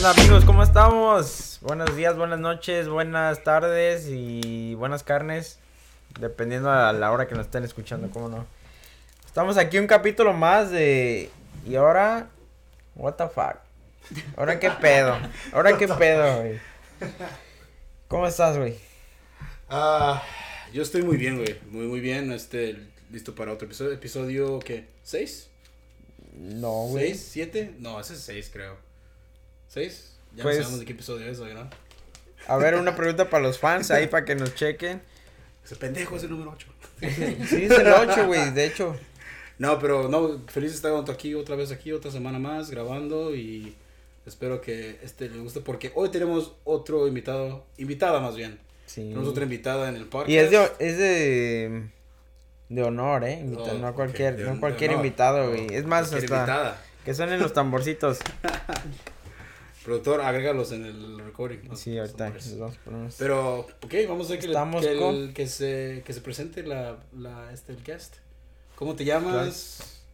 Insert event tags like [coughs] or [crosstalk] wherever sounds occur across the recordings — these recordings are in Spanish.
onda amigos? ¿Cómo estamos? Buenos días, buenas noches, buenas tardes y buenas carnes. Dependiendo a la hora que nos estén escuchando, ¿cómo no? Estamos aquí un capítulo más de... ¿Y ahora? What the fuck? ¿Ahora qué pedo? ¿Ahora qué pedo, güey? ¿Cómo estás, güey? Ah, yo estoy muy bien, güey. Muy, muy bien. Este, listo para otro episodio. ¿Episodio qué? ¿Seis? No, güey. ¿Seis? ¿Siete? No, ese es seis, creo. ¿Seis? Ya Pues- no sabemos de qué episodio es, güey, ¿no? A ver, una pregunta para los fans ahí para que nos chequen. Ese pendejo es el número ocho. Sí, es el 8, güey, de hecho. No, pero no, feliz de estar junto aquí, otra vez aquí, otra semana más, grabando y espero que este le guste porque hoy tenemos otro invitado, invitada más bien. Sí. Tenemos otra invitada en el podcast. Y es de, es de, de honor, ¿eh? Invita- Oh, no cualquier, de- no cualquier honor. invitado, güey. Es más, Cualquier hasta invitada. que suenen los tamborcitos. [laughs] Productor, agrégalos en el recording. Sí, ahorita. vamos a poner Pero, ok, vamos a hacer que, le- Estamos que, el- con- que se, que se presente la, la, este, el guest. ¿Cómo te llamas?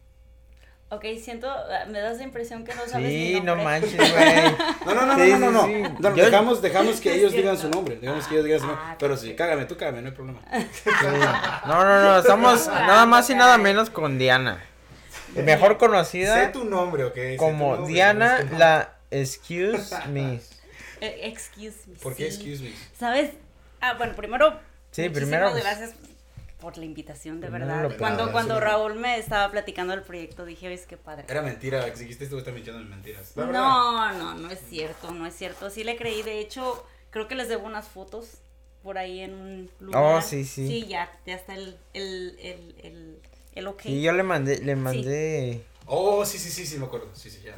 Ok, siento, me das la impresión que no sabes mi Sí, no nombre. manches, [laughs] güey. No, no, no, Sí, no, no, no. sí. No, Yo- dejamos, dejamos que ellos digan su nombre. Dejamos que ellos digan su nombre. Ah, Pero sí, cágame, tú cágame, no hay problema. [laughs] No, no, no. Estamos nada más y nada menos con Diana. Mejor Sé conocida tu nombre, ok. Sé como nombre, Diana, sé- la Excuse [laughs] Me. Eh, excuse me. ¿Por qué sí. excuse me? ¿Sabes? Ah, bueno, primero. Sí, primero, pues, gracias por la invitación, de Primero verdad. Cuando, cuando Sí. Raúl me estaba platicando del proyecto, dije, ¿ves qué padre? Era mentira, que dijiste mintiendo en mentiras. La verdad. No, no, no es cierto, no es cierto. Sí le creí, de hecho, creo que les debo unas fotos por ahí en un lugar. Oh, sí, sí. Sí, ya, ya está el, el, el, el, el ok. Y yo le mandé, le mandé. Oh, sí, sí, sí, sí, me acuerdo. Sí, sí, ya.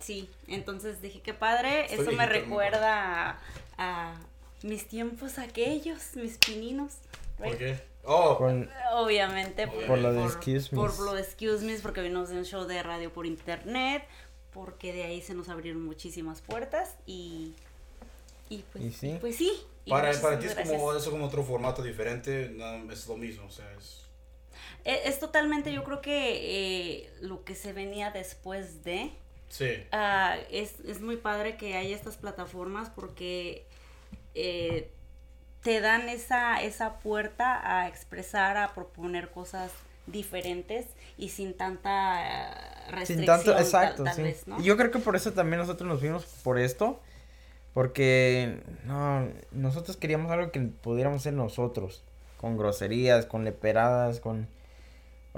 sí, entonces dije qué padre, Estoy eso me recuerda a, a mis tiempos aquellos, mis pininos. right? ¿Por qué? Oh, Obviamente por, Por lo de por- Excuse Me. por lo de Excuse Me, porque vimos de un show de radio por internet, porque de ahí se nos abrieron muchísimas puertas y y pues ¿Y sí? pues sí. y para, para ti es como, eso como otro formato diferente, no, es lo mismo, o sea, es... E- Es, totalmente, yo creo que eh, lo que se venía después de Sí. Ah, es, es muy padre que haya estas plataformas porque eh, te dan esa, esa puerta a expresar, a proponer cosas diferentes y sin tanta eh, sin restricción. tanto, tal- exacto, tal sí. vez, ¿no? Yo creo que por eso también nosotros nos fuimos por esto. Porque, no, nosotros queríamos algo que pudiéramos ser nosotros. Con groserías, con leperadas, con...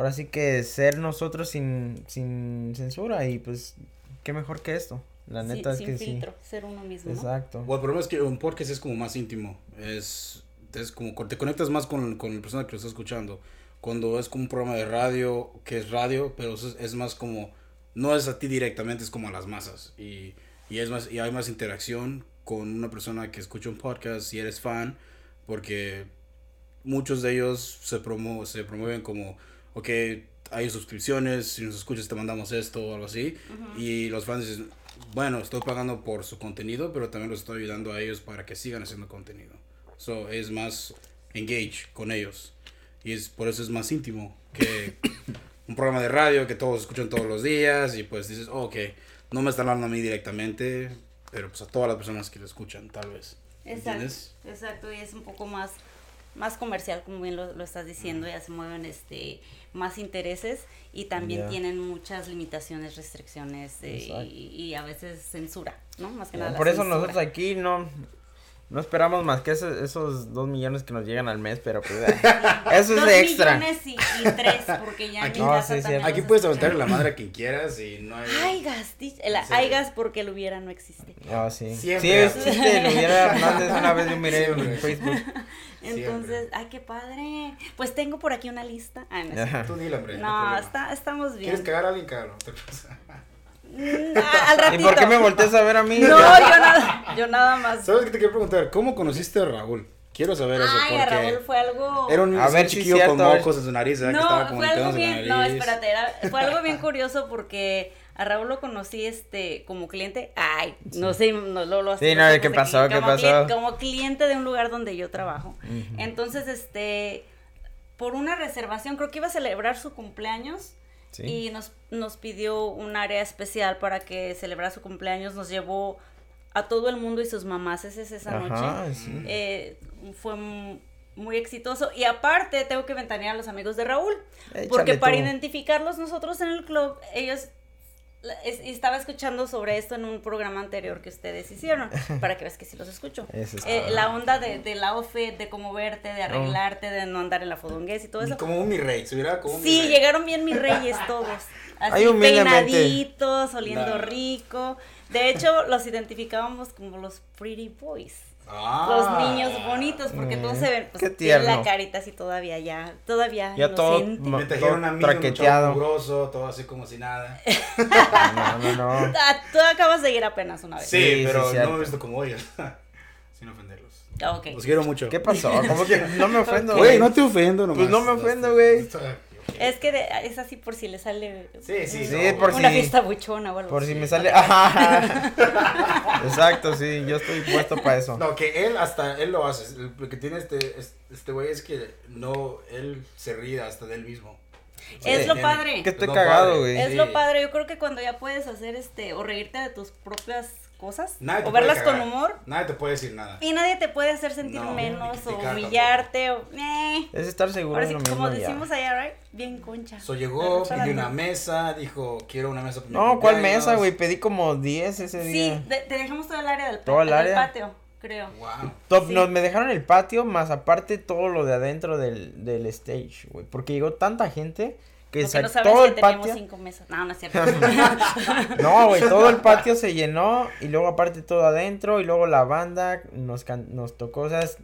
Ahora sí que ser nosotros sin, sin censura y pues, qué mejor que esto. La Sí, neta es sin que filtro, ser uno sí. mismo. ¿no? Exacto. Bueno, el problema es que un podcast es como más íntimo. Es, es como te conectas más con, con la persona que lo está escuchando. Cuando es como un programa de radio, que es radio, pero es, es más como, no es a ti directamente, es como a las masas. Y, y, es más, y hay más interacción con una persona que escucha un podcast si eres fan, porque muchos de ellos se, promo, se promueven como, ok, hay suscripciones, si nos escuchas te mandamos esto o algo así. Y los fans dicen, bueno, estoy pagando por su contenido, pero también los estoy ayudando a ellos para que sigan haciendo contenido. So, es más engage con ellos. Y es por eso es más íntimo que [coughs] un programa de radio que todos escuchan todos los días y pues dices, oh, ok, no me están hablando a mí directamente, pero pues a todas las personas que lo escuchan, tal vez. Exacto, ¿Entiendes? exacto, y es un poco más, más comercial, como bien lo, lo estás diciendo, ya se mueven este más intereses y también Ya. tienen muchas limitaciones, restricciones eh, y, y a veces censura, ¿no? Más que nada. la Por eso censura. nosotros aquí no, no esperamos más que esos, esos dos millones que nos llegan al mes, pero pues eh, eso es Dos de extra. millones y, y tres, porque ya Aquí- No, sí, también cierto. Aquí puedes aventarle la madre a quien quieras y no hay... Ay, gas, el Sí. ay, gas porque el hubiera no existe. Ah, sí. Siempre. Sí, existe, lo hubiera Hernández una vez yo miré en Facebook. [laughs] Entonces, ay, qué padre. Pues tengo por aquí una lista. Ay, no, cierto. Ajá. Tú dile, hombre. no problema. está, estamos bien. ¿Quieres cagar a alguien, cosa. Mm, al [laughs] ¿Y ratito. por qué me volteas a ver a mí? No, yo nada, yo nada más. ¿Sabes qué te quiero preguntar? ¿Cómo conociste a Raúl? Quiero saber eso Ay, a porque Raúl fue algo. era un, A ver chiquillo cierto, con mocos en su nariz, ¿verdad? que estaba No, como fue algo bien, no, espérate, era, fue algo bien [laughs] curioso porque a Raúl lo conocí este como cliente, ay, no sé, no lo, lo Sí, no, ¿qué no pasó? ¿Qué como pasó? clien- como cliente de un lugar donde yo trabajo. Entonces, este, por una reservación, creo que iba a celebrar su cumpleaños Sí. y nos, nos pidió un área especial para que celebrara su cumpleaños, nos llevó a todo el mundo y sus mamás esa es esa noche. Ajá, sí. Eh, fue muy exitoso. Y aparte, tengo que ventanear a los amigos de Raúl. Échale porque para tú. identificarlos nosotros en el club, ellos... es- estaba escuchando sobre esto en un programa anterior que ustedes hicieron, [laughs] para que veas que sí los escucho. Es Eh, la onda de, de la outfit, de cómo verte, Oh. de arreglarte, de no andar en la fodonguez y todo eso. Como un mi rey, se hubiera como un mi Sí, rey. llegaron bien mis reyes todos. [laughs] Así peinaditos, oliendo rico. De hecho, los identificábamos como los pretty boys. Ah. Los niños bonitos, porque todos se ven, pues Qué tienen la carita así todavía ya, todavía Ya todo inocente. Me trajeron todo a mí, un traqueteado. todo así como si nada. [laughs] No, no, no. [laughs] Ah, tú acabas de ir apenas una vez. Sí, Sí, sí, pero no me he visto como ellos. [laughs] Sin ofenderlos. Ah. Los quiero mucho. ¿Qué pasó? ¿Cómo que no me ofendo? Güey, no te ofendo nomás. Pues no me ofendo, güey. Es que de- es así por si le sale Sí, sí, Sí, no, por güey. una si- fiesta buchona o algo Por si me sale. Ajá. [laughs] Exacto, sí, yo estoy puesto para eso. No, que él hasta, él lo hace. Lo que tiene este, es- este güey es que no, él se ríe hasta de él mismo. Es lo padre. Que estoy cagado, güey. Es Sí. lo padre, yo creo que cuando ya puedes hacer este, o reírte de tus propias cosas, Nadie o verlas con humor, Nadie te puede decir nada. y nadie te puede hacer sentir No, menos, o humillarte, o... eh. Es estar seguro Ahora de sí, lo como mismo. ya. decimos allá, right? Bien concha. So llegó, pidió una mesa, dijo, quiero una mesa para mi No, ¿cuál mesa, güey? Pedí como 10 ese Sí, día. de- te dejamos todo el área del, ¿Todo el del área? patio, creo. Wow. Top, Sí. nos, me dejaron el patio, más aparte todo lo de adentro del, del stage, güey. Porque llegó tanta gente que Lo que sa- no sabes todo el que teníamos patio. cinco mesas. No, no es cierto. [laughs] No, güey, todo el patio se llenó y luego aparte todo adentro y luego la banda nos, can- nos tocó, o sea, es-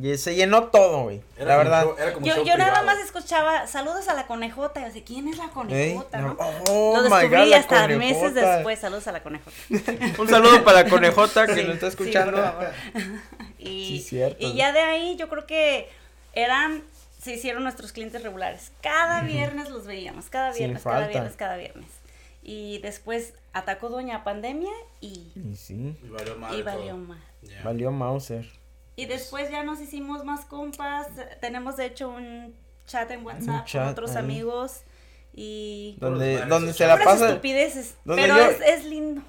y se llenó todo, güey. Era La verdad. show- era como yo nada más escuchaba saludos a la conejota. Y yo decía, ¿quién es la conejota? no, no? oh Lo my descubrí God, la hasta meses después. Saludos a la conejota. [laughs] Un saludo para la conejota que Sí, nos está sí, escuchando. por favor. [laughs] Y, Sí, cierto. y ya de ahí yo creo que eran, se hicieron nuestros clientes regulares. Cada viernes los veíamos, cada Sin viernes, cada falta. viernes, cada viernes. Y después atacó Doña Pandemia y, Y sí, Y valió madre y valió más. Ya. valió Mauser. Y después ya nos hicimos más compas. Tenemos de hecho un chat en WhatsApp chat con otros ahí. amigos. Y. Donde, donde se la pasa, estupideces. donde Pero yo- es, es lindo.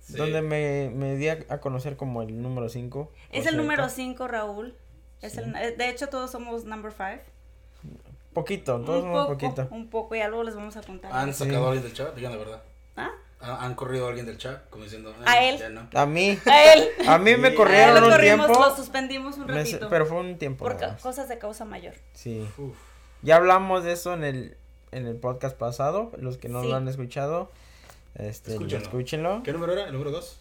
Sí. donde me, me di a, a conocer como el número 5. Es el número 5, Raúl. Es el, de hecho, todos somos number 5. Poquito, todos Un poco, poquito. un poco, y algo les vamos a contar. ¿Han Sí. sacado a alguien del chat? Digan la verdad. ¿Ah? ¿Han corrido a alguien del chat? Como diciendo, eh, A él. Ya no. A mí, [laughs] A él. a mí me Sí. A corrieron él lo un tiempo. lo suspendimos un me- ratito. pero fue un tiempo. por ca- cosas de causa mayor. Sí. Uf. Ya hablamos de eso en el, en el podcast pasado. Los que no Sí. lo han escuchado, este, Escúchenlo. escúchenlo. ¿Qué número era? ¿El número 2?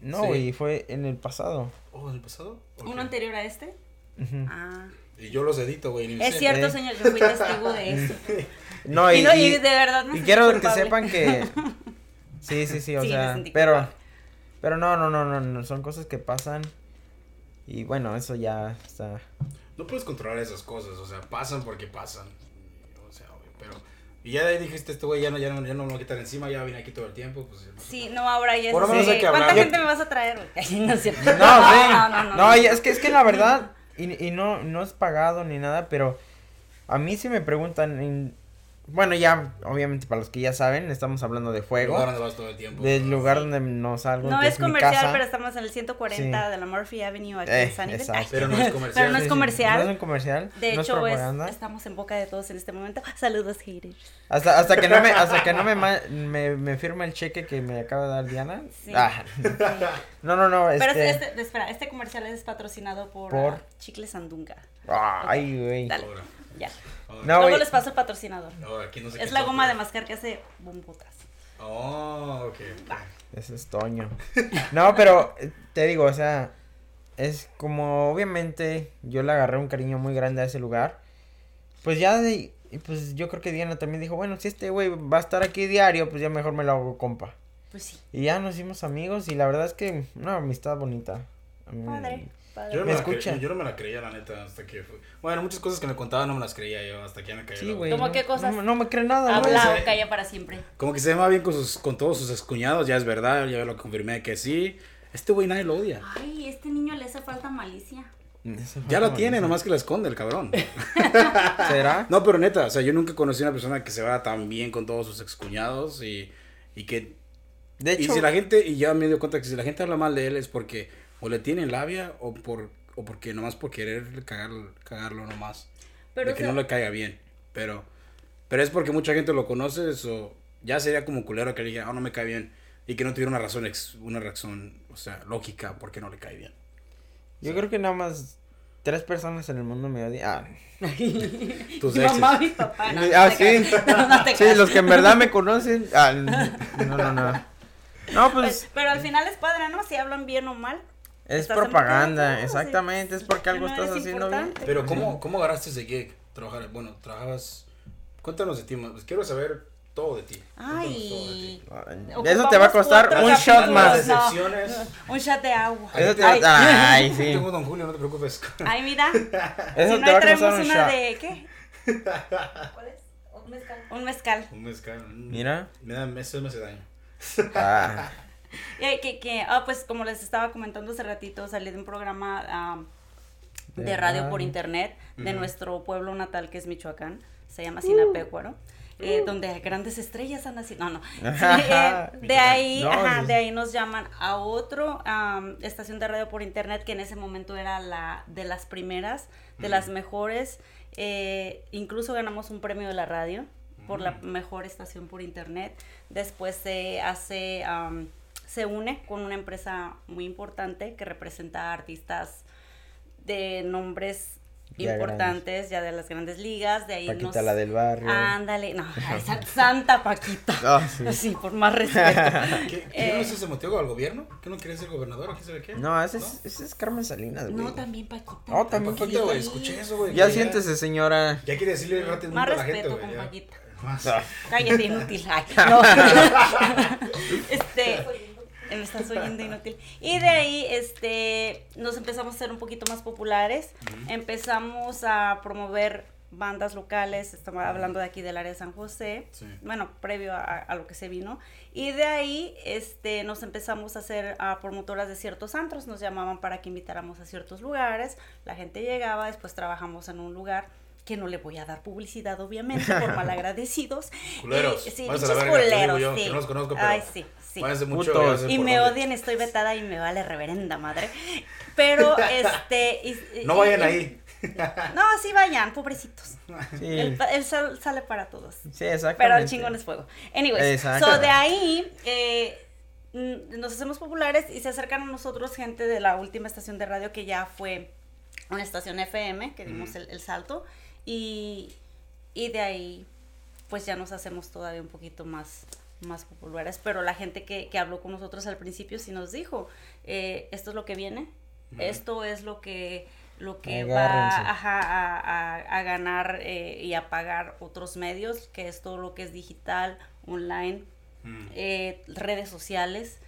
No, Sí. güey, fue en el pasado. Oh, ¿en el pasado? Ok. ¿Uno anterior a este? Ujú. Ah. Y yo los edito, güey. Es sé. cierto, Eh. señor, yo fui testigo de eso. [laughs] No, y, y, no, y de verdad me y quiero que culpable. sepan que. [laughs] Sí, sí, sí, o Sí, sea. Pero. culpable. Pero no, no, no, no, no. Son cosas que pasan. Y bueno, eso ya está. No puedes controlar esas cosas, o sea, pasan porque pasan. O sea, güey, pero... Y ya dijiste, este güey ya no, ya, no, ya no me lo quitar encima, ya vine aquí todo el tiempo, pues... no. Sí, no, ahora ya Por lo menos así, hay que ¿Cuánta hablar. gente me vas a traer, [laughs] No. No, sí. no, no, no, No, y es que es que la verdad. Y, y no, no es pagado ni nada, pero. A mí sí me preguntan. En- bueno, ya, obviamente, para los que ya saben, estamos hablando de El fuego. lugar donde vas todo el tiempo. Del lugar Sí. donde no salgo. No que es mi comercial, casa. pero estamos en el 140 Sí. de la Murphy Avenue aquí Eh, en Sunnyvale. exacto. Pero no es comercial. Pero no es Sí, sí, comercial. No es un comercial. De no es hecho, es- estamos en boca de todos en este momento. Saludos, haters. Hasta, hasta que no me, [laughs] hasta que no me, me, me firme el cheque que me acaba de dar Diana. Sí. Ah, no, no, no, Pero este. este, este- espera, este comercial es patrocinado por, Por- Chicles Sandunga. Ay, güey. Dale. Ahora, Ya. No, Luego les paso el patrocinador. ahora, aquí no sé Es qué la goma de pero- mascar que hace bombotas. Oh, ok. Ese es Toño. No, pero eh, te digo, o sea, es como obviamente yo le agarré un cariño muy grande a ese lugar. Pues ya de, y pues yo creo que Diana también dijo, bueno, si este güey va a estar aquí diario, pues ya mejor me lo hago compa. Pues sí. Y ya nos hicimos amigos y la verdad es que una amistad bonita. Padre. Padre. Yo no, Me me escucha. yo no me la creía, la neta, hasta que fue. Bueno, muchas cosas que me contaban no me las creía yo, hasta que ya me cayó. Sí, la güey. ¿Cómo no- qué cosas? No, no me cree nada. Habla o calla para siempre. Como que se llama bien con, sus, con todos sus excuñados, ya es verdad, ya lo confirmé que sí. Este güey nadie lo odia. Ay, este niño le hace falta malicia. Ya la tiene, nomás que la esconde el cabrón. [laughs] ¿Será? No, pero neta, o sea, yo nunca conocí a una persona que se va tan bien con todos sus excuñados y, y que De y hecho, si la gente, y ya me dio cuenta que si la gente habla mal de él es porque o le tienen labia o por o porque nomás por querer cagar, cagarlo nomás. Pero de que sea- no le caiga bien. Pero, pero es porque mucha gente lo conoce, eso ya sería como culero que le diga, ah, no me cae bien. Y que no tuviera una razón, ex- una razón, o sea, lógica porque no le cae bien. yo creo que nada más tres personas en el mundo me odian. Ah, [laughs] Tus Mi exes. mamá, papá. No, Ah, sí. [laughs] No sí, los que en verdad me [laughs] conocen. Ah, no, no, no. No, pues Pues, pero al final es padre, ¿no? Si hablan bien o mal. Es propaganda, sí. exactamente, es porque algo No estás haciendo bien. Pero ¿cómo, ¿cómo agarraste ese gig? Trabajar, bueno, trabajabas... Cuéntanos de ti, más. quiero saber todo de ti. Cuéntanos todo de Ay. ti. Eso te va a costar un shot más. no. Decepciones. [laughs] Un shot de agua. Eso te va Ay, Ay, [laughs] sí. Tengo Don Julio, no te preocupes. [laughs] Ay, mira. Eso si te no, va a traemos costar un una shot. de, ¿qué? ¿Cuál es? Un mezcal. Un mezcal. Un mezcal. Mira. Me da, eso me hace daño. Ah, [laughs] que, que, ah, pues como les estaba comentando hace ratito, salí de un programa ah, de, radio por internet de nuestro pueblo natal que es Michoacán, se llama Sinapecuaro. eh, donde grandes estrellas han nacido. No, no. [laughs] Eh, de ahí, No, ajá, de ahí nos llaman a otro estación de radio por internet que en ese momento era la de las primeras, de las mejores. eh, incluso ganamos un premio de la radio por la mejor estación por internet. Después se hace, se une con una empresa muy importante que representa a artistas de nombres Ya importantes, ya de las grandes ligas, de ahí Paquita nos- la del barrio. Ándale, no, [laughs] esa Santa Paquita. Ah, [laughs] sí. Sí, por más respeto. [laughs] ¿Qué, ¿qué Eh. no es ese motivo al gobierno? ¿Qué no quiere ser gobernador? ¿Qué sabe qué? No, ese es, ese es Carmen Salinas, güey. No, también Paquita. No, también Paquita, güey, escuché eso, güey. Ya que siéntese, señora. Ya quiere decirle rápido Más a la gente, respeto con. Paquita. Más. Ah. Cállate, inútil. Ay, no. este, me estás oyendo inútil. Y de ahí, este, nos empezamos a ser un poquito más populares. Empezamos a promover bandas locales. Estamos hablando de aquí del área de San José. Sí. Bueno, previo a, a lo que se vino. Y de ahí, este, nos empezamos a hacer ah, promotoras de ciertos antros. Nos llamaban para que invitáramos a ciertos lugares. La gente llegaba, después trabajamos en un lugar que no le voy a dar publicidad, obviamente, por [laughs] malagradecidos. Culeros. Y- sí, digo culeros, yo, sí. que no los conozco, pero Ay, sí, sí. Mucho. Putos. Y me dónde. odian, estoy vetada y me vale reverenda madre. Pero, [laughs] este... y- No y- vayan y- ahí. [laughs] No, sí vayan, pobrecitos. Sí, El, el sol sale para todos. sí, exactamente. Pero el chingón es fuego. Anyways, Exacto. so de ahí eh, mm, nos hacemos populares y se acercan a nosotros gente de la última estación de radio que ya fue una estación FM, que dimos el salto. Y, y de ahí, pues ya nos hacemos todavía un poquito más más populares, pero la gente que, que habló con nosotros al principio sí nos dijo, eh, esto es lo que viene, esto es lo que lo que Agárrense. va ajá, a, a- a ganar eh, y a pagar otros medios, que es todo lo que es digital, online, Mm. eh, redes sociales.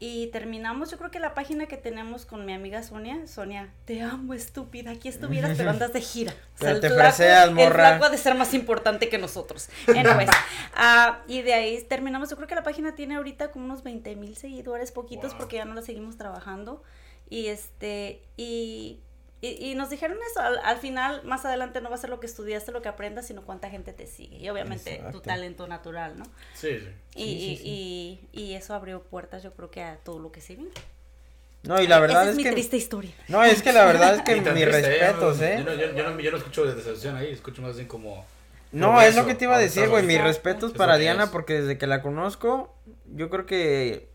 Y terminamos, yo creo que la página que tenemos con mi amiga Sonia, Sonia, te amo estúpida, aquí estuvieras, pero andas de gira. [laughs] El te flaco- El morra. flaco ha de ser más importante que nosotros. [laughs] Anyways, ah, y de ahí terminamos, yo creo que la página tiene ahorita como unos 20 mil seguidores, poquitos, Wow. porque ya no la seguimos trabajando. Y este, y, y, y nos dijeron eso, al, al final, más adelante no va a ser lo que estudiaste, lo que aprendas, sino cuánta gente te sigue. Y obviamente tu talento natural, ¿no? Sí, sí. Y, Sí, sí, y- sí. y- y eso abrió puertas, yo creo que a todo lo que se vino. No, y la verdad Esa es, es, mi que. triste historia. No, es que la verdad es que [laughs] mis triste, respetos, Yo ¿eh? no, yo, yo no, yo no escucho de decepción ahí, escucho más bien como. No, es lo que te iba a decir, güey. Mis respetos Es para Diana es. porque desde que la conozco, yo creo que.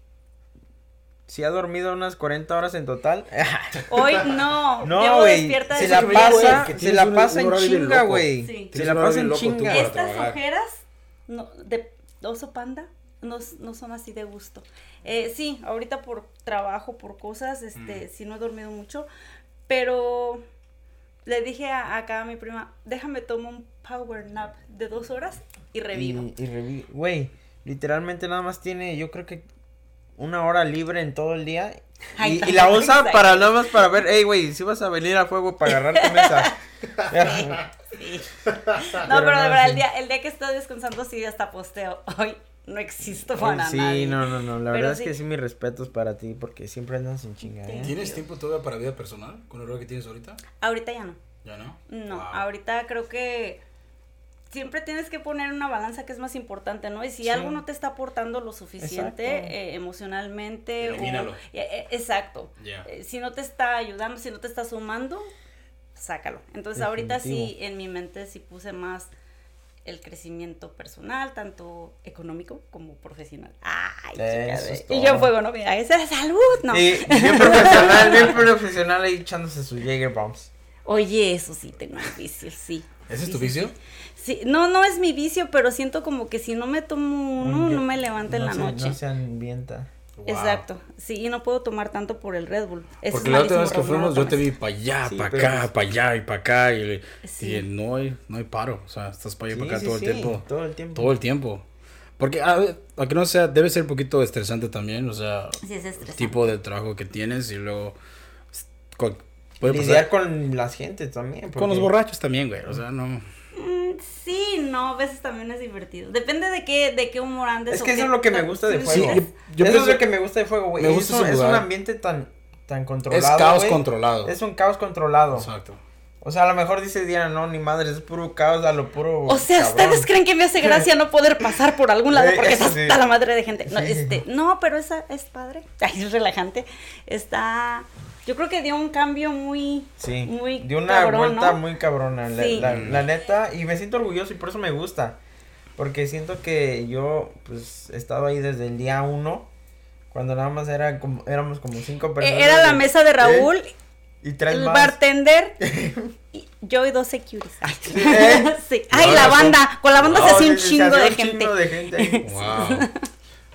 Si ha dormido unas 40 horas en total. [laughs] Hoy no, No, llevo güey. despierta Se la pasa, se la pasa un en chinga, güey. Sí. Se la pasa en chinga. Estas trabajar. ojeras no, de oso panda no, no son así de gusto. Eh, sí, ahorita por trabajo, por cosas, este, Mm. sí no he dormido mucho, pero le dije a, acá a mi prima, déjame tomo un power nap de dos horas y revivo. Y, y revi- Güey, literalmente nada más tiene, yo creo que una hora libre en todo el día. Y, la usa para nada más para ver, hey, güey, si vas a venir a fuego para agarrarte mesa. Sí. No, pero, de verdad, sí. el día, el día que estoy descansando sí hasta posteo. Hoy no existo para sí, nadie. no, no, no. La Pero verdad sí. es que sí, mis respetos para ti porque siempre andas en chinga, ¿eh? ¿Tienes tiempo todavía para vida personal con el rol que tienes ahorita? Ahorita ya no. Ya no. No, Wow. ahorita creo que siempre tienes que poner una balanza que es más importante, ¿no? Y si Sí. algo no te está aportando lo suficiente eh, emocionalmente, Elimínalo. eh, eh, exacto. Eh, si no te está ayudando, si no te está sumando, sácalo. Entonces ahorita sí, en mi mente sí puse más el crecimiento personal, tanto económico como profesional. Ay, chica, Eso es y yo en fuego, ¿no? Mira, esa es salud, no. Y bien profesional, bien [laughs] profesional ahí echándose sus Jaeger bombs. Oye, eso sí tengo un vicio, sí. ¿Ese es Sí, tu sí, vicio? sí. Sí, no, no es mi vicio, pero siento como que si no me tomo uno, Un no me levanta en la se- noche. No se ambienta. Wow. Exacto. Sí, y no puedo tomar tanto por el Red Bull. Eso Porque la última malísimo, vez que fuimos, yo te vi para allá, Sí, para acá, pues- para allá y para acá. Y, le- Sí. y no, hay, no hay paro. O sea, estás para allá y Sí, para acá sí, todo el tiempo. Todo el tiempo. Todo el tiempo. Porque, a ver, aunque no sea, debe ser un poquito estresante también. O sea, Sí, es estresante. tipo de trabajo que tienes y luego. cu- Puede Lidiar pasar. con las gentes también. Con los borrachos también, güey. O sea, no. Sí, no, a veces también es divertido. Depende de qué, de qué humor andes. Es que eso es lo que me gusta de fuego. Sí, yo- yo eso pienso- es lo que me gusta de fuego, güey. me Es gusta un- ese es un ambiente tan, tan controlado. Es caos controlado. Es un caos controlado. Exacto. O sea, a lo mejor dice Diana, no, ni madre, es puro caos a lo puro. O sea, cabrón. ¿ustedes creen que me hace gracia no poder pasar por algún lado porque es sí. hasta la madre de gente? No, Sí. este, no pero esa es padre. [laughs] Ay, es relajante. Está. Yo creo que dio un cambio muy. Sí, muy de una cabrón, vuelta ¿no? muy cabrona, la, Sí. la- la neta, y me siento orgulloso y por eso me gusta, porque siento que yo, pues, he estado ahí desde el día uno, cuando nada más era como, éramos como cinco personas. Eh, Era la mesa de Raúl, ¿eh? Y tres el más. bartender, [laughs] y yo y dos securities. [laughs] Ay, ¿eh? sí. Ay, la banda. Con la banda se hacía un chingo de un gente. chingo de gente. [laughs] Wow.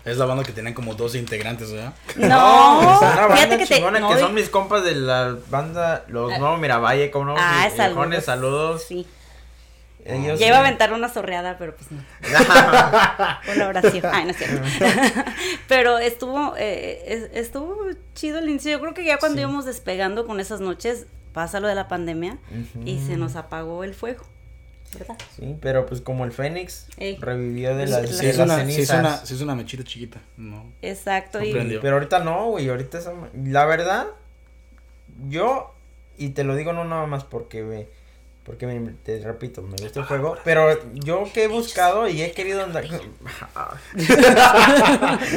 Es la banda que tienen como 12 integrantes, ¿verdad? No, [laughs] banda fíjate que te. no, que son mis compas de la banda Los Ah. Nuevos Miravalle, como no, Ah, y- saludos. viejones, saludos. Sí. Ellos, Ya iba a aventar una sorreada, pero pues no. [laughs] Una oración. Ay, no es cierto. [laughs] Pero estuvo, eh, es- estuvo chido el inicio. Yo creo que ya cuando Sí. íbamos despegando con esas noches, pasa lo de la pandemia y se nos apagó el fuego. ¿Verdad? Sí, pero pues como el Fénix Ey. revivió de Sí, las, sí, Se de hizo, las una, se, hizo cenizas. una, se hizo una mechita chiquita. No. Exacto. Y. Pero ahorita no, güey, ahorita esa- la verdad yo y te lo digo no nada más porque me porque me, te repito, me gusta el juego, pero yo que he buscado y he querido andar [laughs]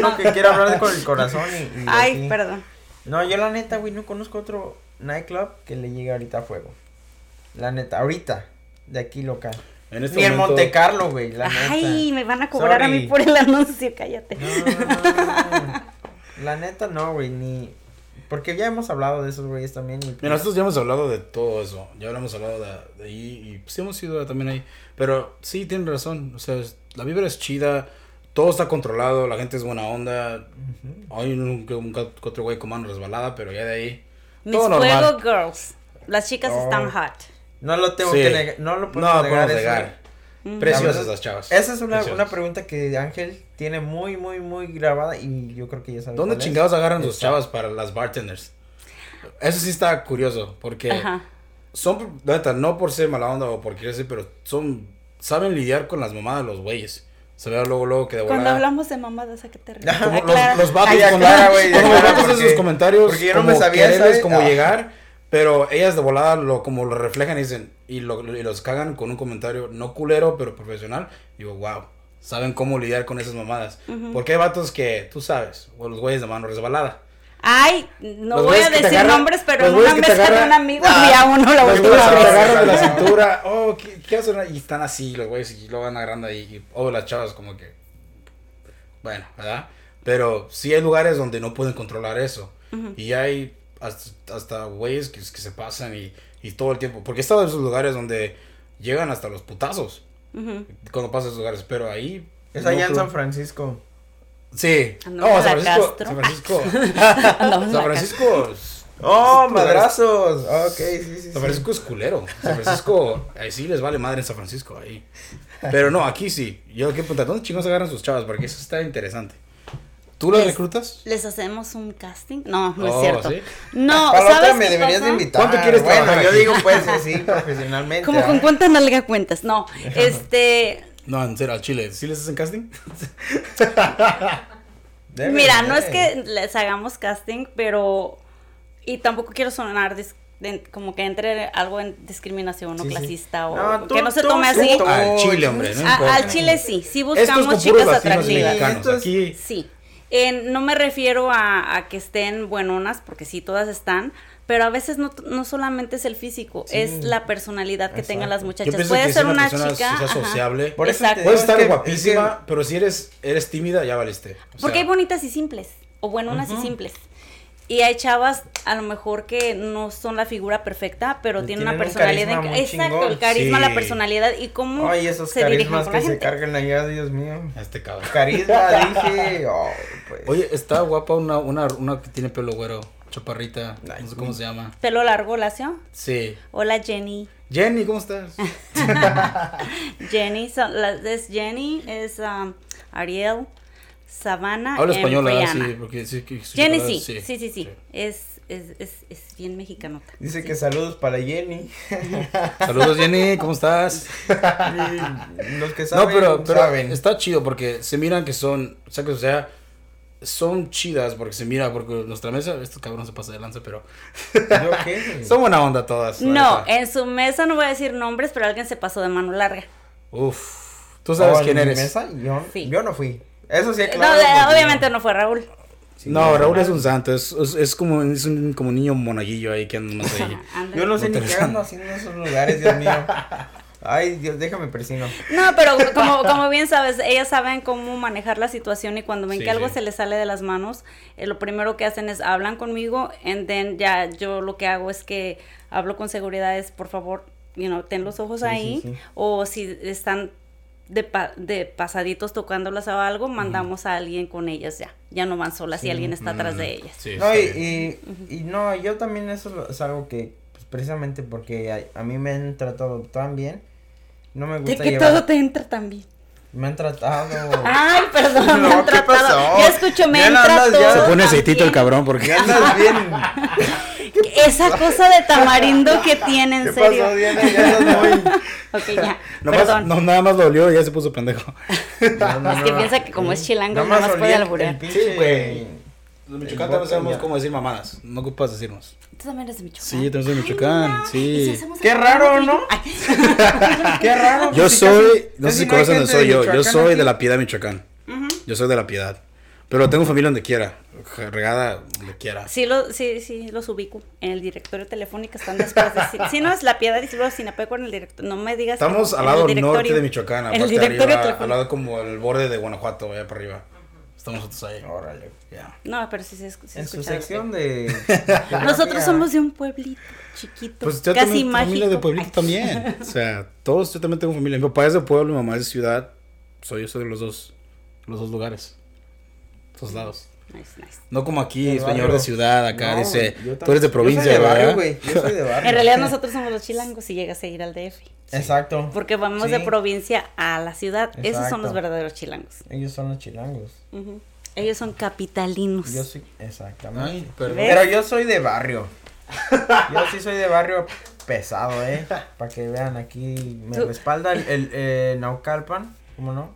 no que quiero hablar con el corazón y, y ay, así. perdón. No, yo la neta, güey, no conozco otro nightclub que le llegue ahorita a fuego. La neta, ahorita de aquí local. En este Ni en momento, Monte Carlo, güey, la Ay, neta. me van a cobrar a mí Sorry. por el anuncio, cállate. No. La neta no, güey, ni porque ya hemos hablado de esos güeyes también y Mira, nosotros ya hemos hablado de todo eso. Ya hemos hablado de, de ahí y pues hemos ido también ahí. Pero sí, tienen razón. O sea, es- la vibra es chida. Todo está controlado. La gente es buena onda. Hay un, un, un que otro güey con mano resbalada, pero ya de ahí. Mis todo normal. girls. Las chicas Oh. están hot. No lo tengo Sí. que negar, no lo No, podemos negar. podemos negar. Ujú. Preciosas las chavas. Esa es una, una pregunta que Ángel tiene muy, muy, muy grabada y yo creo que ya sabe. ¿Dónde cuál es. chingados agarran sus chavas para las bartenders? Eso sí está curioso, porque Ajá. son, neta, no por ser mala onda o por querer ser, pero son, saben lidiar con las mamadas de los güeyes. Se ve luego, luego que de Cuando hablamos de mamadas, ¿a qué te refieres? Los, los vatos Ay, cuando, aclara, güey, cuando los vatos porque- sus comentarios porque yo no como me sabía, quererles ¿sabes? como Ah. llegar pero ellas de volada lo como lo reflejan y dicen y, lo, y los cagan con un comentario no culero pero profesional digo wow saben cómo lidiar con esas mamadas porque hay vatos que tú sabes o los güeyes de mano resbalada. Ay, no Los voy a decir nombres, pero en una mesa de agarran- un amigo Ah, había uno que te vez. agarran de la cintura oh ¿qué, qué hacen y están así los güeyes y lo van agarrando ahí y oh las chavas como que bueno verdad pero sí hay lugares donde no pueden controlar eso. Y hay hasta, hasta güeyes que, que se pasan y, y todo el tiempo. Porque he estado en esos lugares donde llegan hasta los putazos cuando pasan esos lugares. Pero ahí. Es no allá en San Francisco. Sí. Andamos No, en San Francisco. Castro. San Francisco. [laughs] En la San Francisco. es- ¡Oh, madrazos! Ok, sí, sí, sí. San Francisco es culero. San Francisco, ahí sí les vale madre en San Francisco, ahí. Pero no, aquí sí. Yo quiero preguntar, ¿dónde chingos agarran sus chavas? Porque eso está interesante. ¿Tú las Les- reclutas? ¿Les hacemos un casting? No, no Oh, es cierto. ¿sí? No, Para la otra ¿sabes me qué deberías de invitar. ¿Cuánto quieres Bueno, trabajar yo digo, pues, sí, [laughs] profesionalmente. Como ¿ah? con cuánta nalga cuentas. No, [laughs] este, No, en serio, al chile. ¿Sí les hacen casting? [laughs] Debe mira, no es que les hagamos casting, pero y tampoco quiero sonar dis- de- como que entre algo en discriminación o Sí, sí. clasista o No, tú- que no se tome tú- así. tú- Al chile, hombre, no A- al chile sí, sí buscamos chicas atractivas. Esto es- Sí. Eh, no me refiero a, a que estén buenonas, porque sí, todas están, pero a veces no, no solamente es el físico, Sí. es la personalidad que tengan las muchachas. Puede ser una, chica. sociable, Por eso Exacto. es estar que- guapísima, es pero si eres eres tímida, ya valiste. O Porque sea, hay bonitas y simples, o buenonas y simples. Y hay chavas a lo mejor que no son la figura perfecta, pero tienen una un personalidad. carisma en- muy Exacto, chingón. el carisma, Sí. la personalidad y cómo Ay, esos se dirigen carismas con que la se gente. cargan allá, Dios mío. Este cabrón. [laughs] Carisma, dije. oh, pues. Oye, está guapa una, una, una que tiene pelo güero, chaparrita, Ay, no sé cómo se llama. Pelo largo, lacio. Sí. Hola Jenny. Jenny, ¿cómo estás? [laughs] Jenny, son- las- es Jenny, es um, Ariel, Savannah. Habla español. Sí, porque sí que chocolate- sí, sí, sí, sí, Es, es, es, es bien mexicanota. Dice Sí. que saludos para Jenny. [laughs] Saludos, Jenny, ¿cómo estás? Los que saben, no, pero, pero saben. está chido porque se miran que son, o sea, que, o sea, son chidas porque se mira, porque nuestra mesa, estos cabrones se pasa de lanza, pero ¿Yo qué? [laughs] son buena onda todas. No, en su mesa no voy a decir nombres, pero alguien se pasó de mano larga. Uf, tú sabes Oh, quién ¿en mi eres. mesa? Yo, Sí. yo no fui. Eso sí, Eh, claro. no, eh, porque obviamente no fue Raúl. Sí, No, Raúl es un santo, es, es, es como, es un como niño monaguillo ahí que anda ahí. [laughs] Anda. Yo no sé No ni qué ando haciendo en esos lugares, Dios mío. Ay, Dios, déjame persino. No, pero como, como bien sabes, ellas saben cómo manejar la situación y cuando ven Sí, que algo sí. se les sale de las manos, eh, lo primero que hacen es hablan conmigo, and then ya yo lo que hago es que hablo con seguridad es, por favor, you know, ten los ojos Sí, sí, ahí, sí. o si están de, pa- de pasaditos tocándolas o algo, mandamos a alguien con ellas ya, ya no van solas y alguien está atrás de ellas. Sí, No, y, bien. no, yo también eso es algo que, pues, precisamente porque a, a mí me han tratado tan bien, no me De gusta que llevar... todo te entra también. Me han tratado... Ay, perdón, [laughs] me No, han ¿qué tratado. pasó? Ya escucho, me Ya han tratado ya Se pone aceitito el cabrón porque... Ya andas bien... [laughs] Esa [laughs] cosa de tamarindo que tiene, en ¿Qué serio. pasó, Diana? Ya muy... [laughs] Ok, ya. Nomás- Perdón. no, nada más lo olió y ya se puso pendejo. No, [laughs] no, Es que no. piensa que como es chilango, Nada nada más puede olía el- alburear. Sí, güey. Los Michoacán también sabemos ya. cómo decir mamadas. No ocupas decirnos. Tú también eres de Michoacán. Sí, yo también soy de Michoacán, Ay, sí. ¿y si Qué raro, ¿no? Qué raro. Yo soy, no sé si conocen soy yo. Yo soy de la Piedad, Michoacán. Yo soy de la Piedad. Pero tengo familia donde quiera. Regada donde quiera. Sí, lo, sí, sí, los ubico. En el directorio telefónico están después de... Si, si no es la piedad y si luego Sinapeco en el directorio. No me digas... que Estamos al lado norte de Michoacán, el aparte directorio arriba, al lado como el borde de Guanajuato, allá para arriba. Estamos nosotros ahí. Órale. Ya. No, pero sí se sí En su sección de... [laughs] Nosotros somos de un pueblito chiquito, Pues yo casi también mágico. familia de pueblito Ay. también. O sea, todos yo también tengo familia. Mi papá es de pueblo, mi mamá es de ciudad. Soy yo soy de los dos, los dos lugares. Dos lados. Nice, nice. No como aquí, señor barrio. de ciudad, acá No, dice, tú eres de provincia, Yo soy de barrio. Yo soy de barrio. En realidad [laughs] nosotros somos los chilangos si llegas a ir al DF. Exacto. Porque vamos Sí. de provincia a la ciudad. Esos son los verdaderos chilangos. Ellos son los chilangos. Ellos son capitalinos. Yo soy... Exactamente. Ay, perdón. ¿Ves? Pero yo soy de barrio. [laughs] Yo sí soy de barrio pesado, ¿eh? Para que vean aquí, me Tú- respalda el, el eh, Naucalpan, ¿cómo no?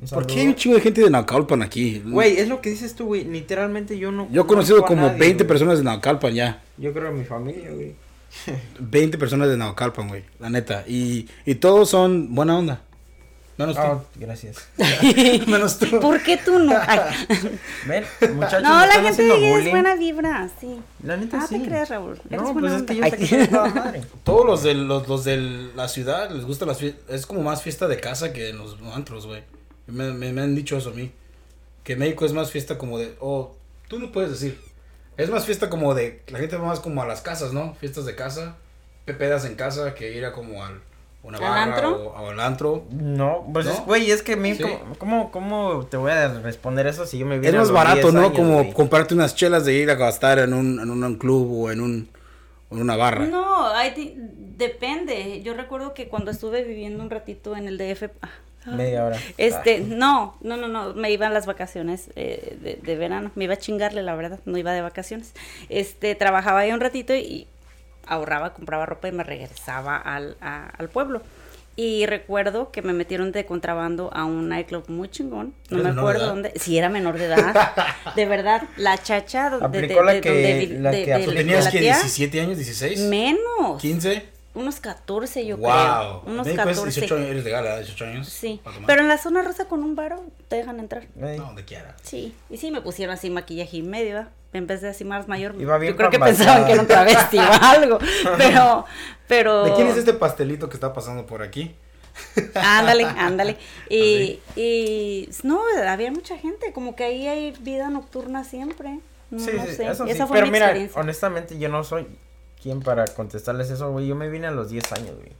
Un ¿Por qué hay un chingo de gente de Naucalpan aquí? Güey, es lo que dices tú, güey. Literalmente yo no. Yo he conocido como nadie, 20 güey. personas de Naucalpan ya. Yo creo en mi familia, güey. [laughs] 20 personas de Naucalpan, güey. La neta. Y, y todos son buena onda. Menos tú. Oh, gracias. [laughs] Menos tú. ¿Por qué tú no? [laughs] Ven, muchachos. No, la gente es buena vibra, sí. La neta Ah, sí. te creas, Raúl. Eres No, buena pues es que yo toda madre. Todos los de, los, los de la ciudad les gusta las fiestas. Es como más fiesta de casa que en los antros, güey. Me, me, me han dicho eso a mí. Que México es más fiesta como de. Oh, tú no puedes decir. Es más fiesta como de. La gente va más como a las casas, ¿no? Fiestas de casa. Pepedas en casa que ir a como al. Una ¿Al barra antro? O, al antro. No, pues ¿No? es, güey, es que a mí, Sí. ¿cómo, cómo, cómo te voy a responder eso si yo me Es más barato, 10 ¿no? años, como güey? comprarte unas chelas de ir a gastar en un, en un club o en un en una barra. No, hay di- depende. Yo recuerdo que cuando estuve viviendo un ratito en el DF, ah, Media hora. este, no, no, no, no, me iba a las vacaciones eh, de, de verano, me iba a chingarle, la verdad, no iba de vacaciones. Este, trabajaba ahí un ratito y ahorraba, compraba ropa y me regresaba al, a- al pueblo. Y recuerdo que me metieron de contrabando a un nightclub muy chingón. No ¿Eres me acuerdo dónde. Sí, era menor de edad. [laughs] de verdad, la chacha de, la que- la que ¿Tenías que tía. 17 años, 16? Menos. 15? Unos 14, yo wow. creo. Unos México es 14. 18 años, eres legal, ¿verdad? 18 años. Sí. Pero en la zona rosa con un varo te dejan entrar. No, donde quiera. Sí. Y sí, me pusieron así maquillaje y medio, ¿verdad? En vez de así más mayor. Iba bien yo creo que pensaban que era un travesti o [laughs] algo. Pero, pero. ¿De quién es este pastelito que está pasando por aquí? [laughs] Ándale, ándale. [laughs] Y, y no, había mucha gente, como que ahí hay vida nocturna siempre. No, Sí, no sí, sé. eso sí. Esa fue Pero mi mira, experiencia. honestamente, yo no soy quien para contestarles eso, güey. Yo me vine a los 10 años, güey.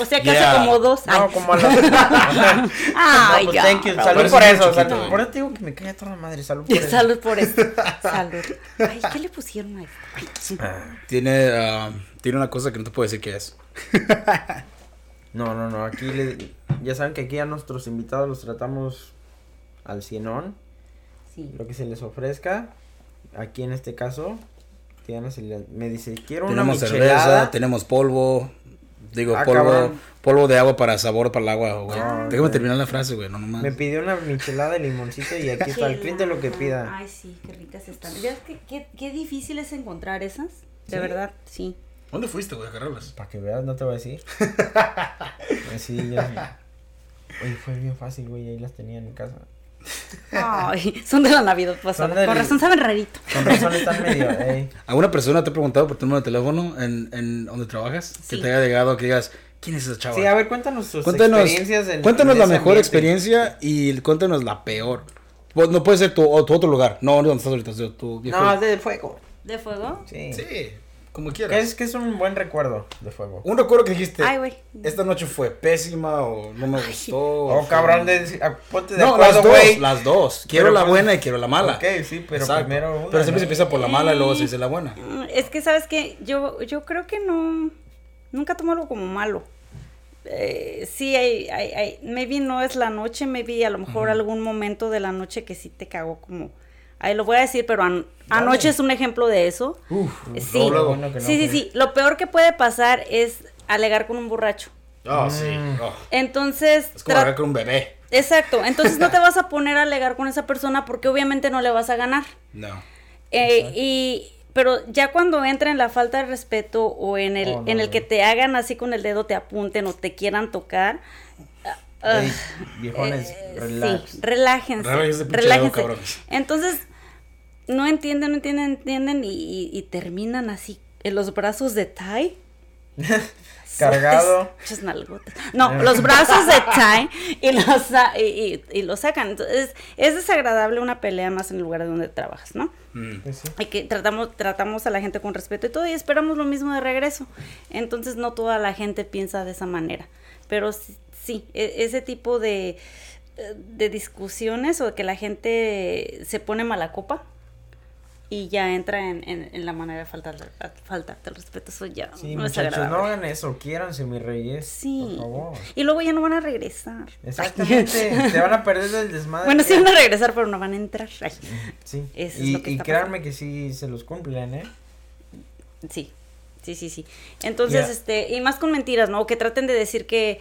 O sea que Yeah. hace como dos No, años. como a los... [laughs] [laughs] Ay, no, pues ya, thank you. Salud por eso. chiquito, salud. Por eso te digo que me cae a toda madre. Salud por eso. Salud por esto. [laughs] Salud. Ay, ¿qué le pusieron a esto? Ah, Tiene, ah, tiene una cosa que no te puedo decir qué es. No, no, no. Aquí le- ya saben que aquí a nuestros invitados los tratamos al cienón. Sí. Lo que se les ofrezca. Aquí en este caso, Diana se le- me dice, quiero Tenemos una cerveza, michelada. tenemos polvo. Digo, Ah, polvo, cabrón. polvo de agua para sabor para el agua, güey. Ah, Déjame terminar la frase, güey, no nomás. Me pidió una michelada de limoncito y aquí está el cliente lo que pida. Ay, sí, qué ricas están. ¿Ves qué, qué, qué difícil es encontrar esas? De ¿Sí? verdad, sí. ¿Dónde fuiste, güey, a agarrarlas? Para que veas, no te voy a decir. [laughs] Así ya. Oye, fue bien fácil, güey. Ahí las tenía en mi casa. Ay, son de la Navidad pasada. Del- Con razón saben rarito. Con razón están medio. Ey. ¿Alguna persona te ha preguntado por tu número de teléfono en, en donde trabajas? Que te haya llegado que digas, ¿quién es esa chava? Sí, a ver, cuéntanos sus cuéntanos, experiencias. en- cuéntanos en la mejor ambiente. experiencia y cuéntanos la peor. No puede ser tu, tu otro lugar. No, donde estás ahorita, tu viejo. No, es de fuego. ¿De fuego? Sí. Sí, como Que quieras. es que es un buen recuerdo de fuego. Un recuerdo que dijiste, Ay, güey. esta noche fue pésima o no me gustó. o Oh, fue- cabrón, de, ah, ponte de No, acuerdo, las dos, güey. las dos. Quiero Pero la pues- buena y quiero la mala. Ok, sí, pero Exacto. primero una, Pero siempre se empieza por la mala y luego se dice la buena. Mm, Es que, ¿sabes qué? Yo, yo creo que no. Nunca tomo algo como malo. Eh, sí, hay, hay, hay. Maybe no es la noche, maybe a lo mejor algún momento de la noche que sí te cagó como. Ahí lo voy a decir, pero an- Dale. anoche es un ejemplo de eso. Uf, Sí, no, lo bueno que no sí, sí, sí. Lo peor que puede pasar es alegar con un borracho. Oh, sí. Mm. Oh, Entonces, Es como agarrar con un bebé. exacto. Entonces no [laughs] te vas a poner a alegar con esa persona porque obviamente no le vas a ganar. No. Eh, y pero ya cuando entra en la falta de respeto o en el Oh, no, en el que te hagan así con el dedo te apunten o te quieran tocar ah, Ey, viejones, relax. sí, relájense Relájense, relájense dedo, entonces no entienden no entienden entienden y, y- y terminan así en los brazos de Ty [laughs] Cargado. No, [laughs] los brazos de Ty y los, y, y- y los sacan. Entonces, es desagradable una pelea más en el lugar de donde trabajas, ¿no? Mm. Pues sí. Que tratamos, tratamos a la gente con respeto y todo y esperamos lo mismo de regreso. Entonces no toda la gente piensa de esa manera. Pero sí, sí, e- ese tipo de, eh, de discusiones o de que la gente se pone mala copa y ya entra en, en- en la manera de faltar, faltar el respeto. Eso ya Sí, no es muchachos, no hagan eso. Quiéranse, mis reyes. Sí. Por favor. Y luego ya no van a regresar. Exactamente. [laughs] te van a perder del desmadre. Bueno, sí van a regresar, pero no van a entrar. Ay, Sí. Eso es y lo que y créanme que sí se los cumplen, ¿eh? Sí, sí, sí, sí. Entonces, este, y más con mentiras, ¿no? Que traten de decir que,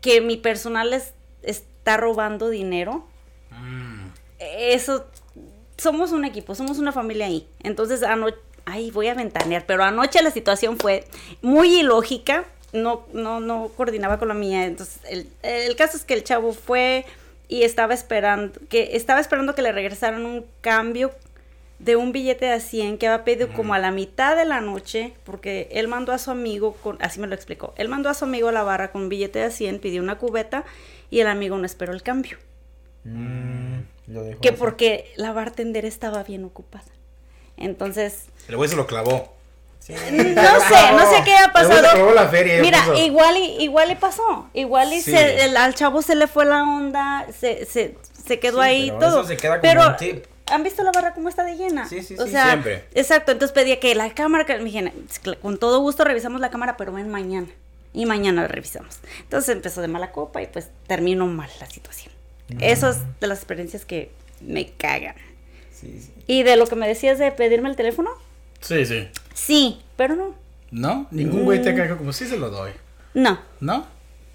que mi personal les está robando dinero. Mm. Eso, somos un equipo, somos una familia ahí. Entonces, anoche, ay, voy a ventanear, pero anoche la situación fue muy ilógica. No, no, no coordinaba con la mía. Entonces, el, el caso es que el chavo fue y estaba esperando, que estaba esperando que le regresaran un cambio de un billete de 100 que había pedido como a la mitad de la noche, porque él mandó a su amigo, con, así me lo explicó, él mandó a su amigo a la barra con un billete de 100, pidió una cubeta y el amigo no esperó el cambio. Mm, lo dejo Que así. porque la bartender estaba bien ocupada. Entonces, El güey se lo clavó. Sí. no sé, no sé qué ha pasado. clavó la feria. y Mira, puso- igual y, igual y pasó. Igual y Sí. se, el- al chavo se le fue la onda, se, se, se quedó Sí, ahí pero todo. eso se queda como pero, un tip. ¿han visto la barra cómo está de llena? Sí, sí, o sí, sea, siempre. Exacto, entonces pedía que la cámara, que me dijeron, con todo gusto revisamos la cámara, pero ven mañana. Y mañana la revisamos. Entonces empezó de mala copa y pues terminó mal la situación. Eso es de las experiencias que me cagan. Sí, sí. Y de lo que me decías de pedirme el teléfono, Sí, sí. sí, pero no. ¿No? Ningún güey te Mm. caga como sí se lo doy. No, ¿No?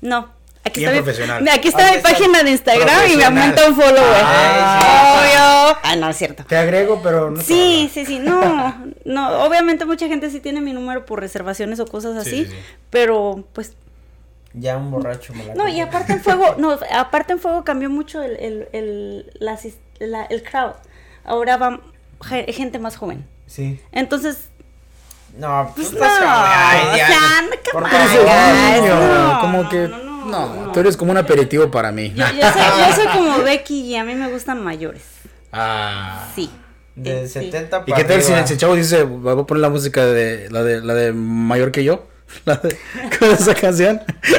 no. Aquí Bien está, mi, profesional. mira, aquí está Aquí mi está página de Instagram y me aumenta un follower. Ay, Obvio. Ah, no, es cierto. Te agrego, pero no. Sí, sí, sí, no, no, obviamente mucha gente sí tiene mi número por reservaciones o cosas Sí, así, sí, sí. pero pues, Ya un borracho me la no, y aparte en fuego, no, aparte en fuego cambió mucho el, el, el, la el crowd, ahora va ge- gente más joven, Sí. entonces, No, pues tú no. Ay, o ya. sea, no, Por favor. no, como no, que. no, no, No, no. tú eres como un aperitivo para mí. Yo, yo soy, yo soy como Becky y a mí me gustan mayores, Ah. sí. De Sí. 70 ¿Y para qué tal si el chavo dice, voy a poner la música de la de la de mayor que yo? [laughs] La de, con esa canción. Sí,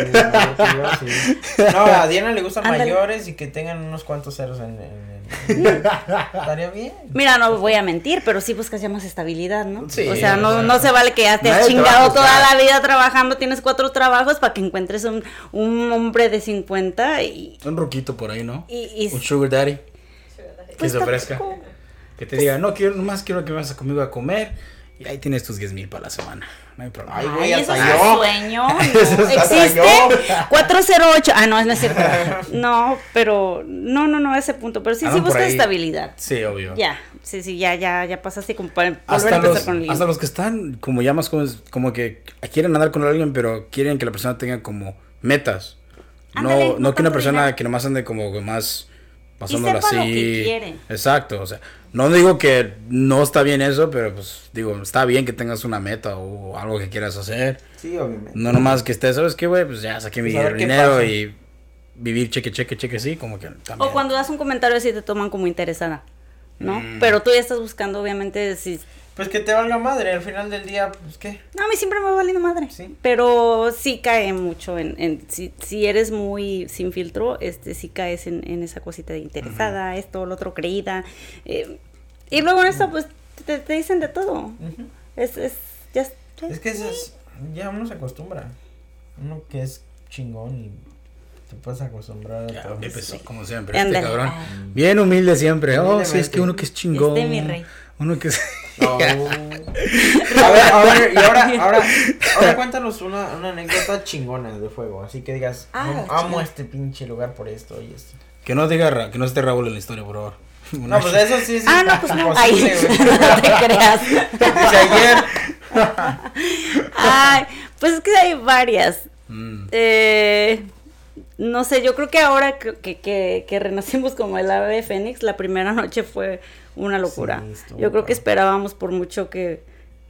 sí. No, a Diana le gustan Ándale. mayores y que tengan unos cuantos ceros en, en- en- [laughs] Estaría bien. Mira, no voy a mentir, pero sí buscas ya más estabilidad, ¿no? Sí, o sea, no, no se vale que ya te has chingado toda la vida trabajando, tienes cuatro trabajos para que encuentres un, un hombre de 50 y... Un ruquito por ahí, ¿no? y, y- Un sugar daddy. Que pues se ofrezca. tampoco- Que te diga, no, quiero, nomás quiero que vayas conmigo a comer. Y ahí tienes tus 10 mil para la semana. No hay problema. Ay, güey, eso hasta es yo. un sueño. [laughs] no. Eso es hasta ¿Existe? yo. 408. Ah, no, no es cierto. [laughs] No, pero no, no, no, a ese punto. Pero sí, sí Andan ahí. estabilidad. Sí, obvio. Ya, sí, sí, ya, ya, ya pasaste como para volver a Hasta empezar los, con el hasta los que están como ya más jóvenes, como que quieren andar con alguien, pero quieren que la persona tenga como metas. Ándale, no, no que una persona que nomás ande como que más pasándola sepa lo así. que quiere. Exacto, o sea, no digo que no está bien eso, pero pues digo, está bien que tengas una meta o algo que quieras hacer. Sí, obviamente. No nomás que estés, ¿sabes qué, güey? Pues ya saqué mi Pues dinero y vivir cheque, cheque, cheque, sí, como que también. O cuando das un comentario así te toman como interesada, ¿no? Mm. Pero tú ya estás buscando, obviamente, si... Pues que te valga madre, al final del día, pues qué. No, a mí siempre me ha valido madre. Sí. Pero sí cae mucho en... en si, si eres muy sin filtro, este sí caes en, en esa cosita de interesada, esto, lo otro, creída. eh, y luego en esto, pues, te, te dicen de todo. Es, es, ya es- Es que eso es, ya uno se acostumbra. Uno que es chingón y te puedes acostumbrar a todo. empezó, como siempre, este cabrón. Ah. Bien humilde siempre. Oh, sí, es que uno que es chingón. Este mi rey. Uno que es... [laughs] No. [laughs] A ver, a ver, y ahora, [laughs] ahora, ahora cuéntanos una, una anécdota chingona de fuego. Así que digas, Ah, "No, amo este pinche lugar por esto y esto. Que no diga, que no esté Raúl en la historia, por favor. No, pues eso sí es Ah, no, pues no. güey. no te creas. Desde ayer. Ay, pues es que hay varias. Mm. Eh, no sé, yo creo que ahora que, que, que, que renacimos como el ave de Fénix, la primera noche fue una locura. Sí, yo creo que esperábamos por mucho que,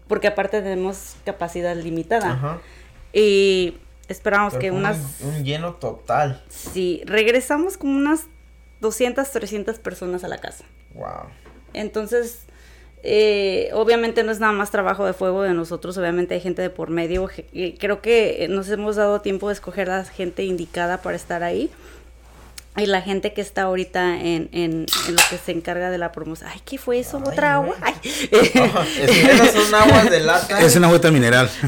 porque aparte tenemos capacidad limitada. Ajá. Y esperábamos Pero que unas, Un, un lleno total. sí, regresamos como unas 200, 300 personas a la casa. Wow. Entonces, eh, obviamente no es nada más trabajo de fuego de nosotros, obviamente hay gente de por medio. creo que nos hemos dado tiempo de escoger la gente indicada para estar ahí. Y la gente que está ahorita en, en, en lo que se encarga de la promoción. Ay, ¿qué fue eso? Ay, ¿Otra agua? Ay. Esas son aguas de lata. Es una agüita mineral. [laughs]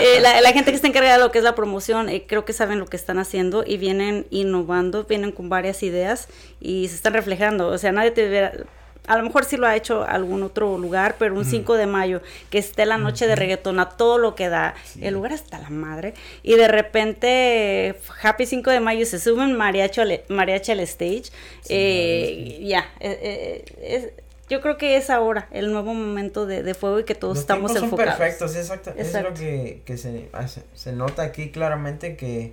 Eh, la, la gente que está encargada de lo que es la promoción, eh, creo que saben lo que están haciendo y vienen innovando, vienen con varias ideas y se están reflejando. O sea, nadie te verá. A lo mejor sí lo ha hecho algún otro lugar, pero un 5 de mayo, que esté la noche de reggaetón a todo lo que da, el lugar está la madre, y de repente, Happy 5 de mayo, se suben mariachi al, mariachi al stage, eh, ya, eh, eh, es- yo creo que es ahora el nuevo momento de, de fuego y que todos Los estamos tiempos son enfocados. perfectos, exacto. Es Exacto. lo que, que se, hace- se nota aquí claramente que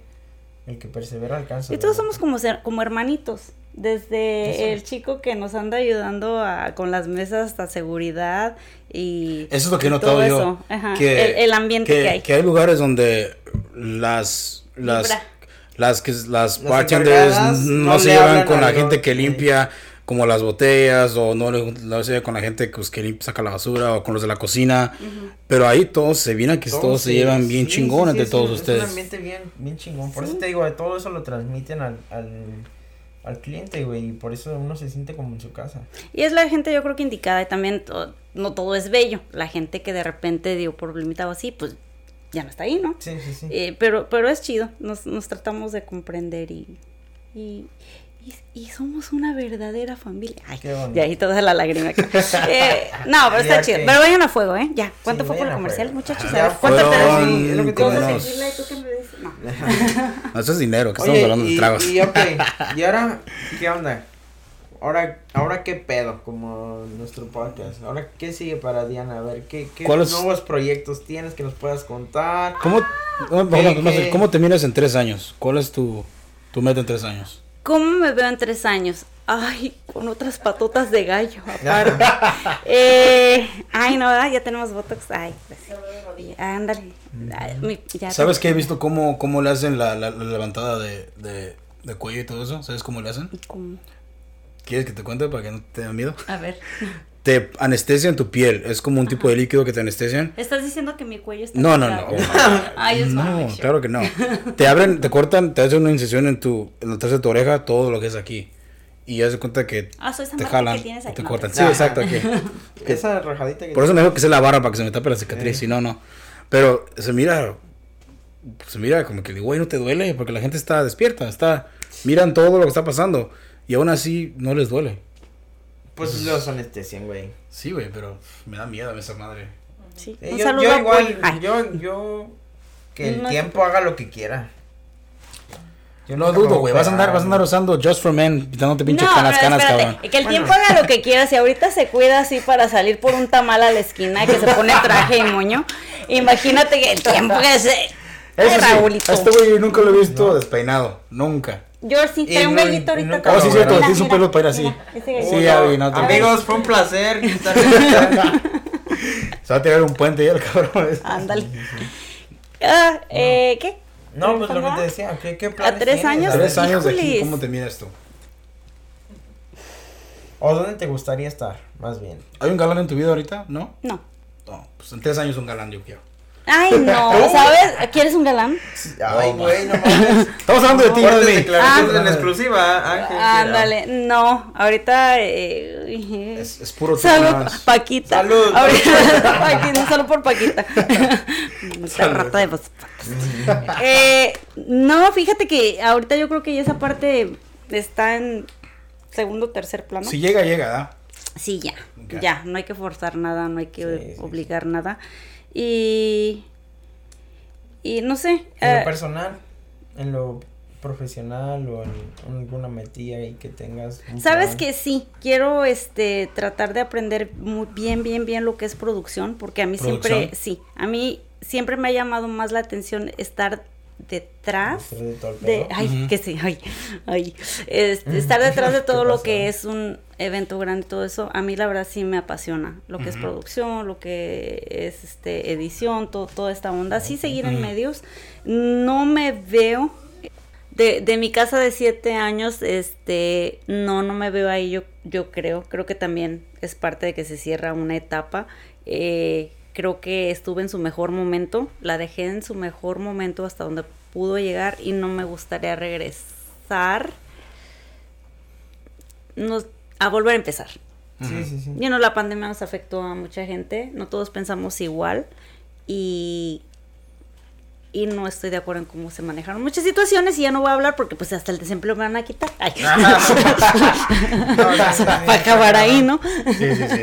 el que persevera alcanza. Y todos ¿verdad? somos como, ser- como hermanitos. Desde Eso. el chico que nos anda ayudando a, con las mesas hasta seguridad y Eso es lo que he notado yo. Que, el, el ambiente que, que, hay. lugares donde las las las que las Las bartenders no, no se le llevan con la gente que sí. limpia como las botellas o no se lleva con la gente pues, que saca la basura o con los de la cocina pero ahí todos se vienen que todos, se sí, llevan bien sí, chingón sí, entre sí, todos es ustedes Es un ambiente bien, bien chingón. Por eso te digo, todo eso lo transmiten al, al, al cliente, güey. Y por eso uno se siente como en su casa. Y es la gente yo creo que indicada y también to- no todo es bello. La gente que de repente dio por limitado así, pues ya no está ahí, ¿no? Sí, sí, sí. Eh, pero, pero es chido, nos, nos tratamos de comprender y, y, y, y somos una verdadera familia. Ay, Qué bonito. y ahí toda la lágrima. acá. [laughs] Eh, no, pero está chido. que- Pero vayan a fuego, ¿eh? Ya. ¿Cuánto Sí, fue por el comercial, fuego. muchachos? Ya A ver, ¿cuánto te? [laughs] No, eso es dinero, que Oye, estamos hablando y, de tragos. y ok, [laughs] y ahora, ¿qué onda? Ahora, ahora qué pedo, como nuestro podcast. Ahora, ¿qué sigue para Diana? A ver, ¿qué, qué ¿Cuál es- nuevos proyectos tienes que nos puedas contar? ¿Cómo, no, ¿Qué- sé, qué? ¿Cómo te miras en tres años? ¿Cuál es tu, tu meta en tres años? ¿Cómo me veo en tres años? Ay, con otras patotas de gallo, [laughs] aparte. eh, ay, no, ¿verdad? ya tenemos Botox. Ay, pues. Ándale. Ay, mi- ya ¿Sabes que he visto cómo, cómo le hacen la, la, la levantada de, de, de cuello y todo eso? ¿Sabes cómo le hacen? ¿Cómo? ¿Quieres que te cuente para que no te dé miedo? A ver. [laughs] Te anestesian tu piel. Es como un tipo de líquido que te anestesian. ¿Estás diciendo que mi cuello está No, no, no. [laughs] Ay, es no, claro que no. Te abren, te cortan, te hacen una incisión en tu, en la tercera de tu oreja, todo lo que es aquí. Y ya se cuenta que Ah, soy esa te jalan, que tienes ahí. te No, cortan. Sí, exacto, aquí. [laughs] Esa rajadita que Por eso me dijo que se la barra para que se me tape la cicatriz, si no, no. Pero se mira, se mira como que, güey, no te duele, porque la gente está despierta, está, miran todo lo que está pasando, y aún así no les duele. Pues los anestesian, güey. Sí, güey, pero me da miedo esa madre. Sí. Sí, Un yo, saludo yo a igual. Ay. yo, yo, que el No tiempo haga lo que quiera. Yo No dudo, güey, vas a andar, vas a andar usando Just for Men, quitándote pinche No, canas, canas, espérate, cabrón. que el Bueno. tiempo haga lo que quiera. Si ahorita se cuida así para salir por un tamal a la esquina que se pone traje y moño, imagínate que el tiempo que se... Eso sí, a este güey nunca lo he visto despeinado, nunca. Yo sí tengo un velito ahorita. Oh, sí, cierto, un mira, pelo para ir así. Sí, gallito. ya vi, no te- Amigos, fue un placer. [laughs] estar- Se va a tirar un puente ya el cabrón. Ándale. Ah, eh, ¿Qué? no, pues lo que ¿Cómo te decía, ¿qué, qué planes tres tienes? años, A Tres años de aquí. ¿cómo te miras tú? ¿O dónde te gustaría estar, más bien? ¿Hay un galán en tu vida ahorita? ¿No? No. No, pues en tres años un galán yo quiero. Ay, [laughs] no, ¿sabes? ¿Quieres un galán? Ay, No, güey, no mames. Estamos hablando de ti, no de mí. declaraciones Ah. en exclusiva. Ángel, Ándale, no, ahorita... Eh, Es, es puro Salud. Paquita. Salud. Ahorita, [laughs] [laughs] Paquita, un saludo por Paquita. Esta Salud. rata de vos. Eh, no, fíjate que ahorita yo creo que ya esa parte está en segundo o tercer plano. Si llega, llega, ¿da? Sí, ya, ya, no hay que forzar nada, no hay que Sí, sí, obligar nada. Y, y no sé, En lo personal, en lo profesional o en, en alguna metilla ahí que tengas. sabes plan. que sí, quiero este tratar de aprender muy bien, bien, bien lo que es producción, porque a mí siempre, sí, a mí siempre me ha llamado más la atención estar detrás de ay, que sí, ay, ay, este, estar detrás de [laughs] ¿Qué todo lo que es un evento grande y todo eso, a mí la verdad sí me apasiona, lo que es producción, lo que es este edición, todo, toda esta onda, sí seguir en medios, no me veo de, de mi casa de siete años, este, no, no me veo ahí, yo, yo creo, creo que también es parte de que se cierra una etapa, eh, creo que estuve en su mejor momento, la dejé en su mejor momento hasta donde pudo llegar y no me gustaría regresar nos- a volver a empezar. Sí, sí, sí. You know, la pandemia nos afectó a mucha gente, no todos pensamos igual y, y no estoy de acuerdo en cómo se manejaron muchas situaciones y ya no voy a hablar porque pues hasta el desempleo me van a quitar. Ay. [laughs] [laughs] Para acabar ahí, ¿no? Sí, sí, sí,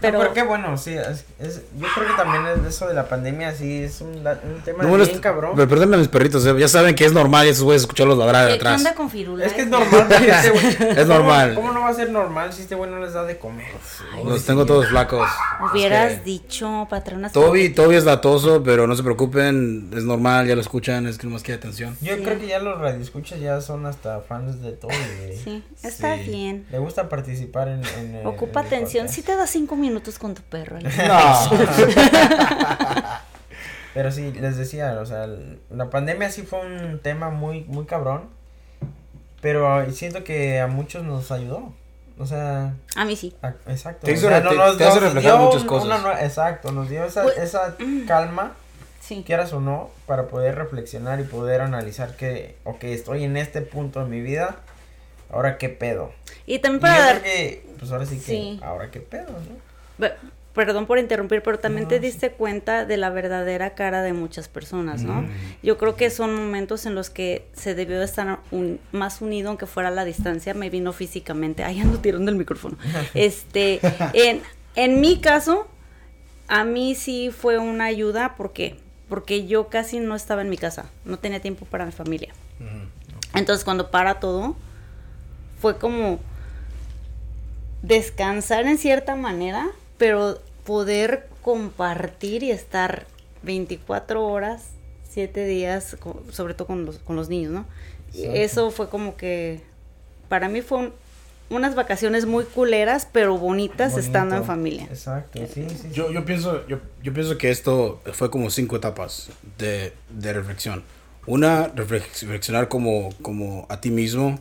Pero, Pero, qué bueno, sí. Es, es- yo creo que también es eso de la pandemia, sí, es un, da- un tema No bien cabrón. Pero perdóname a mis perritos, eh, ya saben que es normal y esos güeyes escucharlos ladrar de ¿qué atrás. onda con firula? Es que es normal. [laughs] este güey- Es normal. ¿Cómo, cómo no va a ser normal si este güey no les da de comer? Los tengo todos flacos. Hubieras Es que dicho unas Toby, Toby es latoso, pero no se preocupen, es normal, ya lo escuchan, es que nomás quiere atención. Yo Sí. creo que ya los radioescuchas ya son hasta fans de güey. Sí, está Sí. bien. Le gusta participar en. en el- Ocupa en atención. Si te das cinco minutos con tu perro. No. [laughs] Pero sí, les decía, o sea, la pandemia sí fue un tema muy, muy cabrón. Pero siento que a muchos nos ayudó. O sea, A mí sí. a- exacto. Te o hizo sea, re- te- te hace reflejar muchas cosas. una exacto, nos dio esa, Pues- esa calma, Sí. quieras o no, para poder reflexionar y poder analizar que, ok, estoy en este punto de mi vida, ahora qué pedo. Y también Y para yo dar. que, pues ahora sí que, Sí. ahora qué pedo, ¿no? Pe- Perdón por interrumpir, pero también No, te sí. diste cuenta de la verdadera cara de muchas personas, ¿no? Mm. Yo creo que son momentos en los que se debió de estar un- más unido, aunque fuera a la distancia, me vino físicamente. Ay, ando tirando el micrófono. [laughs] Este, en, en mi caso, a mí sí fue una ayuda porque porque yo casi no estaba en mi casa, no tenía tiempo para mi familia. Entonces cuando para todo, fue como descansar en cierta manera, pero poder compartir y estar 24 horas, 7 días, sobre todo con los, con los niños, ¿no? Exacto. Eso fue como que, para mí fue un- unas vacaciones muy culeras, pero bonitas estando en familia. Exacto, sí, sí. sí. Yo, yo, pienso, yo, yo pienso que esto fue como cinco etapas de, de reflexión. Una, reflex- reflexionar como, como a ti mismo,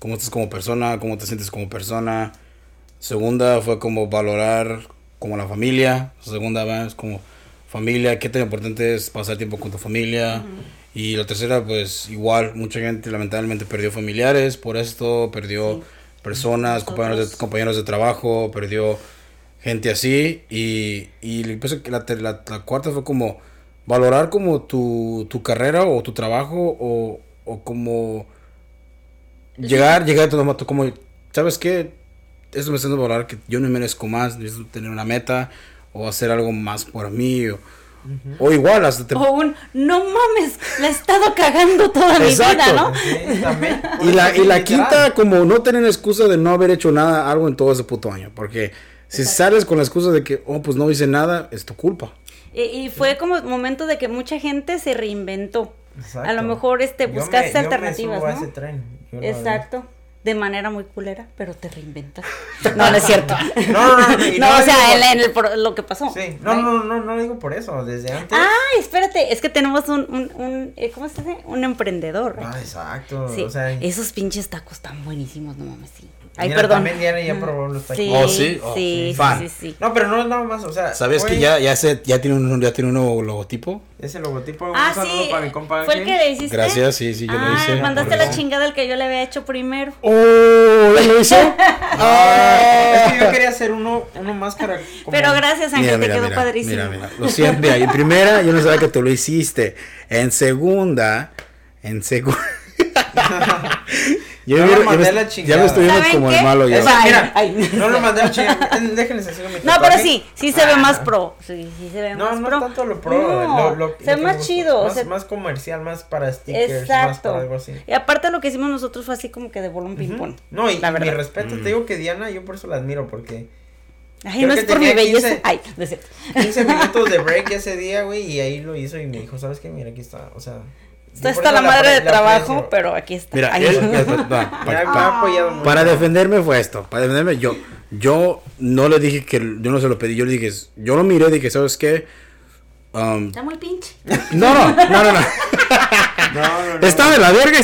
cómo estás como persona, cómo te sientes como persona. Segunda fue como valorar como la familia. Segunda vez como familia, qué tan importante es pasar tiempo con tu familia. Y la tercera, pues igual, mucha gente lamentablemente perdió familiares por esto, perdió Sí. personas, compañeros de, compañeros de trabajo, perdió gente así. Y, y la, la, la cuarta fue como valorar como tu, tu carrera o tu trabajo o, o como llegar, llegar a tu momento como, ¿sabes qué? Esto me está haciendo valorar que yo no merezco más, necesito tener una meta o hacer algo más por mí o, o igual hasta te- O un, no mames, la he estado cagando toda mi Exacto. vida, ¿no? Sí, también. Y la, y la quinta, como no tener excusa de no haber hecho nada, algo en todo ese puto año. Porque si sales con la excusa de que, oh, pues no hice nada, es tu culpa. Y, y fue como momento de que mucha gente se reinventó. Exacto. A lo mejor este Yo buscaste me- yo me alternativas, subo a ¿no? ese tren. Yo la Exacto. De manera muy culera, pero te reinventas. [laughs] No, no es cierto. No, no, no, No, no o sea, en, en el por- lo que pasó. Sí, no, no, no, no lo digo por eso, desde antes. Ay, espérate, es que tenemos un, un, un eh, ¿cómo se dice? Un emprendedor. Ah, exacto. sí, O sea, esos pinches tacos tan buenísimos, no mames, sí. Ay, mira, perdón. También Diana ya probó los tacos. Sí, Oh, sí, oh, sí, sí, fan. sí, sí. No, pero no es nada más, o sea. ¿Sabes que ya, ya, se, ya, tiene un, ya tiene un nuevo logotipo? Ese logotipo, Ah, un saludo sí, para mi compa. fue el que le hiciste. Gracias, sí, sí, yo lo ah, hice. mandaste la chingada el que yo le había hecho primero. ¡Oh! ¿Ya lo hizo? [laughs] Ah, es que yo quería hacer uno, uno máscara. como- Pero gracias, Ángel, Mira, te mira, quedó mira, padrísimo. mira, mira. Lo siento, mira, en primera, yo no sabía que tú lo hiciste. En segunda, en segunda. [laughs] [laughs] yo, No me- lo mandé me- a la ya chingada. me estoy viendo ¿Saben como qué? el malo yo. Es más, Ay, mira, ay. no lo mandé al chile. Déjenles hacer mi No, pero sí, sí se ve más pro. Sí, sí se ve No, más no pro. tanto lo pro. No, lo, lo- se ve más me chido. o Más, sea, más comercial, más para stickers. Más exacto. para algo así. Y aparte lo que hicimos nosotros fue así como que de bolón ping-pong. No, y La mi respeto, te digo que Diana, yo por eso la admiro, porque Ay, Creo no que es por mi tenía belleza. 15. Ay, no es cierto. 15 minutos de [laughs] break ese día, güey, y ahí lo hizo y me dijo, ¿sabes qué? Mira, aquí está, o sea. Está hasta la madre de la trabajo, aprecio. pero aquí está. Mira, él- va, [laughs] Me pa- ha, me ha apoyado mucho. para defenderme fue esto. Para defenderme, yo, yo no le dije que yo no se lo pedí. Yo le dije, yo lo miré y dije, ¿sabes qué? Um, Está muy pinche. no, no, no, no, no. [laughs] No, no, no. Está de la verga.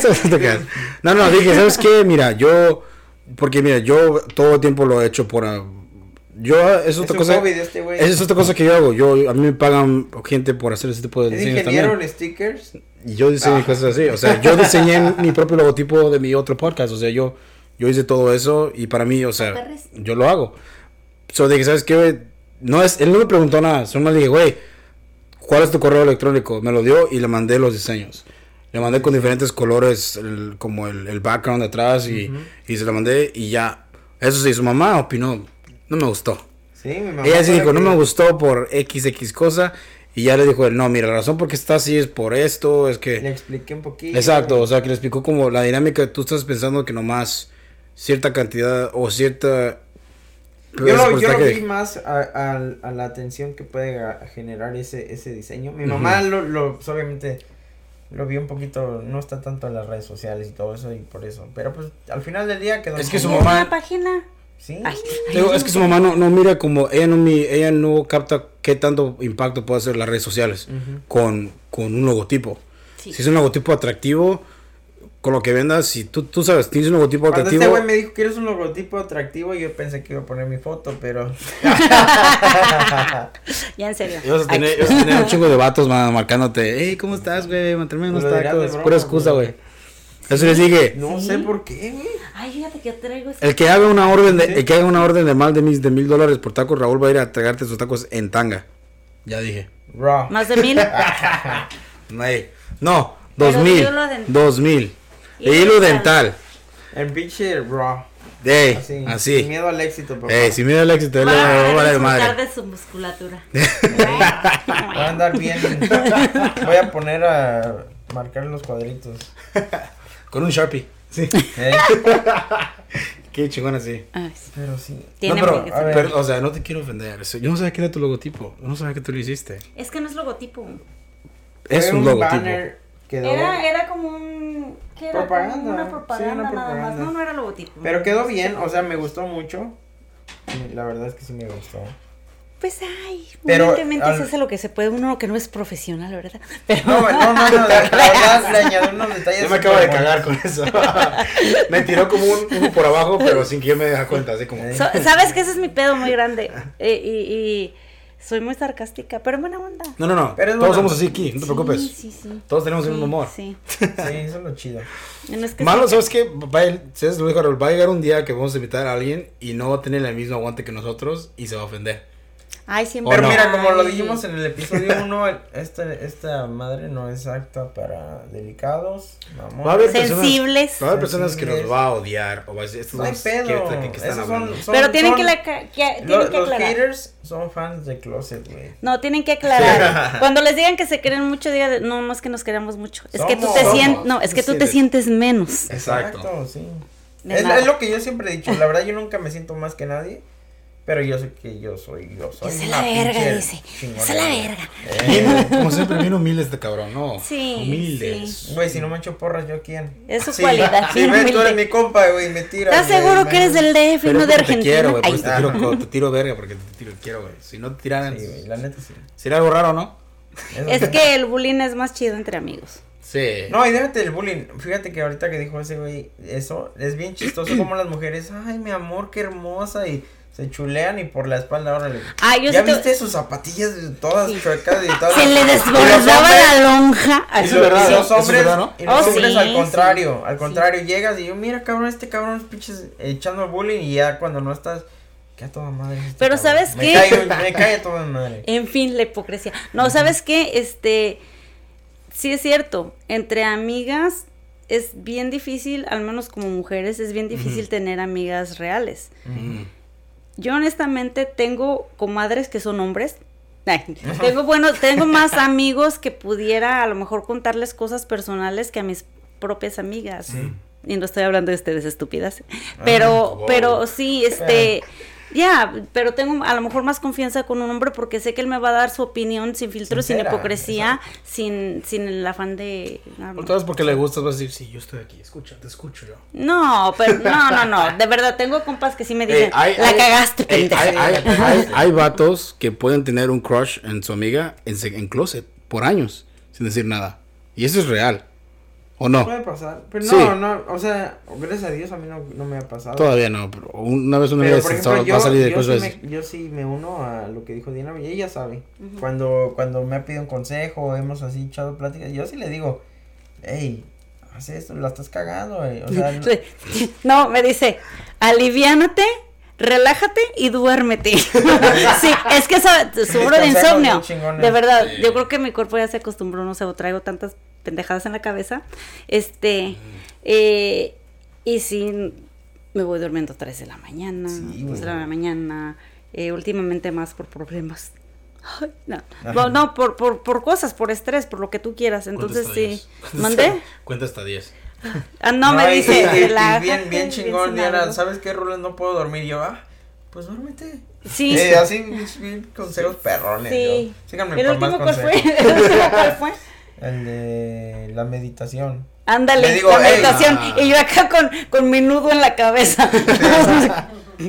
No, no, dije, ¿sabes qué? Mira, yo, porque mira, yo todo el tiempo lo he hecho por, ah, yo, es Es otra un cosa, hobby de este es otra cosa que yo hago, yo, a mí me pagan gente por hacer ese tipo de Es diseños ingeniero también. en stickers. Y yo diseño Ah. cosas así, o sea, yo diseñé mi propio logotipo de mi otro podcast, o sea, yo, yo hice todo eso y para mí, o sea, yo lo hago. So, dije, ¿sabes qué, güey? No es, él no me preguntó nada, solo me dije, güey, ¿cuál es tu correo electrónico? Me lo dio y le mandé los diseños. Le mandé con diferentes colores, el- como el, el background de atrás y, y se lo mandé y ya. Eso sí, su mamá opinó, no me gustó. Sí, mi mamá. Ella sí dijo, no que- me gustó por XX cosa. Y ya le dijo él, no, mira, la razón por qué está así es por esto, es Le que... expliqué un poquito. Exacto, o sea, que le explicó como la dinámica, tú estás pensando que nomás cierta cantidad o cierta... Yo lo, yo lo vi más a, a- a la atención que puede a- generar ese, ese diseño. Mi mamá lo, lo, pues, obviamente lo vio un poquito, no está tanto en las redes sociales y todo eso y por eso. Pero pues al final del día quedó. Es que en- su ¿Tiene mamá- una página? Sí. Ay, es que su mamá no, no mira como, ella no, mi- ella no capta qué tanto impacto puede hacer las redes sociales con, con un logotipo. Sí. Si es un logotipo atractivo, con lo que vendas, si tú, tú sabes, tienes un logotipo Cuando atractivo... este güey me dijo, ¿quieres un logotipo atractivo? Yo pensé que iba a poner mi foto, pero... [laughs] Ya en serio. Y vas a tener, a tener un chingo de vatos ma- marcándote, hey, ¿cómo estás, güey? Manténme unos tacos. broma, Pura excusa, güey. Eso les dije. no ¿Sí? sé por qué, güey. Ay, fíjate que yo traigo ese. El que haga una orden de, Sí. el que haga una orden de mal de mis de mil dólares por tacos, Raúl va a ir a tragarte sus tacos en tanga. Ya dije. Raw. Más de mil. [laughs] No, Pero dos mil. hilo dental. Dos mil. Hilo Hilo dental. dental. El pinche raw. Ey, Así. Sin así. miedo al éxito, papá. Ey, sin miedo al éxito, él Va va a disfrutar madre. de su musculatura. [laughs] Voy a andar bien. [laughs] Voy a poner a marcar los cuadritos. Con un Sharpie. Sí. Ey, [laughs] Qué chingón así. Ay, sí. pero sí. Tiene no, pero, a ver. pero, o sea, no te quiero ofender. Yo no sabía que era tu logotipo. Yo no sabía que tú lo hiciste. Es que no es logotipo. Es un logotipo. banner quedó, Era, era como un. ¿Qué era? Propaganda. Como una Sí, propaganda una nada más. propaganda. No, no era logotipo. Pero quedó bien, o sea, me gustó mucho. La verdad es que sí me gustó. Pues ay, Pero, evidentemente al- se hace lo que se puede uno que no es profesional, ¿verdad? Pero No, no, no, no, la, la verdad le añadió unos detalles. Yo me acabo de cagar con eso. [laughs] me tiró como un, uno por abajo, pero sin que yo me dé cuenta. Así como. So- sabes que ese es mi pedo muy grande. Eh, y, y soy muy sarcástica, pero en buena onda. No, no, no. Pero Todos somos así aquí, no te preocupes. Sí, sí, sí. Todos tenemos el Sí, mismo humor. Sí. [laughs] Sí, eso es lo chido. No es que Malo, sea- ¿sabes qué? Va a, ¿sabes? Lo dijo va a llegar un día que vamos a invitar a alguien y no va a tener el mismo aguante que nosotros y se va a ofender. Ay, siempre. Pero no? mira, como lo dijimos en el episodio [laughs] 1, esta, esta madre no es apta para delicados, mamón. Va a haber personas- Sensibles. Va a haber personas que Sensibles. nos va a odiar o va a decir, estos No hay pedo. que, que- que están Esos son- hablando. son- Pero tienen son- que, la, que- tienen lo- que los aclarar. haters son fans de Closet, güey. No, tienen que aclarar. [laughs] Cuando les digan que se creen mucho, digan, no, no es que nos queramos mucho. Es que tú Somos, te somos. sientes, no, es que tú te Sientes. menos. Exacto. sí. De Es, es lo que yo siempre he dicho. La verdad, yo nunca me siento más que nadie. Pero yo sé que yo soy, yo soy. La verga, dice. Sé la verga. Eh, Como siempre, bien humilde este cabrón, ¿no? Sí, Humildes. Güey, si no me echo porras, ¿yo quién? Es su Sí, cualidad, Sí, ves, tú eres mi compa, güey, me tiras. ¿Estás seguro me- que eres del DF y no de Argentina? te quiero, güey, pues te tiro, te tiro verga porque te tiro quiero, güey. Si no te tiraran, Sí, güey, la neta sí. sería algo raro, ¿no? Es que el bullying es más chido entre amigos. Sí. No, y déjate el bullying. Fíjate que ahorita que dijo ese güey, eso es bien chistoso [clears throat] como las mujeres, ay, mi amor, qué hermosa, y se chulean y por la espalda, órale. Ay, yo ¿Ya sí te- viste sus zapatillas todas Sí. chuecas y [laughs] todas? Se le desbordaba la lonja. Y Eso los, verdad, y los hombres, verdad, ¿no? y los Oh, hombres sí, al contrario, al contrario, llegas y yo, mira cabrón, este cabrón es pinches echando bullying y ya cuando no estás, que a toda madre. este Pero cabrón. ¿sabes me qué? Cae, me cae a toda madre. [laughs] En fin, la hipocresía. No, ¿sabes qué? Este, sí es cierto, entre amigas es bien difícil, al menos como mujeres, es bien difícil tener amigas reales. Yo honestamente tengo comadres que son hombres. Ay, tengo bueno, tengo más [laughs] amigos que pudiera a lo mejor contarles cosas personales que a mis propias amigas. Y no estoy hablando de ustedes estúpidas. Pero, wow. pero sí, este, ya, pero tengo a lo mejor más confianza con un hombre porque sé que él me va a dar su opinión sin filtro, sin Sincera, hipocresía, sin, sin el afán de. no, no. Porque le gustas, vas a decir, sí, yo estoy aquí, escucha, te escucho yo. No, pero no, no, no. De verdad, tengo compas que sí me dicen, Eh, hay- la hay- cagaste, eh, pendeja. hay, hay, hay- hay vatos que pueden tener un crush en su amiga en, se- en closet por años, sin decir nada. Y eso es real. ¿O no? Puede pasar, pero Sí. no, no, o sea, gracias a Dios a mí no, no me ha pasado. Todavía no, pero una vez una ejemplo, va a salir de yo, cosas. sí me, yo sí me uno a lo que dijo Diana y ella sabe. Cuando cuando me ha pedido un consejo, hemos así echado pláticas, yo sí le digo, hey, haz esto, la estás cagando, güey. O sea, [laughs] no- No, me dice, aliviánate, relájate y duérmete. [laughs] sí, es que sufro de insomnio. De verdad, Sí. yo creo que mi cuerpo ya se acostumbró, no sé, o traigo tantas pendejadas en la cabeza. Este, eh, y sí, me voy durmiendo a 3 de la mañana, Sí, 2 de la mañana, eh, últimamente más por problemas. Ay, no, no, no, por, por, por cosas, por estrés, por lo que tú quieras. Entonces sí. [laughs] ¿Mandé? Cuenta hasta 10. Ah, no, me y- dice, y- y relájate, bien, bien chingón, sin Diana. ¿sabes qué, Roland? No puedo dormir. Y yo, ah, pues duérmete. Sí. Eh, así, bien consejos perrones. Sí. yo. Síganme ¿El por más último cuál fue? ¿El último [laughs] cuál fue? El de la meditación. Ándale, Le digo, la meditación. Ah. Y yo acá con, con mi nudo en la cabeza. [laughs]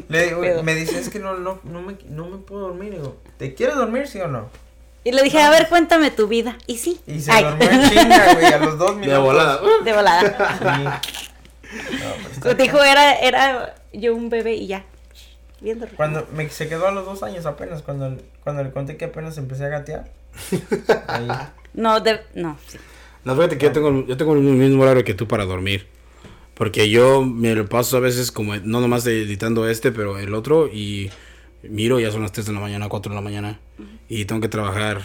Le digo, me dice, es que no, no, no, me, no me puedo dormir. Y digo, ¿te quieres dormir, sí o no? Y le dije, a ver, cuéntame tu vida. Y sí. Y se Ay. durmió en chinga, güey, a los dos minutos. De volada. [laughs] De volada. Sí. No, pero está Dijo, era, era yo un bebé y ya. Bien dormido. Cuando me, se quedó a los dos años apenas, cuando, cuando le conté que apenas empecé a gatear. Ahí. No, de, no, sí. No, fíjate que yo tengo, yo tengo el mismo horario que tú para dormir. Porque yo me lo paso a veces como, no nomás editando este, pero el otro. Y miro, ya son las 3 de la mañana, 4 de la mañana. Y tengo que trabajar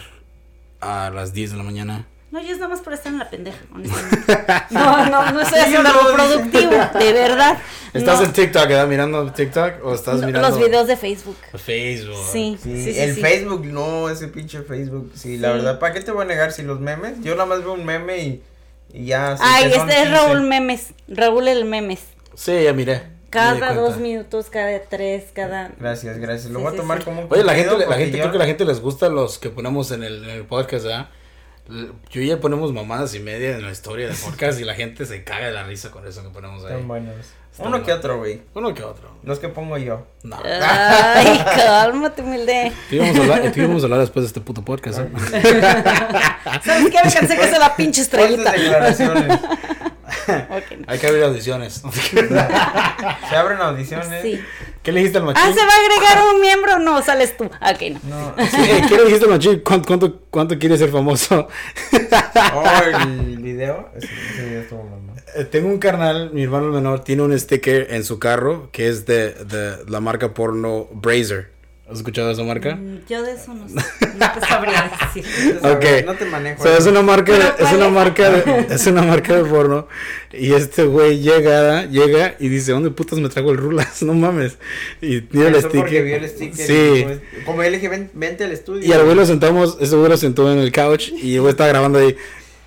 a las 10 de la mañana. No, yo es nada más por estar en la pendeja, honestamente. [laughs] No, no, no estoy haciendo algo productivo, de verdad. ¿Estás No, en TikTok, ¿verdad? Mirando TikTok o estás no, mirando Los videos de Facebook. Facebook? Sí, Sí, sí, sí. el sí. Facebook, no, ese pinche Facebook. Sí, la verdad, ¿para qué te voy a negar si los memes? Yo nada más veo un meme y, y ya. Ay, este es 15. Raúl Memes. Raúl el Memes. Sí, ya miré. Cada dos minutos, cada tres, cada. Gracias, gracias. Lo Sí, voy a tomar sí. como un Oye, la gente, la gente, yo- creo que la gente les gusta los que ponemos en el, en el podcast, ¿verdad? Yo ya ponemos mamadas y media en la historia del podcast y la gente se caga de la risa con eso que ponemos ahí. Están buenos. Uno que otro, güey. Uno que otro. Los que pongo yo. No. Ay, cálmate, humilde. Te íbamos a hablar, te íbamos a hablar después de este puto podcast, ¿eh? [laughs] ¿Sabes qué? Me cansé que sea la pinche estrellita. [laughs] Hay que abrir audiciones. [laughs] Se abren audiciones. Sí. ¿Qué le dijiste al machín? Ah, ¿se va a agregar un miembro? No, sales tú. Ok, no. No. [laughs] Sí, ¿Qué le dijiste al machín? ¿Cuánto, cuánto, cuánto quieres ser famoso? Oh, el video. Ese, ese video estuvo mamá. Eh, Tengo un carnal, mi hermano menor, tiene un sticker en su carro que es de, de la marca porno Brazer. ¿Has escuchado esa marca? Mm, Yo de eso no sé. No te sabría decir. [laughs] Ok. No te manejo. O sea, es una marca, de- es ¿cuál una marca, de, [laughs] es una marca de porno. Y este güey llega, llega y dice, ¿dónde putas me trajo el rulas? No mames. Y mira el sticker. vio el sticker. Sí. y Como yo le dije, ven, vente al estudio. Y al güey lo sentamos, ese güey lo sentó en el couch y el güey estaba grabando ahí.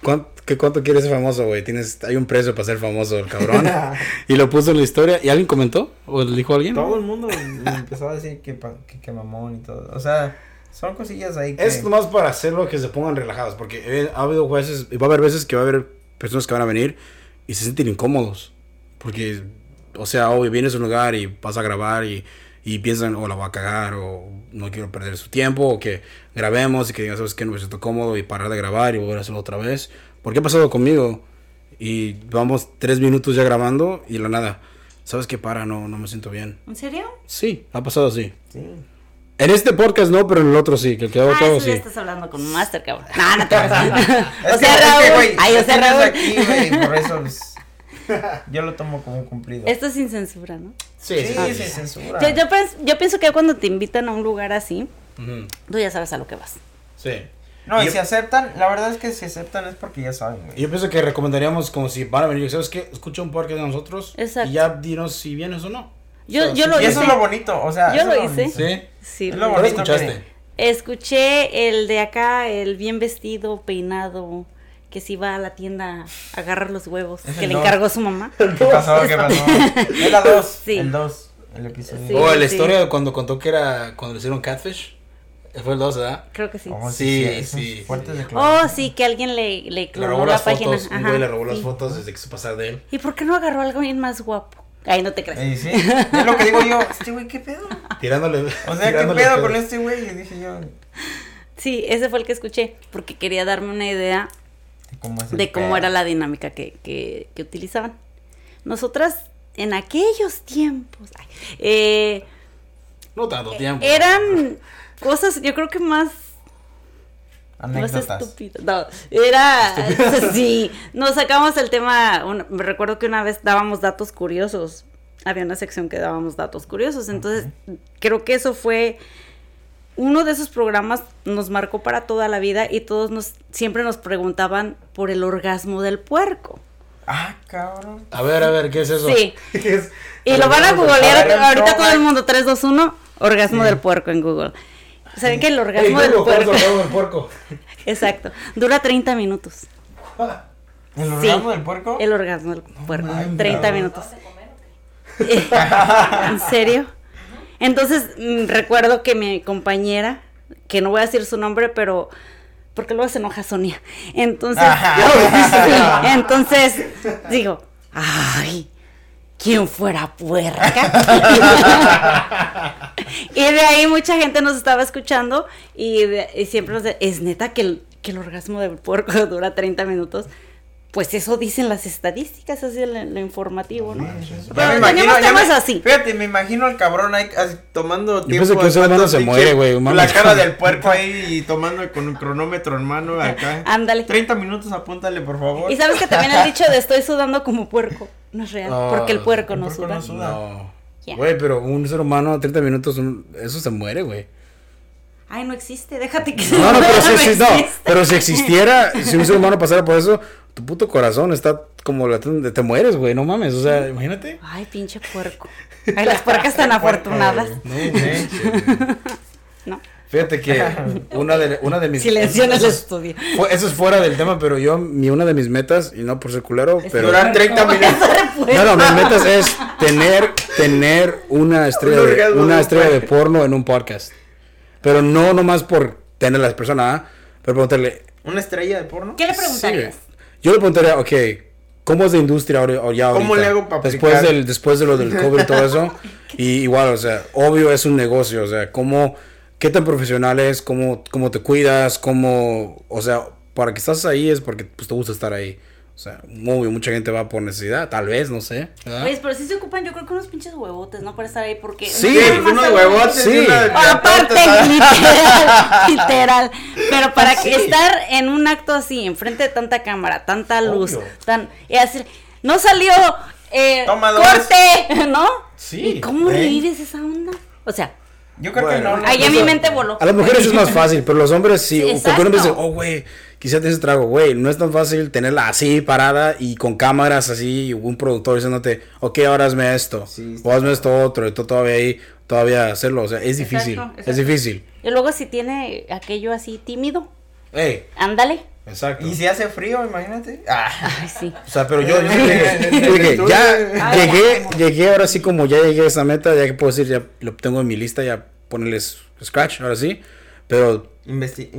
¿Cuánto, qué, ¿Cuánto quieres ser famoso, güey? Tienes, hay un precio para ser famoso, el cabrón. [laughs] [laughs] y lo puso en la historia. ¿Y alguien comentó? ¿O le dijo a alguien? Todo el mundo empezó a decir que, que, que mamón y todo. O sea, son cosillas ahí que... Es nomás para hacerlo que se pongan relajados. Porque eh, ha habido veces, y va a haber veces que va a haber personas que van a venir y se sienten incómodos. Porque, o sea, hoy vienes a un lugar y vas a grabar y, y piensan, o la voy a cagar, o no quiero perder su tiempo, o que grabemos y que digan, ¿sabes qué? No me siento cómodo y parar de grabar y volver a hacerlo otra vez. Porque ha pasado conmigo y vamos tres minutos ya grabando y la nada. ¿Sabes qué? Para, no, no me siento bien. ¿En serio? Sí, ha pasado así. Sí. En este podcast no, pero en el otro sí, que el que hago Ah, todo eso sí. estás hablando con un máster, cabrón. No, no te vas a... [laughs] O que- sea, es que, Raúl. güey, Ay, o sea, Raúl. aquí, güey, por [laughs] eso yo lo tomo como un cumplido. Esto es sin censura, ¿no? sí, sí, sí, sí. sin censura. Yo, yo, pens- yo pienso que cuando te invitan a un lugar así, Ujú, tú ya sabes a lo que vas. Sí. No, y si aceptan, la verdad es que si aceptan es porque ya saben, güey. Yo pienso que recomendaríamos como si van a venir, ¿sabes qué? Escucha un podcast de nosotros Exacto. y ya dinos si vienes o no. Yo, O sea, yo sí. lo y eso hice. es lo bonito, o sea. Yo eso lo hice. bonito. ¿Sí? Sí, Es lo lo ¿Cuál bonito escuchaste? que- Escuché el de acá, el bien vestido, peinado, que se iba a la tienda a agarrar los huevos, Es que le dos. encargó su mamá. [laughs] ¿Qué pasó? ¿Qué pasó? [laughs] 2. Sí. El 2. El episodio. Sí. O la sí. historia de cuando contó que era cuando le hicieron catfish. Fue el 2, ¿verdad? Creo que sí. Oh, Sí, sí, Fuertes sí. Oh, sí, que alguien le, le robó la las página. fotos, un Ajá, güey le robó las sí. fotos desde que se pasar de él. ¿Y por qué no agarró algo bien más guapo? Ay, no te creas. Eh, sí. Es lo que digo yo. [laughs] Este güey, ¿qué pedo? Tirándole. O sea, ¿qué pedo pedo. con este güey? Y dije yo. Sí, ese fue el que escuché, porque quería darme una idea ¿Cómo es el de cómo era la dinámica que, que, que utilizaban. Nosotras, en aquellos tiempos, ay, eh, No tanto tiempo. eran [laughs] cosas, yo creo que más más Anécdotas. estúpidas. No, era, [laughs] sí, nos sacamos el tema, un- me recuerdo que una vez dábamos datos curiosos, había una sección que dábamos datos curiosos, entonces creo que eso fue uno de esos programas nos marcó para toda la vida y todos nos siempre nos preguntaban por el orgasmo del puerco. Ah, cabrón. A ver, a ver, ¿qué es eso? Sí. [laughs] ¿Qué es? Y lo van a googlear ahorita todo el mundo 3 2 1 orgasmo Sí. del puerco en Google. ¿Saben que el Ey, orgasmo del Google, ¿cuál es puerco? el orgasmo del puerco? [laughs] Exacto. Dura 30 minutos. [laughs] ¿El Sí. orgasmo del puerco? El orgasmo del puerco. mames, 30 cabrón. minutos. [laughs] ¿En serio? Entonces, mm, recuerdo que mi compañera, que no voy a decir su nombre, pero porque luego se enoja Sonia. Entonces, entonces digo, ay, ¿quién fuera puerca? [laughs] y de ahí mucha gente nos estaba escuchando y, de- y siempre nos de- es neta que el, que el orgasmo del puerco dura 30 minutos. Pues eso dicen las estadísticas, así es lo, lo informativo, ¿no? Ya Pero me imagino, temas me- así. Fíjate, me imagino al cabrón ahí así, tomando tiempo. pienso que un ser humano se muere, güey. La cara del puerco ahí y tomando con un cronómetro en mano acá. [laughs] Ándale. 30 minutos, apúntale, por favor. Y sabes que también el dicho de [laughs] estoy sudando como puerco no es real, Ah, porque el puerco el no puerco suda. no suda. No. Güey, pero un ser humano a 30 minutos, un- eso se muere, güey. Ay, no existe, déjate que No, no, pero [laughs] si, si- no, existe. pero si existiera, si un ser humano pasara por eso, tu puto corazón está como latando, te mueres, güey, no mames, o sea, imagínate. Ay, pinche puerco. Ay, las puercas tan [laughs] afortunadas. No, sí. No. Fíjate que [laughs] una de, una de mis... Silencio en el eso es- estudio. fue- eso es fuera del tema, pero yo, mi, una de mis metas, y no por ser culero, pero... Durar 30 [laughs] minutos. No, no, mis metas es tener, tener una estrella, Un de, una estrella de porno. en un podcast. Pero no nomás por tener a las personas, ¿ah? pero preguntarle, ¿Una estrella de porno? ¿Qué le Sí, preguntarías? Yo le preguntaría, ok, ¿cómo es la industria ahora, ya ¿Cómo le hago pa' después del Después de lo del COVID y todo eso. [laughs] y igual, o sea, obvio es un negocio, o sea, ¿cómo, qué tan profesional es? ¿Cómo, cómo te cuidas? ¿Cómo, o sea, para que estás ahí es porque pues, te gusta estar ahí? O sea, obvio, mucha gente va por necesidad, tal vez, no sé. ¿verdad? Oye, pero sí se ocupan, yo creo que unos pinches huevotes, ¿no? Para estar ahí, porque. Sí, unos huevotes Sí. y una de Aparte, literal, [laughs] literal. Pero para que estar en un acto así, enfrente de tanta cámara, tanta luz, Obvio. tan. Y así, no salió. Eh, Toma dos. corte, [laughs] ¿no? Sí, ¿Y cómo ¿eh? revives esa onda? O sea, Yo creo Bueno. que no. no, ahí ya no mi sé. mente voló. A las mujeres es más fácil, pero los hombres sí. Sí, porque uno dice, oh, güey, quizá te ese trago, güey. No es tan fácil tenerla así parada y con cámaras así, y un productor diciéndote, ok, ahora hazme esto, Sí, o hazme esto otro, y tú todavía ahí, todavía hacerlo. O sea, es difícil, Exacto, es difícil. Y luego si tiene aquello así tímido, Ey, ándale. exacto. Y si hace frío, imagínate. Ah. [laughs] Ay, sí. O sea, pero yo, [laughs] yo estudio. [laughs] ya Ay, llegué, llegué ahora sí como ya llegué a esa meta, ya que puedo decir, ya lo tengo en mi lista, ya ponerles scratch, ahora sí. Pero Investi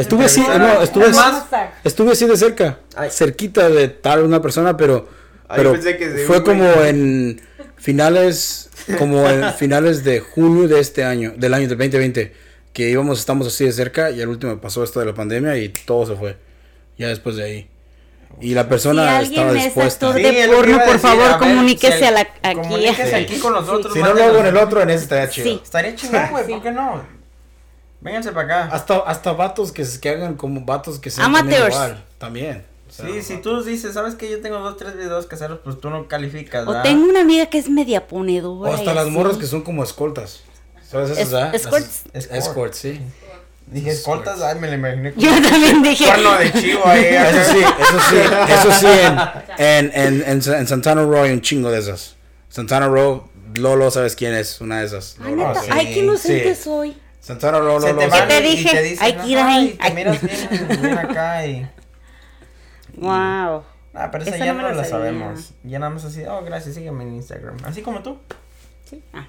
estuve así, no, estuve Es así, estuve así de cerca, Ay. cerquita de tal una persona, pero, Ay, pero pensé que fue como güey. en finales, como en [laughs] finales de junio de este año, del año del 2020, que íbamos, estamos así de cerca y al último pasó esto de la pandemia y todo se fue, ya después de ahí. Y la persona Si estaba es dispuesta. Sí, de porno, por decir, favor, a ver, comuníquese si a la, el- aquí. Comuníquese Sí. aquí con nosotros. Si no lo hago en el otro, en ese estaría chido. Sí. Estaría chingón, güey, ¿por qué no? Vénganse para acá. Hasta, hasta vatos que, que hagan como vatos que sean también Amateurs. igual, también. O sea, Sí, si tú dices, ¿sabes que Yo tengo dos, tres videos caseros, pues tú no calificas, O ¿verdad? tengo una amiga que es media ponedora. O hasta las así. morras que son como escoltas. ¿Sabes Es- eso, ah? escorts. Las- Escort. Escorts, sí. Dije, escoltas, ay, me lo imaginé como Yo también dije. cuerno de chivo ahí. [laughs] Eso sí, eso sí, [laughs] eso sí, en, en, en, en, en Santana Row hay un chingo de esas. Santana Row, Lolo, ¿sabes quién es? Una de esas. Ay, Lolo, neta, sí. ay, qué inocente Sí. soy. Santana Row, Se Lolo. te te y dije? te dicen, Hay que ir "Ay, ahí". te miras bien, bien acá y... [laughs] Wow. Ah, pero esa Esa ya no la sabemos. Ya nada más así, oh, gracias, sígueme en Instagram. Así como tú. Sí. Ah,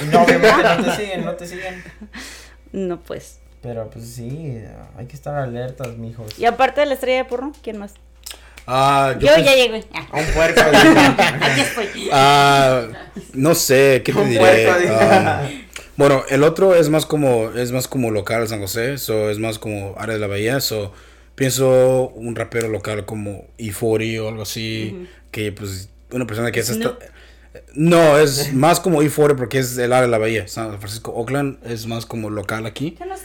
Y no, obviamente no te [laughs] siguen, no te siguen. no, pues. Pero pues sí, hay que estar alertas, mijos. Y aparte de la estrella de porno, ¿quién más? Ah, Yo, pens- ya llegué. Ah, A un puerco. aquí [laughs] estoy. Ah, no sé, ¿qué te Un diré? puerco, bueno, el otro es más como es más como local San José, so es más como área de la bahía, so pienso un rapero local como E40 o algo así, que pues una persona que es esta- Snoop. No, es más como E40 porque es el área de la bahía, San Francisco, Oakland es más como local aquí. ¿Qué no es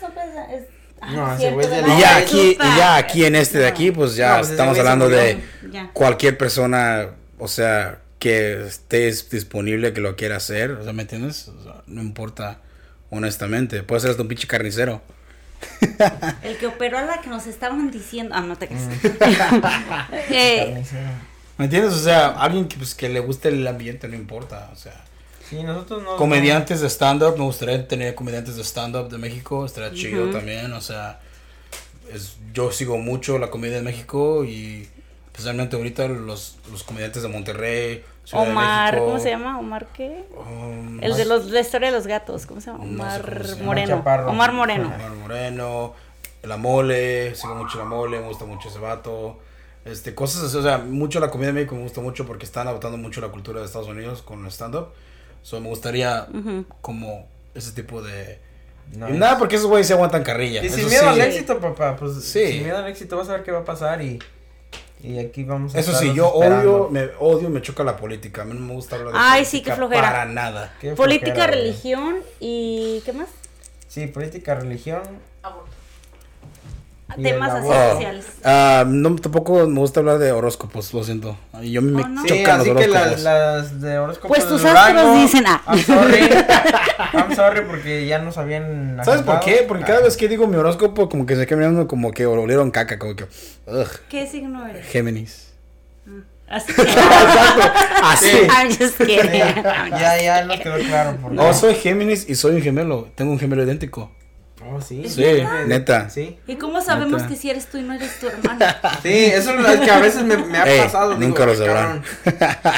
ah, No, cierto, de Y ya aquí, y ya aquí en este de aquí, pues ya No, pues estamos hablando de. Ya. cualquier persona, o sea, que esté disponible, que lo quiera hacer, o sea, ¿me entiendes? O sea, no importa, honestamente, puede ser hasta un pinche carnicero. [laughs] El que operó a la que nos estaban diciendo. Ah, no te creas. Mm. [laughs] Eh, Carnicero. ¿Me entiendes? O sea, alguien que, pues, que le guste el ambiente, no importa, o sea. Sí, nosotros no. Comediantes de stand-up, me gustaría tener comediantes de stand-up de México, estaría chido también, o sea, es, yo sigo mucho la comedia de México y especialmente ahorita los, los comediantes de Monterrey, Ciudad Omar, ¿cómo se llama? ¿Omar qué? um, El de los, la historia de los gatos, ¿cómo se llama? No sé Omar cómo se llama. Moreno. Omar Moreno. Omar Moreno, la mole, sigo mucho la mole, me gusta mucho ese vato. Este, cosas así, o sea, mucho la comedia de México me gusta mucho porque están adoptando mucho la cultura de Estados Unidos con el stand-up. So, me gustaría como ese tipo de... No, y nada, porque esos güeyes se aguantan carrilla. Y sin eso miedo al sí. éxito, papá. Pues Sí. sin miedo al éxito vas a ver qué va a pasar y. Y aquí vamos a Eso sí, yo odio, me odio, me choca la política. A mí no me gusta hablar de Ay, sí, qué flojera. Para nada. Qué Política, flojera, religión y. ¿Qué más? Sí, política, religión. Temas así sociales. Ah, no, tampoco me gusta hablar de horóscopos, lo siento. Y Yo me Oh, no. Sí, chocan los así que horóscopos. las, las de horóscopos Pues tus astros dicen, ah. I'm sorry. [laughs] I'm sorry porque ya nos habían ¿Sabes por qué? Porque cada Ah. vez que digo mi horóscopo, como que se queda mirando como que olieron caca, como que. Ugh, ¿Qué signo eres? Géminis. Así. [laughs] [laughs] Así. I'm just kidding. Ya, ya nos quedó claro. Por No, soy Géminis y soy un gemelo. Tengo un gemelo idéntico. Oh, sí. Sí, neta. Sí. ¿Y cómo sabemos Neta. que si eres tú y no eres tu hermano? [laughs] Sí, eso es lo que a veces me, me ha Ey, pasado. nunca lo sabrán.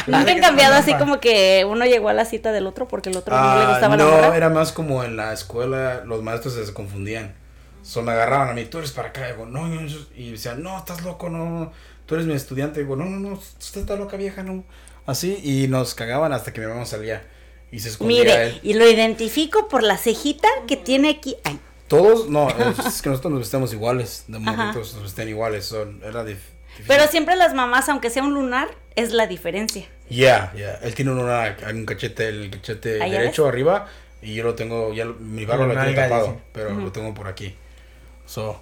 ¿Nunca [laughs] han cambiado así como que uno llegó a la cita del otro porque el otro no le Ah, gustaba la no, era más como en la escuela, los maestros se confundían. So, me agarraban a mí, tú eres para acá. Y digo, no, yo no soy-". Y decían, no, estás loco, no, no, tú eres mi estudiante. Y digo, no, no, no, usted está loca, vieja, no. Así, y nos cagaban hasta que mi mamá salía. Y se escondía Mire, él. y lo identifico por la cejita que tiene aquí. Ay, Todos, no, es que nosotros nos vestimos iguales. De morritos nos vestían iguales. Son, era dif- difícil. pero siempre las mamás, aunque sea un lunar, es la diferencia. Ya, ya. Él tiene una, un cachete, el cachete ¿Ah, ya derecho arriba. Y yo lo tengo, ya lo- mi barba Como lo tengo nalga, tapado. dice. Pero lo tengo por aquí. So,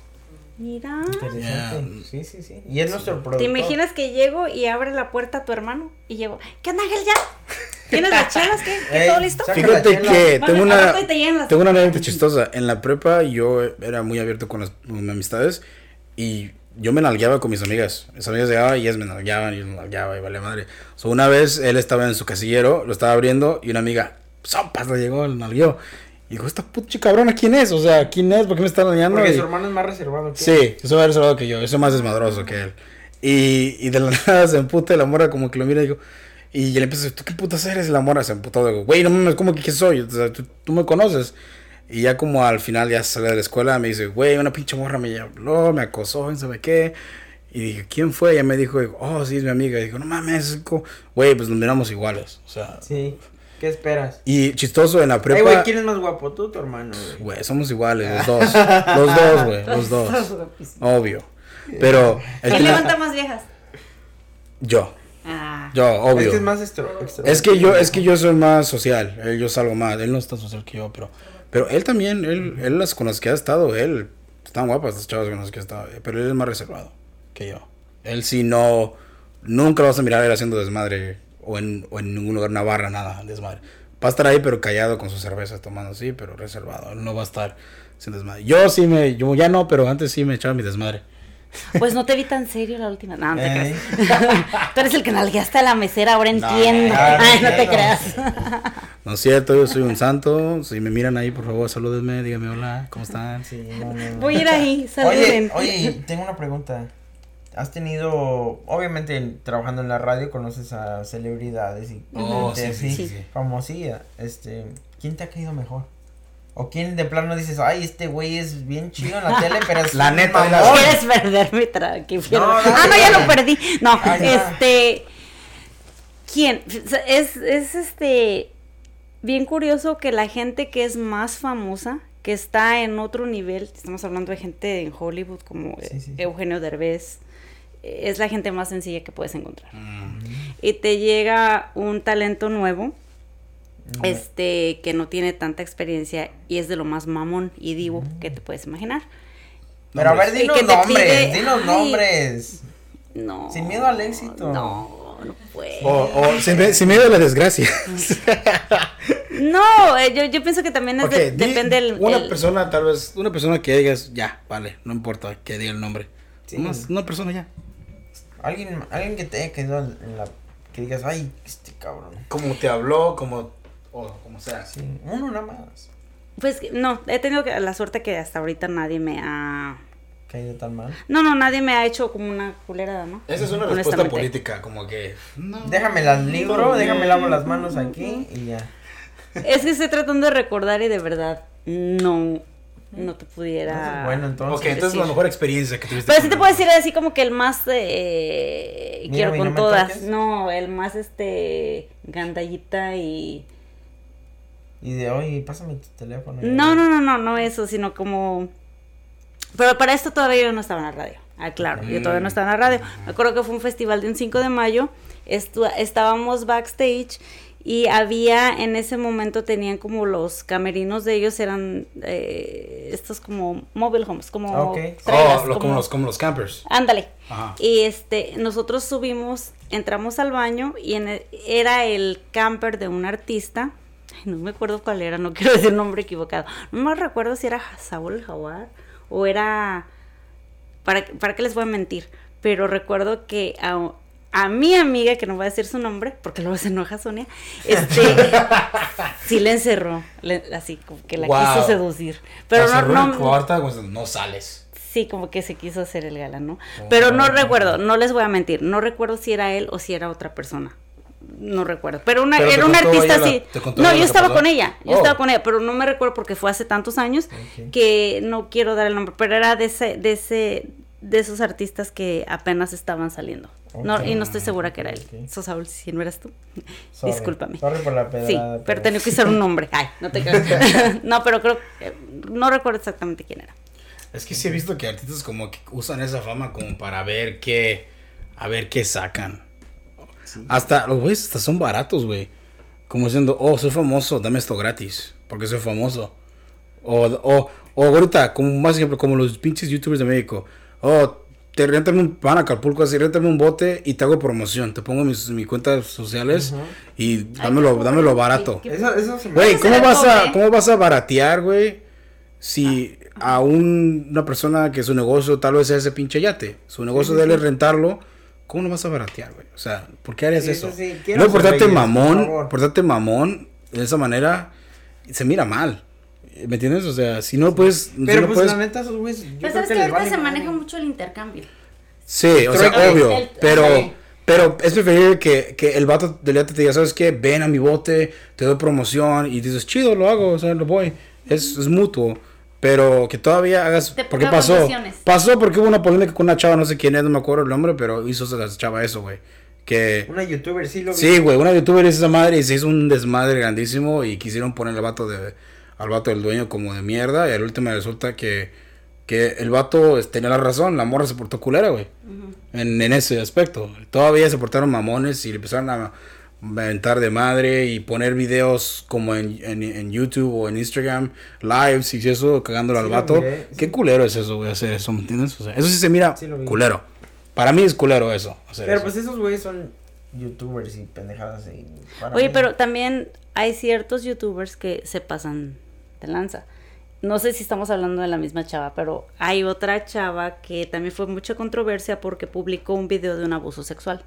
Mira. Interesante. Yeah. Sí, sí, sí. Y es nuestro productor. ¿Te imaginas que llego y abre la puerta a tu hermano? Y llego, ¿qué onda, Ángel, ya? ¿Tienes las chelas? ¿Qué? ¿Qué todo listo? saca Fíjate que tengo una, tengo una anécdota chistosa. En la prepa yo era muy abierto con las con mis amistades y yo me nalgueaba con mis amigas. Mis amigas llegaban y ellas me nalgueaban y yo nalgueaba y vale madre. So, una vez él estaba en su casillero, lo estaba abriendo y una amiga, sopas, le llegó, le nalgueó. Y dijo, esta puta cabrona, ¿quién es? O sea, ¿quién es? ¿Por qué me está nalgueando? Porque Y- su hermano es más reservado que Sí, yo soy más reservado que yo, soy más desmadroso que él. Y, y de la [laughs] nada se emputa la morra como que lo mira y digo, y le empieza a decir, ¿tú qué putas eres? Y la morra se emputó, digo, güey, no mames, ¿cómo que qué soy? O sea, tú, tú me conoces. Y ya como al final ya sale de la escuela, me dice, güey, una pinche morra me habló, me acosó, no sabe qué. Y dije, ¿quién fue? Y ella me dijo, oh, sí, es mi amiga. Y dijo, no mames, güey, pues nos miramos iguales. O sea, Sí. ¿Qué esperas? y chistoso en la Ay, prepa. güey, ¿quién es más guapo? ¿Tú o tu hermano, güey? Somos iguales, los dos. Los dos, güey, [laughs] los dos. Obvio. Pero ¿Quién levanta más viejas? yo, Ah. yo, Es obvio. que es más extro, extro- Es que yo, es que yo soy más social, él, yo salgo más, él no es tan social que yo, pero, pero él también, él, él las con las que ha estado, él, están guapas las chavas con las que ha estado, pero él es más reservado que yo. Él sí no, nunca lo vas a mirar él haciendo desmadre, o en, o en ningún lugar, una barra, nada, desmadre. Va a estar ahí, pero callado con su cerveza, tomando así, pero reservado, él no va a estar sin desmadre. Yo sí me, yo ya no, pero antes sí me echaba mi desmadre. Pues no te vi tan serio la última. No, no te Ey. creas. Tú eres el que nalgueaste a la mesera, ahora entiendo. Ay, no te creas. No es cierto, yo soy un santo, si me miran ahí, por favor, salúdenme, díganme hola, ¿cómo están? Sí, no. Voy a ir ahí, saluden. oye, tengo una pregunta. Has tenido, obviamente, trabajando en la radio, conoces a celebridades y Oh, gente sí, sí, sí, sí. famosilla. Este, ¿quién te ha caído mejor? ¿O quién de plano dices, ay, este güey es bien chido en la tele, pero es [laughs] La neta, mamón"? ¿Quieres perder mi? No, dale, ah, no, ya lo perdí. No, este. ¿Quién? Es, es este. Bien curioso que la gente que es más famosa, que está en otro nivel, estamos hablando de gente en Hollywood como Sí, sí, sí. Eugenio Derbez, eh, es la gente más sencilla que puedes encontrar. Mm. Y te llega un talento nuevo, Este, que no tiene tanta experiencia y es de lo más mamón y divo Mm. que te puedes imaginar. Pero a ver, dinos nombres, pide- dinos ay. nombres. No. Sin miedo al éxito. No, no puede. O, o sin, miedo a la desgracia. [laughs] No, eh, yo, yo pienso que también es Ok, de- di depende el, Una el- persona, tal vez, una persona que digas, ya, vale, no importa que diga el nombre. Sí. Nomás una persona ya. Alguien, alguien que te haya quedado en la, que digas, ay, este cabrón. Como te habló, como, o como sea. Sí, uno nada más. Pues no, he tenido que- la suerte que hasta ahorita nadie me ha... Caído tan mal. No, no, nadie me ha hecho como una culerada, ¿no? Esa es una respuesta política, como que. No, Déjame las libro, Todo déjame lavo las manos aquí y ya. Es que estoy tratando de recordar y de verdad no, no te pudiera... bueno, entonces. Ok, entonces la decir. mejor experiencia que tuviste. Pero sí te puedo decir así como que el más eh, Mira, quiero con no todas. No, el más este gandallita y Y de hoy, pásame tu teléfono. no, no, no, no, no eso, sino como pero para esto todavía yo no estaba en la radio. Ah, claro, yo todavía no estaba en la radio. Me acuerdo que fue un festival de un 5 de mayo, estu- estábamos backstage y había en ese momento tenían como los camerinos de ellos eran eh, estos como mobile homes, como Ah, ok. trailers, Oh, lo- como, los, como los campers. Ándale. Ajá. Y este, nosotros subimos, entramos al baño y en el- era el camper de un artista. [laughs] No me acuerdo cuál era, no quiero decir nombre equivocado. No me recuerdo si era Saúl el Jaguar o era. ¿Para, ¿Para qué les voy a mentir? Pero recuerdo que a, a mi amiga, que no voy a decir su nombre, porque luego se enoja Sonia, este, [laughs] sí le encerró, le- así como que la Wow. quiso seducir. Pero no, no, ahorita, como no sales. Sí, como que se quiso hacer el galán, ¿no? Pero no recuerdo, no les voy a mentir, no recuerdo si era él o si era otra persona. No recuerdo. Pero una, Pero era un contó artista así. No, yo estaba pasó. con ella. Yo Oh. estaba con ella, pero no me recuerdo porque fue hace tantos años que no quiero dar el nombre, pero era de ese, de ese, de esos artistas que apenas estaban saliendo. No, y no estoy segura que era él. Ok. So, Saúl, si no eras tú. [laughs] Sorry. Discúlpame. Sorry por la Sí, pedrada. pero tenía que usar un nombre. Ay, no te creo. [laughs] [laughs] no, pero creo que no recuerdo exactamente quién era. Es que sí he visto que artistas como que usan esa fama como para ver qué, a ver qué sacan. Hasta, los güeyes hasta son baratos, güey. Como diciendo, oh, soy famoso, dame esto gratis, porque soy famoso. O, o, o ahorita, como más ejemplo, como los pinches youtubers de México. Oh, te rentan un, van a Acapulco así, rentame un bote y te hago promoción. Te pongo mis, mis cuentas sociales y dámelo, qué dámelo barato. qué- Eso, eso se me Güey, ¿cómo vas, a, ¿cómo vas a baratear, güey? Si a un- una persona que su negocio tal vez sea ese pinche yate, su negocio de él es rentarlo, ¿cómo lo vas a baratear, güey? O sea, ¿por qué harías Sí, eso? sí, sí, quiero No portarte por mamón, favor. portarte mamón de esa manera, se mira mal. ¿Me entiendes? O sea, si no puedes... si Pero no pues puedes- la neta esos güeyes. Pero sabes que ahorita vale se maneja mucho el intercambio. Sí, o sea, obvio, El- pero... Pero es preferible que, que el vato del yate te diga, ¿sabes qué? Ven a mi bote, te doy promoción y dices, chido, lo hago, o sea, lo voy. Es, es mutuo. Pero que todavía hagas... Te porque pasó? Pasó porque hubo una polémica con una chava, no sé quién es, no me acuerdo el nombre, pero hizo esa chava eso, güey. Que... Una youtuber sí lo vi. Sí, güey, una youtuber hizo esa madre y se hizo un desmadre grandísimo y quisieron poner al vato, de, al vato del dueño como de mierda y al último resulta que, que el vato este, tenía la razón, la morra se portó culera, güey. en, en ese aspecto. Todavía se portaron mamones y le empezaron a aventar de madre y poner videos como en, en, en YouTube o en Instagram, lives y eso, cagándolo Sí al vato. miré, sí. Qué culero es eso, güey, hacer eso, ¿me entiendes? O sea, eso sí se mira Sí culero. Para mí es culero eso. hacer Pero eso. pues esos güeyes son youtubers y pendejadas. Y para Oye, mí- pero también hay ciertos youtubers que se pasan de lanza. No sé si estamos hablando de la misma chava, pero hay otra chava que también fue mucha controversia porque publicó un video de un abuso sexual.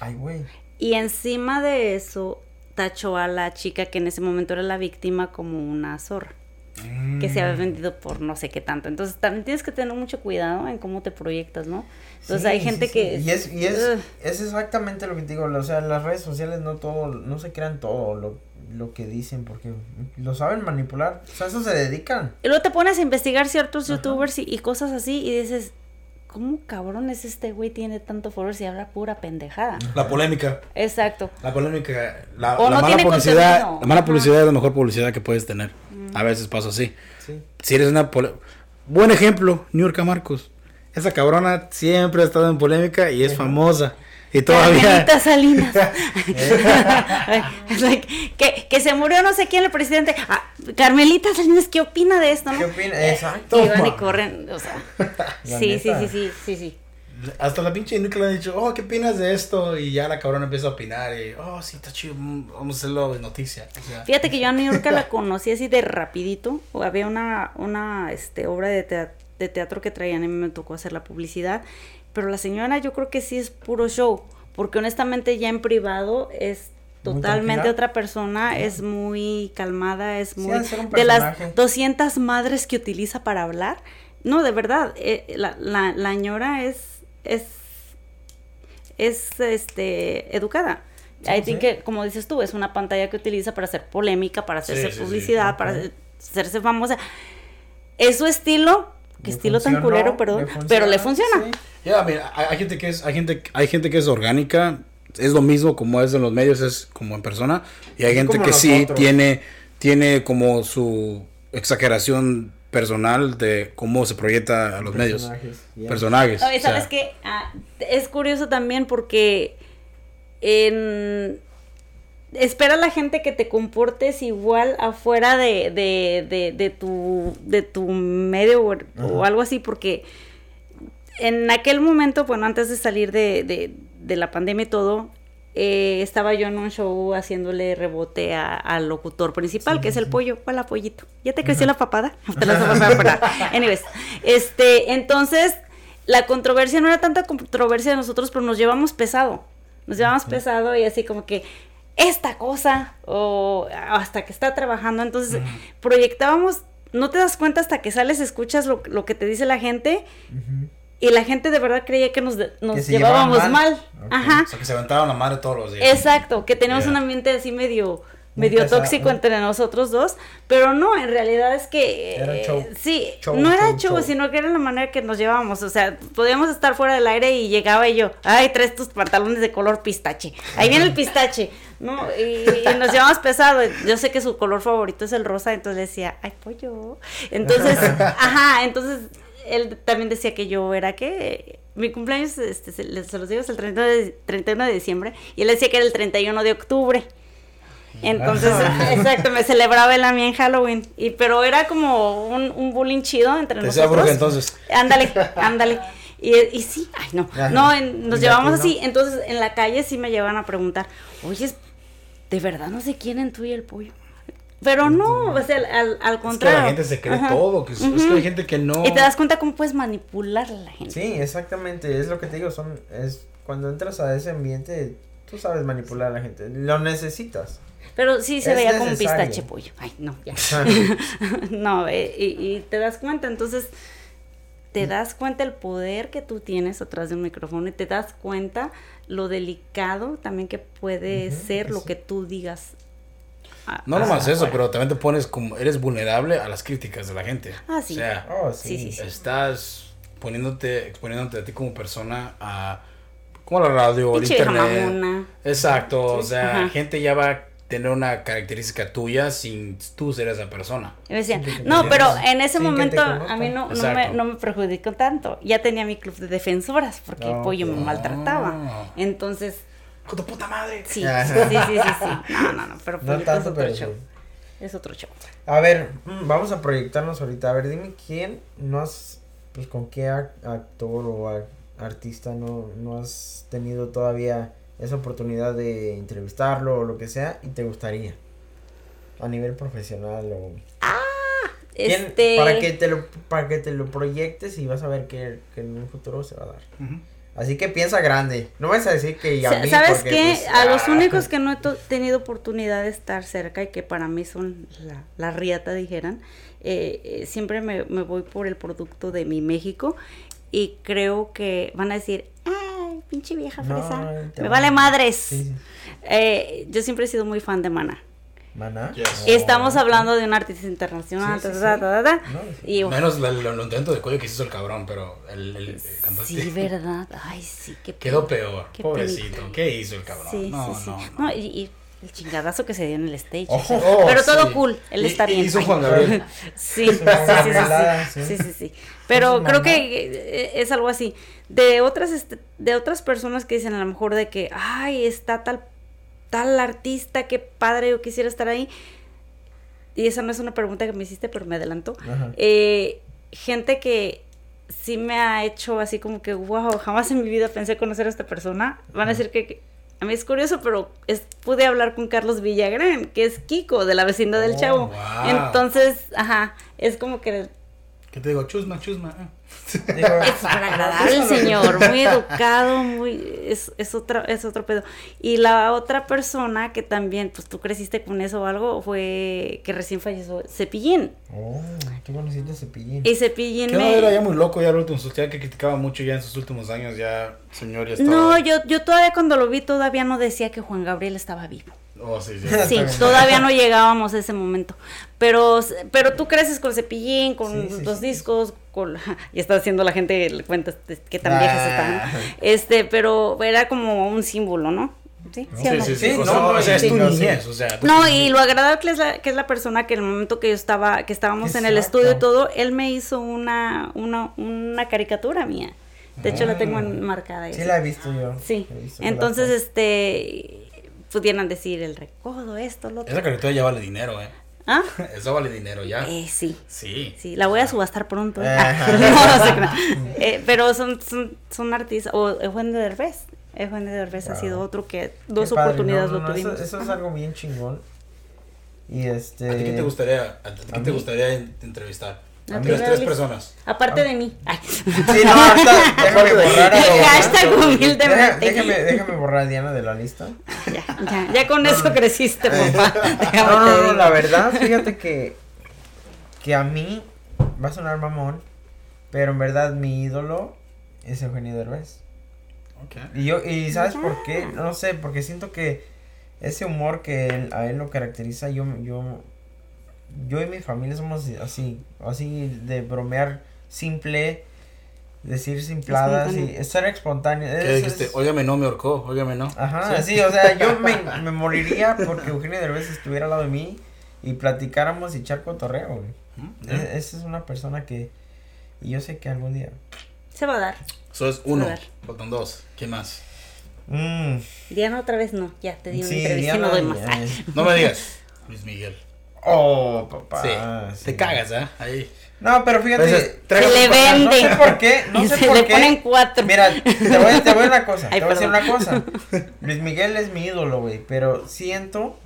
Ay, güey. Y encima de eso tachó a la chica que en ese momento era la víctima como una zorra. Que se Mm. había vendido por no sé qué tanto. Entonces también tienes que tener mucho cuidado en cómo te proyectas, ¿no? Entonces Sí, hay gente sí. que... Y es, y es, es exactamente lo que te digo. O sea, las redes sociales no todo, no se crean todo lo, lo que dicen porque lo saben manipular. O sea, eso se dedican. Y luego te pones a investigar ciertos youtubers y, y cosas así y dices, ¿cómo cabrón es este güey tiene tanto followers y habla pura pendejada? La polémica. Exacto. La polémica, la, O la no mala tiene publicidad, contenido. la mala Ajá. publicidad es la mejor publicidad que puedes tener. A veces pasa así. Sí. Si eres una buen ejemplo, Niurka Marcos. Esa cabrona siempre ha estado en polémica y es famosa. Y todavía Carmelita Salinas. [laughs] Like, que, que se murió no sé quién el presidente. Ah, Carmelita Salinas, ¿qué opina de esto? No? ¿Qué opina? Exacto. Que van y ma. corren, o sea. [laughs] Sí, sí, sí, sí, sí, sí. hasta la pinche Niurka le han dicho, "Oh, ¿qué opinas de esto?" y ya la cabrona empieza a opinar y, "Oh, sí, está chido, vamos a hacerlo de noticia." O sea, Fíjate que yo a New York la conocí así de rapidito. Había una, una este, obra de, tea- de teatro que traían y me tocó hacer la publicidad. Pero la señora yo creo que sí es puro show. Porque honestamente ya en privado es totalmente otra persona. Es muy calmada, es muy... de las personaje. 200 madres que utiliza para hablar. No, de verdad. eh, la, la, la ñora es... es es este educada. Sí, I think sí. que, como dices tú, es una pantalla que utiliza para hacer polémica, para hacerse Sí, sí, sí. publicidad, para hacer- hacerse famosa. Es su estilo, que Le estilo tan culero, perdón, le pero le funciona. Ya, mira, hay, hay gente que es, hay gente, hay gente que es orgánica, es lo mismo como es en los medios, es como en persona, y hay gente que sí tiene, tiene como su exageración personal de cómo se proyecta a los medios, Personajes. Oye, o sea, ¿sabes qué? Ah, es curioso también porque en espera la gente que te comportes igual afuera de, de, de, de tu, de tu medio o, o algo así, porque en aquel momento, bueno, antes de salir de, de, de la pandemia y todo, eh, estaba yo en un show haciéndole rebote a- al locutor principal, que es el pollo. Hola, pollito. ¿Ya te creció la papada? [laughs] Te la vas a. Anyways, este, entonces, la controversia no era tanta controversia de nosotros, pero nos llevamos pesado. Nos llevamos pesado y así como que esta cosa, o hasta que está trabajando. Entonces, proyectábamos, no te das cuenta hasta que sales, escuchas lo, lo que te dice la gente. Y la gente de verdad creía que nos, nos Que llevábamos mal. Ajá. O sea, que se aventaron la madre todos los días. Exacto, que teníamos Yeah. un ambiente así medio medio tóxico entre nosotros dos, pero no, en realidad es que Era eh, show. sí, Show, no era show, sino que era la manera que nos llevábamos, o sea, podíamos estar fuera del aire y llegaba y yo, ay, traes tus pantalones de color pistache, ahí viene el pistache, ¿no? Y, y nos llevamos pesado, yo sé que su color favorito es el rosa, entonces decía, ay, pollo, entonces, [laughs] ajá, entonces él también decía que yo era que mi cumpleaños, este, se, los digo, es el 31 de, 31 de diciembre, y él decía que era el 31 de octubre. Entonces, [laughs] exacto, me celebraba él a mí en Halloween. Y, pero era como un, un bullying chido entre Te nosotros. bruja entonces. Ándale, [laughs] ándale. Y, y sí, ay no, Ajá. no, en- nos llevamos así. Entonces en la calle sí me llevan a preguntar, oye, ¿de verdad no se quieren tú y el pollo? Pero no, o sea, al, al Es que contrario. la gente se cree Ajá. todo. Que es, es que hay gente que no. Y te das cuenta cómo puedes manipular a la gente. Sí, exactamente, es lo que te digo, son, es, cuando entras a ese ambiente, tú sabes manipular a la gente, lo necesitas. Pero sí se Es veía como un necesario. pistache pollo. Ay, no, ya. [laughs] no, eh, y, y te das cuenta, entonces te das cuenta el poder que tú tienes atrás de un micrófono y te das cuenta lo delicado también que puede ser lo sí. que tú digas. Ah, No nomás Ajá. eso, pero también te pones como. Eres vulnerable a las críticas de la gente. Ah, sí. O sea, Oh, Sí, sí. sí, sí. estás poniéndote, exponiéndote a ti como persona a. Como la radio, el internet. mamona. Exacto, o sea, Ajá. gente ya va a tener una característica tuya sin tú ser esa persona. Y me decían, no, pero en ese momento a mí no, no, me, no me perjudicó tanto. Ya tenía mi club de defensoras porque el Ah, pollo me maltrataba. Ah. Entonces, ¡Con tu puta madre! sí, sí, sí, sí, sí, [laughs] sí. No, no, no, pero No tanto, es otro pero show. sí. Es otro show. A ver, mm, vamos a proyectarnos ahorita. A ver, dime quién no has, pues con qué ac- actor o artista no, no has tenido todavía esa oportunidad de entrevistarlo o lo que sea y te gustaría. A nivel profesional o... ¿Quién- Este, Para que te lo, para que te lo proyectes y vas a ver que, que en un futuro se va a dar. Así que piensa grande. No vas a decir que ya sa- ¿Sabes qué? pues, a los ah, únicos que no he tenido oportunidad de estar cerca y que para mí son la, la riata, dijeran, eh, eh, siempre me, me voy por el producto de mi México y creo que van a decir, ay, pinche vieja fresa, me va- vale madres. Sí. Eh, yo siempre he sido muy fan de Mana. Maná. Yes. Estamos Oh, hablando de un artista internacional, Sí, sí, sí. No, y Menos lo, intento de cuello que se hizo el cabrón, pero el, el, el cantante sí, [laughs] verdad, ay, sí, qué quedó peor. Qué Pobrecito. ¿Qué hizo el cabrón? Sí, no, sí, sí. no, No, no. y, y el chingadazo que se dio en el stage. Oh, o sea, oh, pero todo sí. cool, él está bien. [laughs] hizo Juan Gabriel. Sí, sí, sí, sí, sí, sí. Pero Entonces, creo que eh, es algo así. De otras, este, de otras personas que dicen a lo mejor de que, ay, está tal, tal artista, qué padre, yo quisiera estar ahí. Y esa no es una pregunta que me hiciste, pero me adelanto. Eh, gente que sí me ha hecho así como que, wow, jamás en mi vida pensé conocer a esta persona. Van a decir que, que- a mí es curioso, pero es, pude hablar con Carlos Villagrán, que es Kiko, de la vecindad del Oh, Chavo. wow. Entonces, ajá, es como que ¿Qué te digo? Chusma, chusma. ah. Digo, es súper agradable el señor, muy educado, muy, es, es otro, es otro pedo. Y la otra persona que también, pues tú creciste con eso o algo, fue que recién falleció Cepillín. Oh, qué conociste Cepillín. Y Cepillín Que no era ya muy loco ya el último, ya que criticaba mucho ya en sus últimos años, ya señor ya estaba. No, yo, yo todavía cuando lo vi todavía no decía que Juan Gabriel estaba vivo. Oh, sí, sí. Todavía no llegábamos a ese momento. Pero, pero tú creces con Cepillín, con Sí, sí, los sí. discos, con [laughs] y está haciendo la gente le cuentas qué tan viejas Ah. están. Este, pero era como un símbolo, ¿no? Sí, ¿Sí o Sí, no? sí, sí. Sí, o sea, no, o sea, es sí, tu no, sí. niñez, o sea. tu No, niñez. y lo agradable que es la, que es la persona que en el momento que yo estaba, que estábamos en el estudio y todo, él me hizo una, una, una caricatura mía. De hecho, la tengo Ah. enmarcada. y Sí la he visto yo. Sí, visto que entonces este pudieran decir el recodo, esto, lo otro. Esa caricatura ya vale dinero, eh. ¿Ah? [laughs] Eso vale dinero ya. Eh, sí. Sí. Sí, la voy a subastar pronto. ¿eh? [laughs] No, no. Eh, pero son, son, son artistas. O Eugenio Derbez. Eugenio Derbez ha sido otro que dos Qué padre, oportunidades no, no, lo tuvimos. Eso, eso es algo bien chingón. Y este. ¿A ti quién te gustaría, a ti a quién te gustaría en- entrevistar? Ti, tres, personas. Aparte de mí. Ay. Sí, no, ahorita [laughs] déjame borrar a Hashtag humildemente. Déjame, déjame borrar a Diana de la lista. Ya, ya, ya con eso creciste, papá. Déjame No, te no, no, la verdad, fíjate que, que a mí va a sonar mamón, pero en verdad mi ídolo es Eugenio Derbez. Ok. Y yo, y ¿sabes por qué? No sé, porque siento que ese humor que él- a él lo caracteriza, yo, yo, yo y mi familia somos así, así de bromear simple, decir simpladas y Espontáneo. estar espontáneo. ¿Qué Es- dijiste? es- Óigame, no me ahorcó, óigame, no. Ajá, sí, o sea, yo me, me moriría porque Eugenio Derbez estuviera al lado de mí y platicáramos y echar cotorreo, güey. ¿Mm? E- Esa es una persona que, y yo sé que algún día. Se va a dar. Eso es uno. Faltan dos. ¿Quién más? Mm, Diana otra vez no. Ya te di una sí, entrevista y Diana, no doy más. No me digas. Luis Miguel. Oh, papá. sí. sí. Te cagas, ¿eh? Ahí. No, pero fíjate. Entonces, Se traigo le vende. No sé por qué, no sé Se por le qué. ponen cuatro. Mira, te voy, te voy a una cosa, [laughs] Ay, te voy a decir una cosa. Luis Miguel es mi ídolo, güey, pero siento,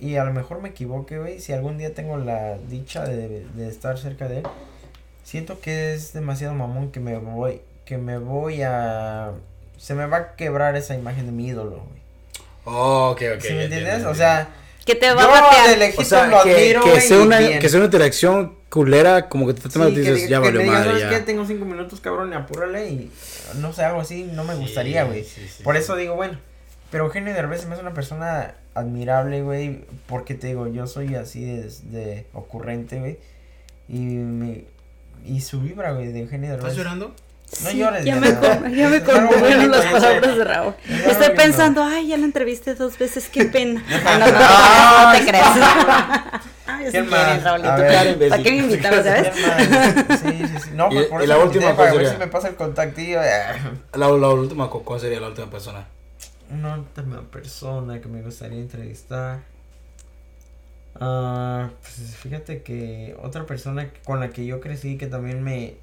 y a lo mejor me equivoque, güey, si algún día tengo la dicha de, de estar cerca de él, siento que es demasiado mamón que me voy, que me voy a, se me va a quebrar esa imagen de mi ídolo, güey. Oh, ok, ok. ¿Sí me entiendes? O sea, Que te va yo a de batear. lejito O sea, lo que, admiro, que sea una, que sea una interacción culera, como que te Sí, que dices, diga- ya que valió madre, ¿sabes ya. qué? Tengo cinco minutos, cabrón, y apúrale y no sé, algo así, no me Sí, gustaría, güey. sí, sí, Por sí. eso digo, bueno, pero Eugenio Derbez me hace una persona admirable, güey, porque te digo, yo soy así de, de ocurrente, güey, y me, y su vibra, güey, de Eugenio Derbez. ¿Estás llorando? No Sí, llores, ya me, con- ya me [laughs] conmovieron las palabras de Raúl. Estoy pensando, ay, ya la entrevisté dos veces, qué pena. [laughs] No, no, no, no te creas. [laughs] Ay, ¿Quién sí más? quieres, Raulito. A ver. Claro, imbécil. ¿Para qué me invitaron, sabes? ¿Quién más? Sí, sí, sí. No, Y- pues por y eso la última, invité, ¿cuál para ver sería? si me pasa el contactillo. La, la última, ¿cu- ¿cuál sería la última persona? Una última persona que me gustaría entrevistar. Ah, pues fíjate que otra persona con la que yo crecí que también me.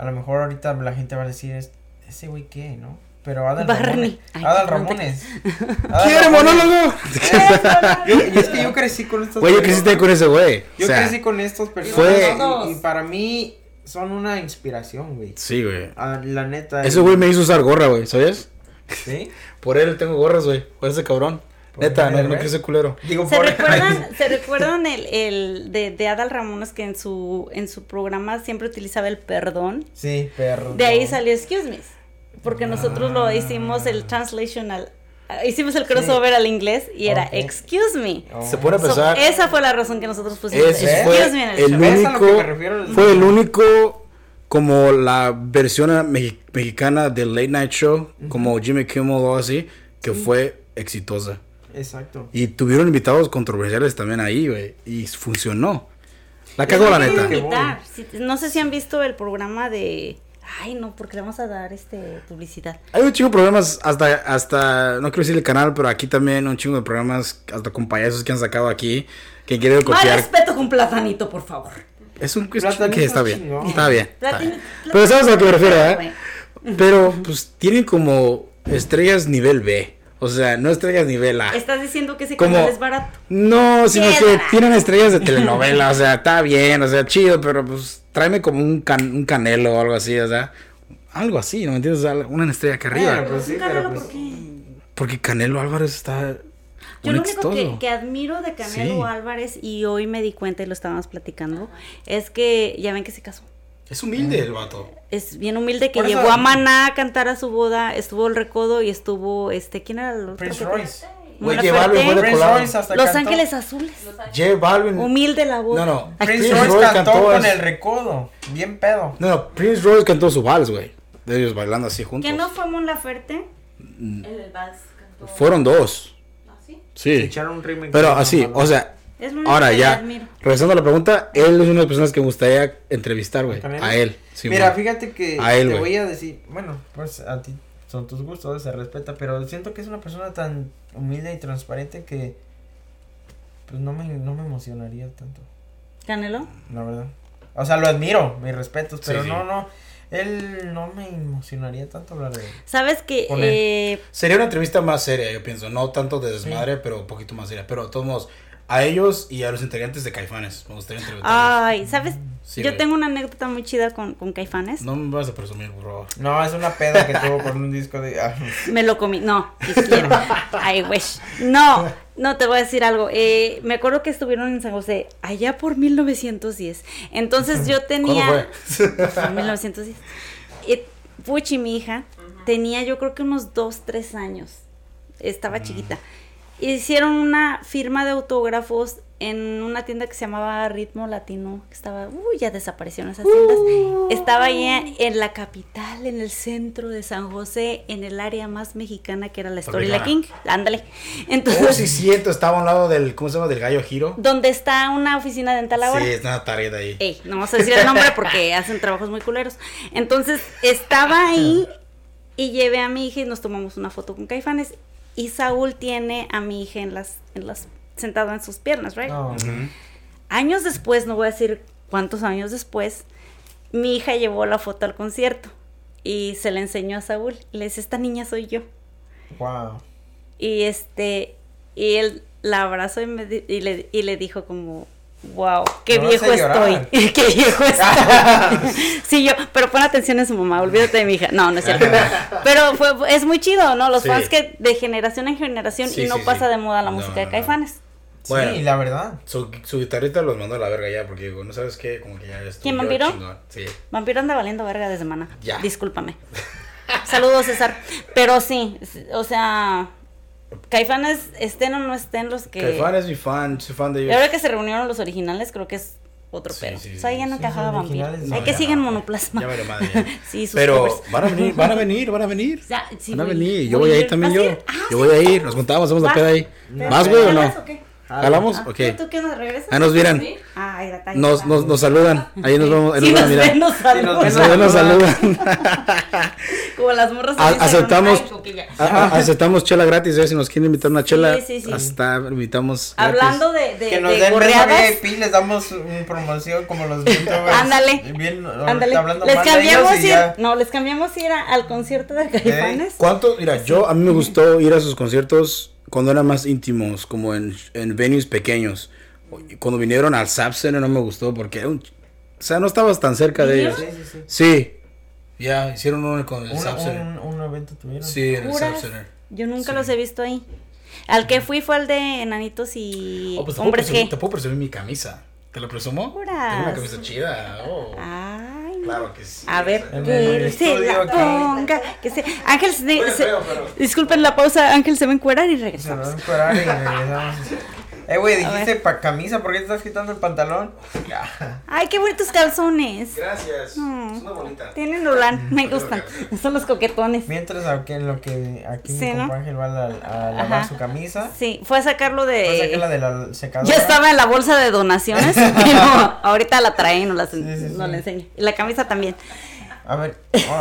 A lo mejor ahorita la gente va a decir, "Es- ¿ese güey qué, no? Pero Adal Barney. Ramones. Ay, Adal Ramones. [laughs] Adal ¡Quiere monólogo! [laughs] Y es que yo crecí con estos Güey, yo personas. creciste con ese güey. Yo o sea, crecí con estos personas. fue- y- y, para mí son una inspiración, güey. Sí, güey. Ah, la neta. Ese güey me hizo usar gorra, güey, ¿sabes? ¿Sí? Por él tengo gorras, güey. Por ese cabrón. Neta, no, no ser culero. Digo, ¿Se recuerdan, [laughs] ¿se recuerdan el, el de, de Adal Ramones que en su, en su programa siempre utilizaba el perdón? Sí, perro. De ahí salió Excuse Me. Porque nosotros lo hicimos el translation al. Hicimos el crossover al inglés y era. Excuse Me. Oh. Se pone a So, pensar. esa fue la razón que nosotros pusimos. Ese ¿Ves? fue Excuse me en el el show. ¿Ves a lo que único. me refiero? Fue el único. Como la versión mexi- mexicana del Late Night Show. Como Jimmy Kimmel o algo así. Que fue exitosa. Exacto. Y tuvieron invitados controversiales también ahí, güey. Y funcionó. La cagó, la neta. invitar. No sé si han visto el programa de. Ay, no, porque le vamos a dar este publicidad. Hay un chingo de programas, hasta, hasta, no quiero decir el canal, pero aquí también un chingo de programas, hasta con payasos que han sacado aquí, que quieren Más copiar. respeto con platanito, por favor. Es un es que está bien, está bien. está Platini- bien. Pero sabes a lo que me refiero, ¿eh? Güey. Pero, pues, tienen como estrellas nivel B. O sea, no estrellas nivel A. Estás diciendo que ese Como- canal es barato. No, sino Qué que barato. tienen estrellas de [laughs] telenovela, o sea, está bien, o sea, chido, pero pues tráeme como un, can- un canelo o algo así, o sea, algo así, ¿no me entiendes? O sea, una estrella acá arriba. Pues sí, pero Canelo, pues- ¿por qué? Porque Canelo Álvarez está Yo un lo único que, que admiro de Canelo Sí. Álvarez, y hoy me di cuenta y lo estábamos platicando, es que ya ven que se casó. Es humilde el vato. Es bien humilde que llevó a Maná a cantar a su boda, estuvo el recodo y estuvo este, ¿quién era el otro? Prince Royce. Güey, fue de colado. Los cantó. Ángeles Azules. J Balvin. Humilde la boda. No, no. Prince Prince Royce Royce cantó cantó con el recodo. Bien pedo. No, no, Prince Royce cantó su vals, güey. De ellos bailando así juntos. ¿Que no fue Mon Laferte? El, el vals cantó. Fueron dos. ¿Ah, sí? Sí. Echaron un remake. Pero así, o sea, Es lo único ahora que ya. admiro. Regresando a la pregunta, él es una de las personas que me gustaría entrevistar, güey. A él. sí, Mira, fíjate que A él, te voy a decir, bueno, pues a ti son tus gustos, se respeta, pero siento que es una persona tan humilde y transparente que pues no me, no me emocionaría tanto, Canelo. la verdad. O sea, lo admiro, mis respetos, pero Sí, sí. no, no, él no me emocionaría tanto hablar de él. Sabes que eh, Sería una entrevista más seria, yo pienso. No tanto de desmadre, pero un poquito más seria. Pero de todos modos, a ellos y a los integrantes de Caifanes. Me gustaría ay, ¿sabes? Sí, Yo tengo una anécdota muy chida con, con Caifanes. No me vas a presumir, por favor. No, es una peda que tuvo con un disco de... ah, [laughs] Me lo comí. No, quisiera. I wish. No, no, te voy a decir algo. Eh, me acuerdo que estuvieron en San José allá por 1910. Entonces yo tenía. ¿Cuándo fue? En 1910. Y Puchi, mi hija, tenía yo creo que unos 2, 3 años. Estaba chiquita. Hicieron una firma de autógrafos en una tienda que se llamaba Ritmo Latino. que Estaba, uy, ya desaparecieron esas tiendas. Estaba ahí en la capital, en el centro de San José, en el área más mexicana que era la Story La King. Ándale. Oh, Entonces, sí, cierto. Estaba a un lado del, ¿cómo se llama? Del gallo giro. donde está una oficina dental ahora. Sí, está una tarea ahí. Ey, no vamos a decir el nombre porque [laughs] hacen trabajos muy culeros. Entonces, estaba ahí [laughs] y llevé a mi hija y nos tomamos una foto con Caifanes. Y Saúl tiene a mi hija en las, en las, sentado en sus piernas, right? Años después, no voy a decir cuántos años después, mi hija llevó la foto al concierto y se la enseñó a Saúl. Le dice, esta niña soy yo. wow. Y este, y él la abrazó y, me di- y, le, y le dijo como, wow, qué No viejo estoy, [laughs] qué viejo estoy. [laughs] sí, yo, pero pon atención en su mamá, olvídate de mi hija. No, no es cierto. pero fue, es muy chido, ¿no? Los Sí. fans que de generación en generación Sí, y no sí, pasa sí. de moda la No, música de no. Caifanes. Bueno. Sí, la verdad. Su, su guitarrita los mandó a la verga ya, porque digo, ¿no sabes qué? Como que ya es ¿Quién, Vampiro? Sí. Vampiro anda valiendo verga desde semana. Ya. Discúlpame. Saludos, César. Pero sí, o sea, Caifanes estén o no estén los que... Caifán es mi fan, soy fan de ellos. ahora que se reunieron los originales, creo que es otro Sí, pedo. sí, o sea, ya no encajaba Vampiro. Hay que siguen no. monoplasma. Ya vale madre. [laughs] sí, sus Pero covers. van a venir, van a [laughs] venir, van a venir. Van a venir. Yo voy a a ir también ¿Vas a yo. Ah, Yo voy a ir. Nos juntamos, hacemos la ¿Vas? peda ahí. ¿Pero ¿Vas, güey, o no? ¿Jalamos? Ah, Ok. ¿tú- ¿Tú qué nos regresas? Ahí nos miran. ¿Sí? Ay, grata, Nos, nos, nos saludan. Ahí nos vamos. Ahí Sí, nos nos ven, nos saludan. nos Nos ven, nos saludan. Como las morras A- aceptamos-. A- a- aceptamos chela gratis. eh, Si nos quieren invitar una chela, Sí, sí, sí. hasta invitamos. gratis. Hablando de, de, Que nos de den gorreadas. VIP, les damos una promoción como los youtubers. Ándale. Bien, Ándale. hablando Les cambiamos ir, ya. no, les cambiamos ir a- al concierto de Caifanes. ¿Cuánto? Mira, yo a mí me gustó ir a sus conciertos cuando eran más íntimos, como en, en venues pequeños. Cuando vinieron al Center no me gustó porque era un... O sea, no estabas tan cerca de ellos. Sí, sí, sí. Sí. Ya, hicieron uno con el Un, Zap Center. un, un evento tuvieron. Sí, en el. Center. Yo nunca Sí. los he visto ahí. Al que fui fue el de enanitos y Oh, pues te, puedo hombres presumir, G. te puedo presumir mi camisa. ¿Te la presumo? Puras. Tengo una camisa chida. Oh, Ay. Claro que sí. A ver, que se la ponga. Que se... Ángel, se, se- feo, pero- disculpen la pausa. Ángel se va a encuerar y Se regresamos. nos va a encuerar y regresamos. [laughs] Eh, güey, dijiste pa camisa, ¿por qué te estás quitando el pantalón? Ya. [laughs] Ay, qué bonitos calzones. Gracias. Mm. Es una bonita. Tienen Roland, [laughs] me gustan. Son los coquetones. Mientras aquí en lo que aquí Sí, mi ¿no? compa Ángel va a, a lavar Ajá. su camisa. Sí, fue a sacarlo Va a sacarla de. de la secadora. Ya estaba en la bolsa de donaciones, [laughs] pero ahorita la trae y no la, Sí, sí, no sí. la enseño. Y la camisa también. A ver,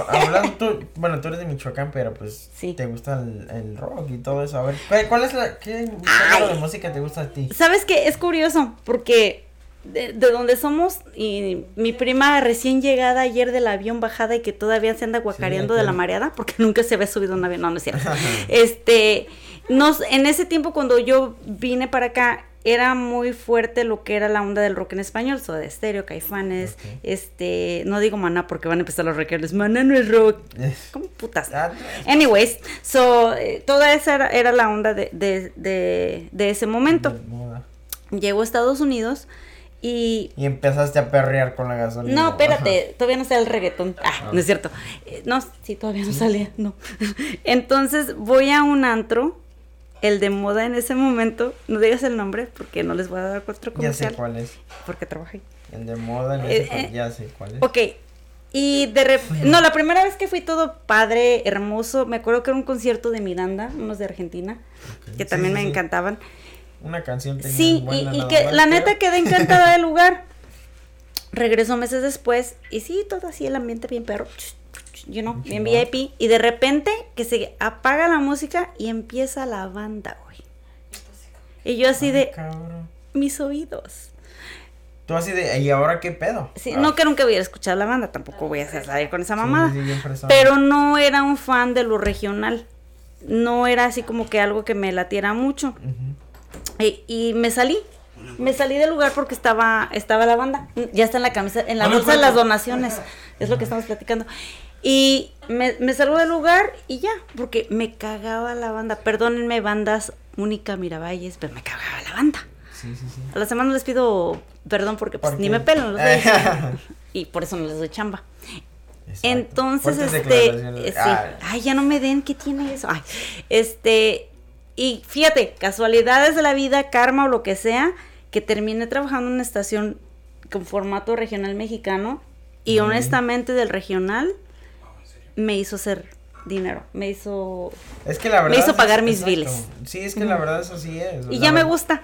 hablando tú, bueno, tú eres de Michoacán, pero pues Sí. te gusta el, el rock y todo eso. A ver, ¿cuál- ¿cuál es la qué género de música te gusta a ti? ¿Sabes qué? Es curioso, porque de, de donde somos, y mi prima recién llegada ayer del avión bajada y que todavía se anda guacareando de la mareada, porque nunca se había subido un avión, no, no es cierto. [laughs] este, nos, en ese tiempo cuando yo vine para acá, era muy fuerte lo que era la onda del rock en español, Soda Estéreo, Caifanes, este, no digo maná porque van a empezar los rockeros, maná no es rock, ¿cómo putas? Ah, Anyways, so, eh, toda esa era, era la onda de, de, de, de ese momento. Llegó a Estados Unidos y... Y empezaste a perrear con la gasolina. No, espérate, todavía no sale el reggaetón. Ah, Ah. no es cierto. Eh, No, sí, todavía no salía, no. [laughs] Entonces voy a un antro, el de moda en ese momento, no digas el nombre porque no les voy a dar otro Ya sé comercial, cuál es. porque trabajé. El de moda, no Eh, sé cuál- eh. ya sé cuál es. Ok, y de repente, no, la primera vez que fui todo padre, hermoso, me acuerdo que era un concierto de Miranda, unos de Argentina, que también sí, me sí. encantaban. Una canción tenía Sí, y, buena y nada que la neta quedé encantada del lugar. [laughs] Regresó meses después y sí, todo así el ambiente bien perro. You know, bien VIP. Y de repente que se apaga la música y empieza la banda, güey. Y yo así de, Cabrón. mis oídos. Tú así de, ¿y ahora qué pedo? Sí, Ah, no que nunca hubiera escuchado la banda, tampoco voy a hacer salir con esa mamada. sí. Pero no era un fan de lo regional. No era así como que algo que me latiera mucho. Y, y me salí. Me salí del lugar porque estaba, estaba la banda. Ya está en la camisa, en la bolsa de las donaciones. Es lo que estamos platicando. Y me, me salgo del lugar y ya, porque me cagaba la banda. Perdónenme, bandas Única Miravalles, pero me cagaba la banda. Sí, sí, sí. A las semanas les pido perdón porque pues, ¿Por ni me pelan los güeyes. [laughs] y por eso no les doy chamba. Exacto. Entonces, este, eh. Ah, ay, ya no me den, ¿qué tiene eso? Ay, este, y fíjate, casualidades de la vida, karma o lo que sea, que terminé trabajando en una estación con formato regional mexicano y honestamente del regional me hizo hacer dinero, me hizo Es que la me verdad. hizo es- pagar mis exacto. biles. Sí, es que la verdad eso sí es. y la ya me gusta.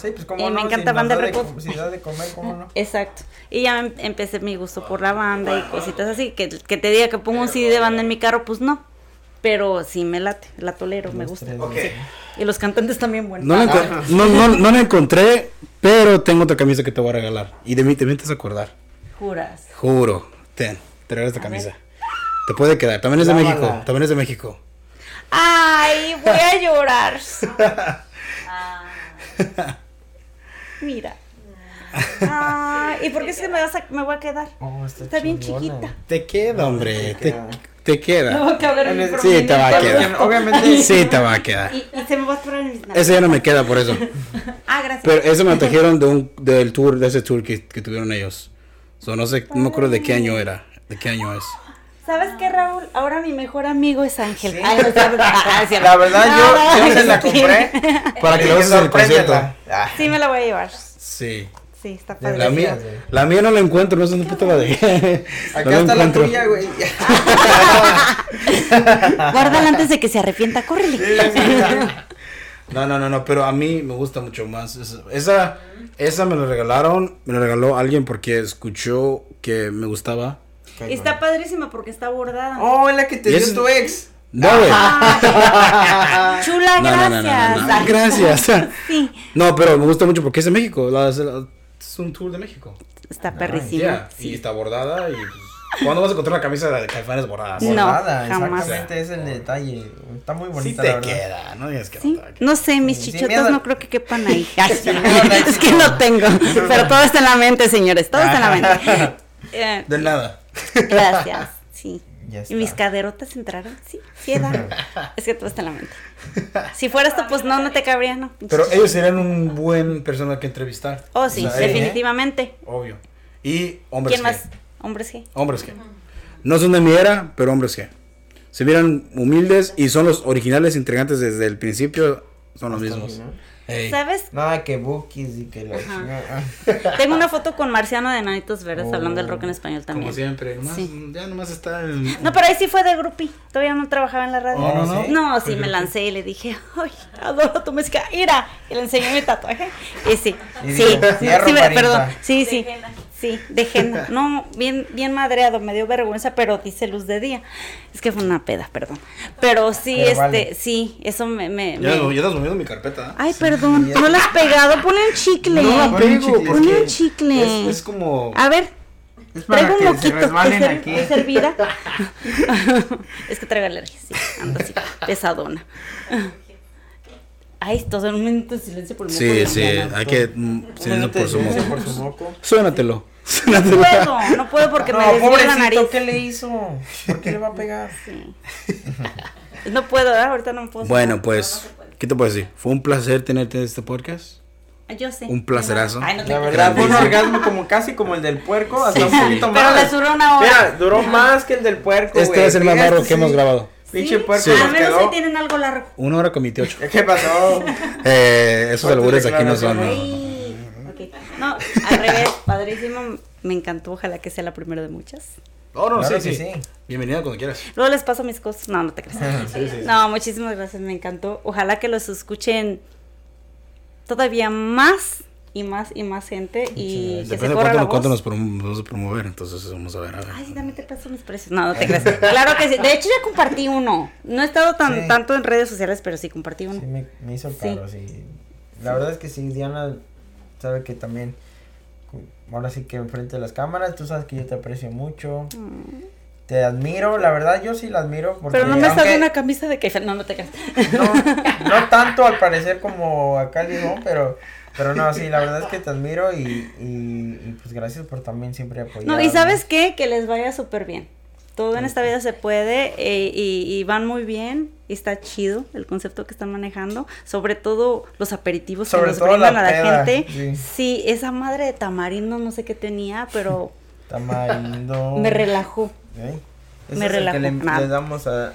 Sí, pues como y me no, encanta si nos Banda da de Recodo. com- Si da de comer, ¿cómo no? [laughs] Exacto. Y ya em- empecé mi gusto por la banda y cositas así. Que, que te diga que pongo un CD de banda en mi carro, pues no. Pero sí me late, la tolero, me gusta. tres, Ok. sí. Y los cantantes también buenos. No la, enco- no, no, no la encontré, pero tengo otra camisa que te voy a regalar. Y de mí te vienes a acordar. Juras. Juro. Ten, te regalo esta camisa. Te puede quedar. También es de Lávala. México. También es de México. Ay, voy a llorar. [laughs] Mira. Ay, ¿y por qué se me, vas a- me voy a quedar? Oh, está, Está bien chiquita. Te queda, hombre. Te Te, queda. te queda. No va a caber en mi Sí, Sí, te va a quedar. [laughs] Obviamente. Sí, te va a quedar. Y, y se me va a atorar en mis nalgas. Ese ya no me queda por eso. [laughs] Ah, gracias. Pero eso me trajeron de un, del tour, de ese tour que, que tuvieron ellos. So, no sé, no me acuerdo de qué año era. De qué año es. ¿Sabes qué, Raúl? Ahora mi mejor amigo es Ángel. Sí. Ay, no. [laughs] Ah. La verdad, No, yo, no, yo se la compré. [laughs] Para que lo uses en el concierto. Ah, Sí, me la voy a llevar. Sí. Sí, está padre. La mía, la mía no la encuentro, no sé dónde puta la dejé. [laughs] Acá No la está la encuentro. tuya, güey. Guárdala antes de que se arrepienta, córrele. No, no, no, no, pero a mí me gusta mucho más. Esa, esa, esa me la regalaron, me la regaló alguien porque escuchó que me gustaba. Y está padrísima porque está bordada. Oh, es la que te Y dio tu ex. No, güey. [laughs] Chula, No, no, no, no, gracias. no, no, gracias. [laughs] Sí, No, pero me gusta mucho porque es de México. la- es, la- es un tour de México. está perrísima. Yeah, Y Sí. está bordada y pues, ¿cuándo vas a encontrar una camisa de caifanes bordada? No, Bordada, jamás. Exactamente, es el detalle. Está muy Sí bonita, te la queda, no digas que Sí, no te no sé, mis Sí, chichotas no creo que quepan ahí. [laughs] Ay, es que no tengo, pero todo está en la mente, señores, todo está en la mente. Eh, De nada. Gracias, sí. Ya ¿Y mis caderotas entraron? Sí, sí. [laughs] Es que todo está en la mente. Si fuera esto, pues no, no te cabría, ¿no? Pero ellos serían un buen persona que entrevistar. Oh, sí, O sea, eh, definitivamente. Obvio. Y hombres ¿Quién G. más? Hombres G. Hombres G. No son de mi era, pero hombres G. Se miran humildes y son los originales intrigantes desde el principio. Son los mismos. final. ¿Sabes? Nada que bookies y que la. [laughs] Tengo una foto con Marciano de Nanitos Verdes Oh. hablando del rock en español también. Como siempre. Nomás, Sí. Ya nomás está el... No, pero ahí sí fue de groupie. Todavía no trabajaba en la radio. Oh, no, no. No, sí, Pues me lancé y le dije, ay, adoro tu música. Mira, y le enseñé mi tatuaje. Y sí, Y sí, dijo, sí, "Hierro, sí, me- parienta". perdón, sí, sí. Sí, de. [laughs] No, bien, bien madreado, me dio vergüenza, pero dice luz de día. Es que fue una peda, perdón. Pero sí, Pero este, vale. sí, eso me, me, Ya, me- ya estás moviendo mi carpeta. ¿eh? Ay, perdón, ya. no la has pegado, ponle un chicle. No la Ponle un pego. Ponle un chicle. Es, es como... A ver, Es para Traigo un que se moquito. ¿Es, aquí. es hervida? [laughs] [laughs] es que traigo alergia, sí. Ando así, pesadona. Ay, todos en un momento de silencio por el moco Sí, sí, hay que mm, silencio por su moco. Suénatelo. [laughs] No puedo, no puedo porque me No, desvío la nariz. ¿qué le hizo? ¿Por qué le va a pegar? Sí. No puedo, ¿verdad? ahorita no puedo. Bueno, pues, ¿qué te puedo decir? Fue un placer tenerte en este podcast. Yo sé. un placerazo. Ay, no te La verdad, fue un orgasmo como casi como el del puerco, hasta Sí, un sí. poquito Pero más. les duró una hora. Mira, duró más que el del puerco, Este es el más largo que sí. hemos grabado. Pinche ¿Sí? puerco Sí. Al menos quedó. hoy tienen algo largo. Una hora con 28. ¿Qué pasó? [laughs] Eh, esos albures aquí no son. No, al revés, padrísimo. Me encantó, ojalá que sea la primera de muchas. Oh, no, Claro sí, que sí, sí. Bienvenida cuando quieras. Luego les paso mis cosas. No, no te creas. [laughs] No, muchísimas gracias, me encantó. Ojalá que los escuchen todavía más y más y más gente y que se Depende de corra cuánto, la nos- cuánto voz. nos prom- vamos a promover, entonces vamos a ver. A ver. Ay, sí, también te paso mis precios. No, no te creas. [laughs] Claro que sí. De hecho, ya compartí uno. No he estado tan Sí. tanto en redes sociales, pero sí compartí uno. Sí, me, me hizo caro, sí. La verdad es que sí, Diana sabe que también, ahora sí que enfrente de las cámaras, tú sabes que yo te aprecio mucho. Te admiro, la verdad yo sí la admiro. Porque Pero no me aunque sale una camisa de que No, no te creas. no, [laughs] no tanto al parecer como acá Limón, pero, pero no, sí, la verdad es que te admiro y, y, y pues gracias por también siempre apoyar. No, y sabes qué? Que les vaya súper bien. Todo en esta vida se puede eh, y, y van muy bien. Y está chido el concepto que están manejando. Sobre todo los aperitivos Sobre que nos brindan la a la peda, gente. sí. Sí. esa madre de tamarindo no sé qué tenía, pero [laughs] Tamarindo. me relajó. ¿Eh? Me relajó, le, nada. le damos a...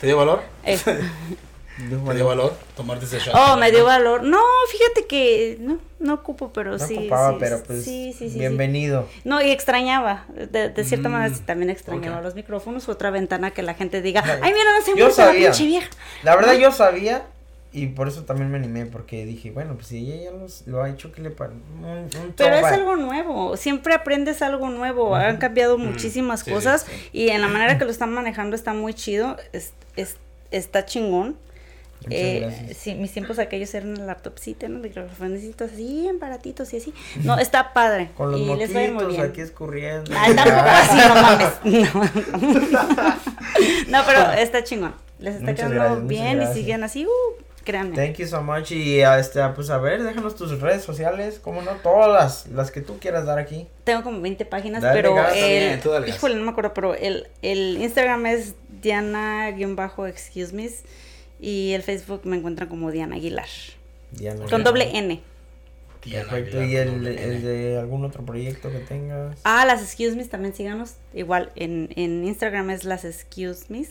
¿Te dio valor? Eh, [laughs] ¿Te dio valor tomarte ese shot? Oh, me dio valor. No, fíjate que no, no ocupo, pero No sí. ocupaba, sí, pero pues sí, sí, sí, sí. bienvenido. No, y extrañaba. De, de cierta Mm, manera sí, también extrañaba los micrófonos. Otra ventana que la gente diga, Ay, ay, mira, no se yo muerto la sabía. pinche vieja. La verdad yo sabía y por eso también me animé porque dije, bueno, pues si ella ya los- lo ha hecho, que le pare? Un, un Pero es algo nuevo, siempre aprendes algo nuevo, han cambiado muchísimas sí, cosas sí. y en la manera que lo están manejando está muy chido, es, es- está chingón. Eh, sí, mis tiempos aquellos eran el laptopcito, ¿no? microfonecitos así, en baratitos y así. No, está padre. Con los y les muy moquitos bien. aquí escurriendo. Ay, tampoco así, no mames. [laughs] No, no, pero está chingón. Les está Muchas quedando gracias, bien y siguen así, uh, créanme. Thank you so much y este, pues a ver, déjanos tus redes sociales, cómo no, todas las, las que tú quieras dar aquí. Tengo como 20 páginas, Dale pero gas, el, bien, híjole, no me acuerdo, pero el, el Instagram es Diana-excuse me y el Facebook me encuentran como Diana Aguilar, Diana. con doble N. Diana Perfecto, Aguilar y el, el de algún otro proyecto que tengas. Ah, las excuse me también síganos, igual en, en Instagram es las excuse me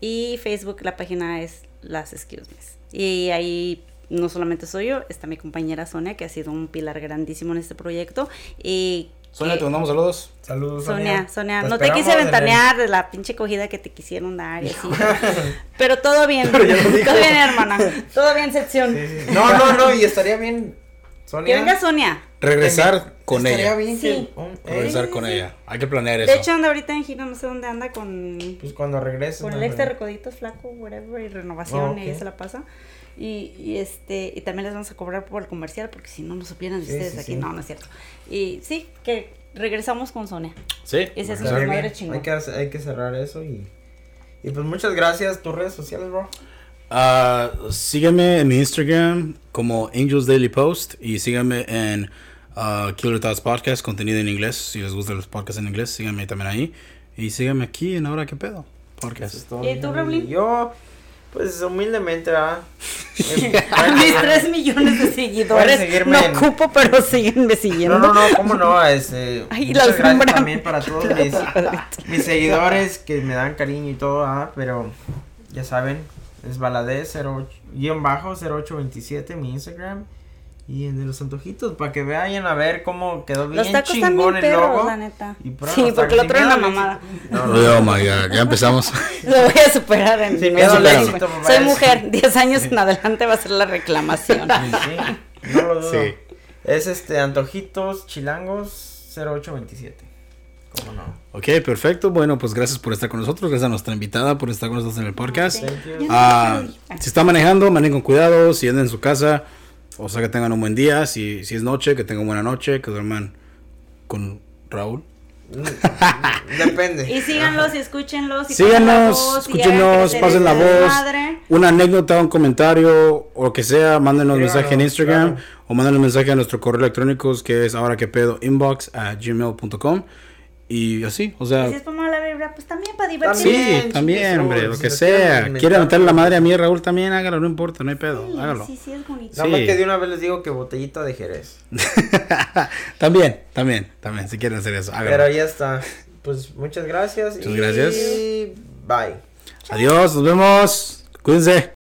y Facebook la página es las excuse me y ahí no solamente soy yo, está mi compañera Sonia que ha sido un pilar grandísimo en este proyecto. Y Sonia, te mandamos saludos. Saludos, Sonia, Sonia, Te no te quise el- ventanear de la pinche cogida que te quisieron dar y así. [laughs] pero todo bien, Pero ya lo dijo. todo bien, hermana. Todo bien, sección. Sí, sí. No, no, no, y estaría bien, Sonia. Que venga Sonia. Regresar con estaría ella. bien Sí. que, eh, Regresar Sí, con ella. Hay que planear eso. De hecho, anda ahorita en gira, no sé dónde anda con, pues cuando regreses. con no el ex de. Recoditos Flaco, whatever, y renovación, Oh, y ahí se la pasa. Y, y este, y también les vamos a cobrar por el comercial, porque si no, no supieran de Sí, ustedes sí, aquí. sí. No, no es cierto. Y sí, que regresamos con Sonia. Sí. Ese es un madre chingón. Hay que, hay que cerrar eso y, y pues muchas gracias. Tus redes sociales, bro. Ah, sígueme en mi Instagram como Angels Daily Post y síganme en ah, Killer Thoughts Podcast, contenido en inglés. Si les gustan los podcasts en inglés, síganme también ahí. Y síganme aquí en Ahora que pedo. Podcast. Eso es todo, ¿Y tú. Raulín? Yo, pues humildemente, ¿verdad? [laughs] Mis tres millones de seguidores. No en- ocupo, pero síguenme siguiendo. No, no, no, cómo no, este, Ay, muchas gracias alfombra. también para todos mis, mis seguidores que me dan cariño y todo, ah, pero ya saben, es baladez 08, guion bajo 0827 mi Instagram y el de los antojitos para que vayan a ver cómo quedó bien Los tacos están chingón bien el perros, logo. la neta. Y Sí, porque el otro era una mamada. No, no, Oh my god, ya empezamos. [laughs] Lo voy a superar en Sin miedo al Soy éxito, papá, Soy es- mujer, 10 años en adelante va a ser la reclamación. Sí, sí, no lo dudo. Sí. Es este antojitos chilangos 0827. ¿Cómo no? Ok, perfecto. Bueno, pues gracias por estar con nosotros. Gracias a nuestra invitada por estar con nosotros en el podcast. Thank you. Ah, si está manejando, manejen con cuidado. Si andan en su casa, o sea que tengan un buen día. Si, si es noche, que tengan buena noche. Que duerman con Raúl. Depende. Y síganlos y escúchenlos. Y pasen la Síganos, voz, escúchenos, pasen la voz. desmadre. Una anécdota, un comentario o lo que sea, mándenos Claro, mensaje en Instagram claro. o mándenos mensaje a nuestro correo electrónico que es ahora que pedo inbox a gmail.com y así, o sea, si es para mala vibra, pues también para divertirse. sí, También, hombre, lo que sea. Quiere meterle la madre a mí, Raúl también, hágalo, no importa, no hay pedo, Sí, hágalo. Sí, sí, es bonito. Nada más Sí. que de una vez les digo que botellita de Jerez. [laughs] también, también, también, si quieren hacer eso, hágalo. Pero ya está. Pues muchas gracias. Muchas y gracias. Bye. Adiós, nos vemos, cuídense.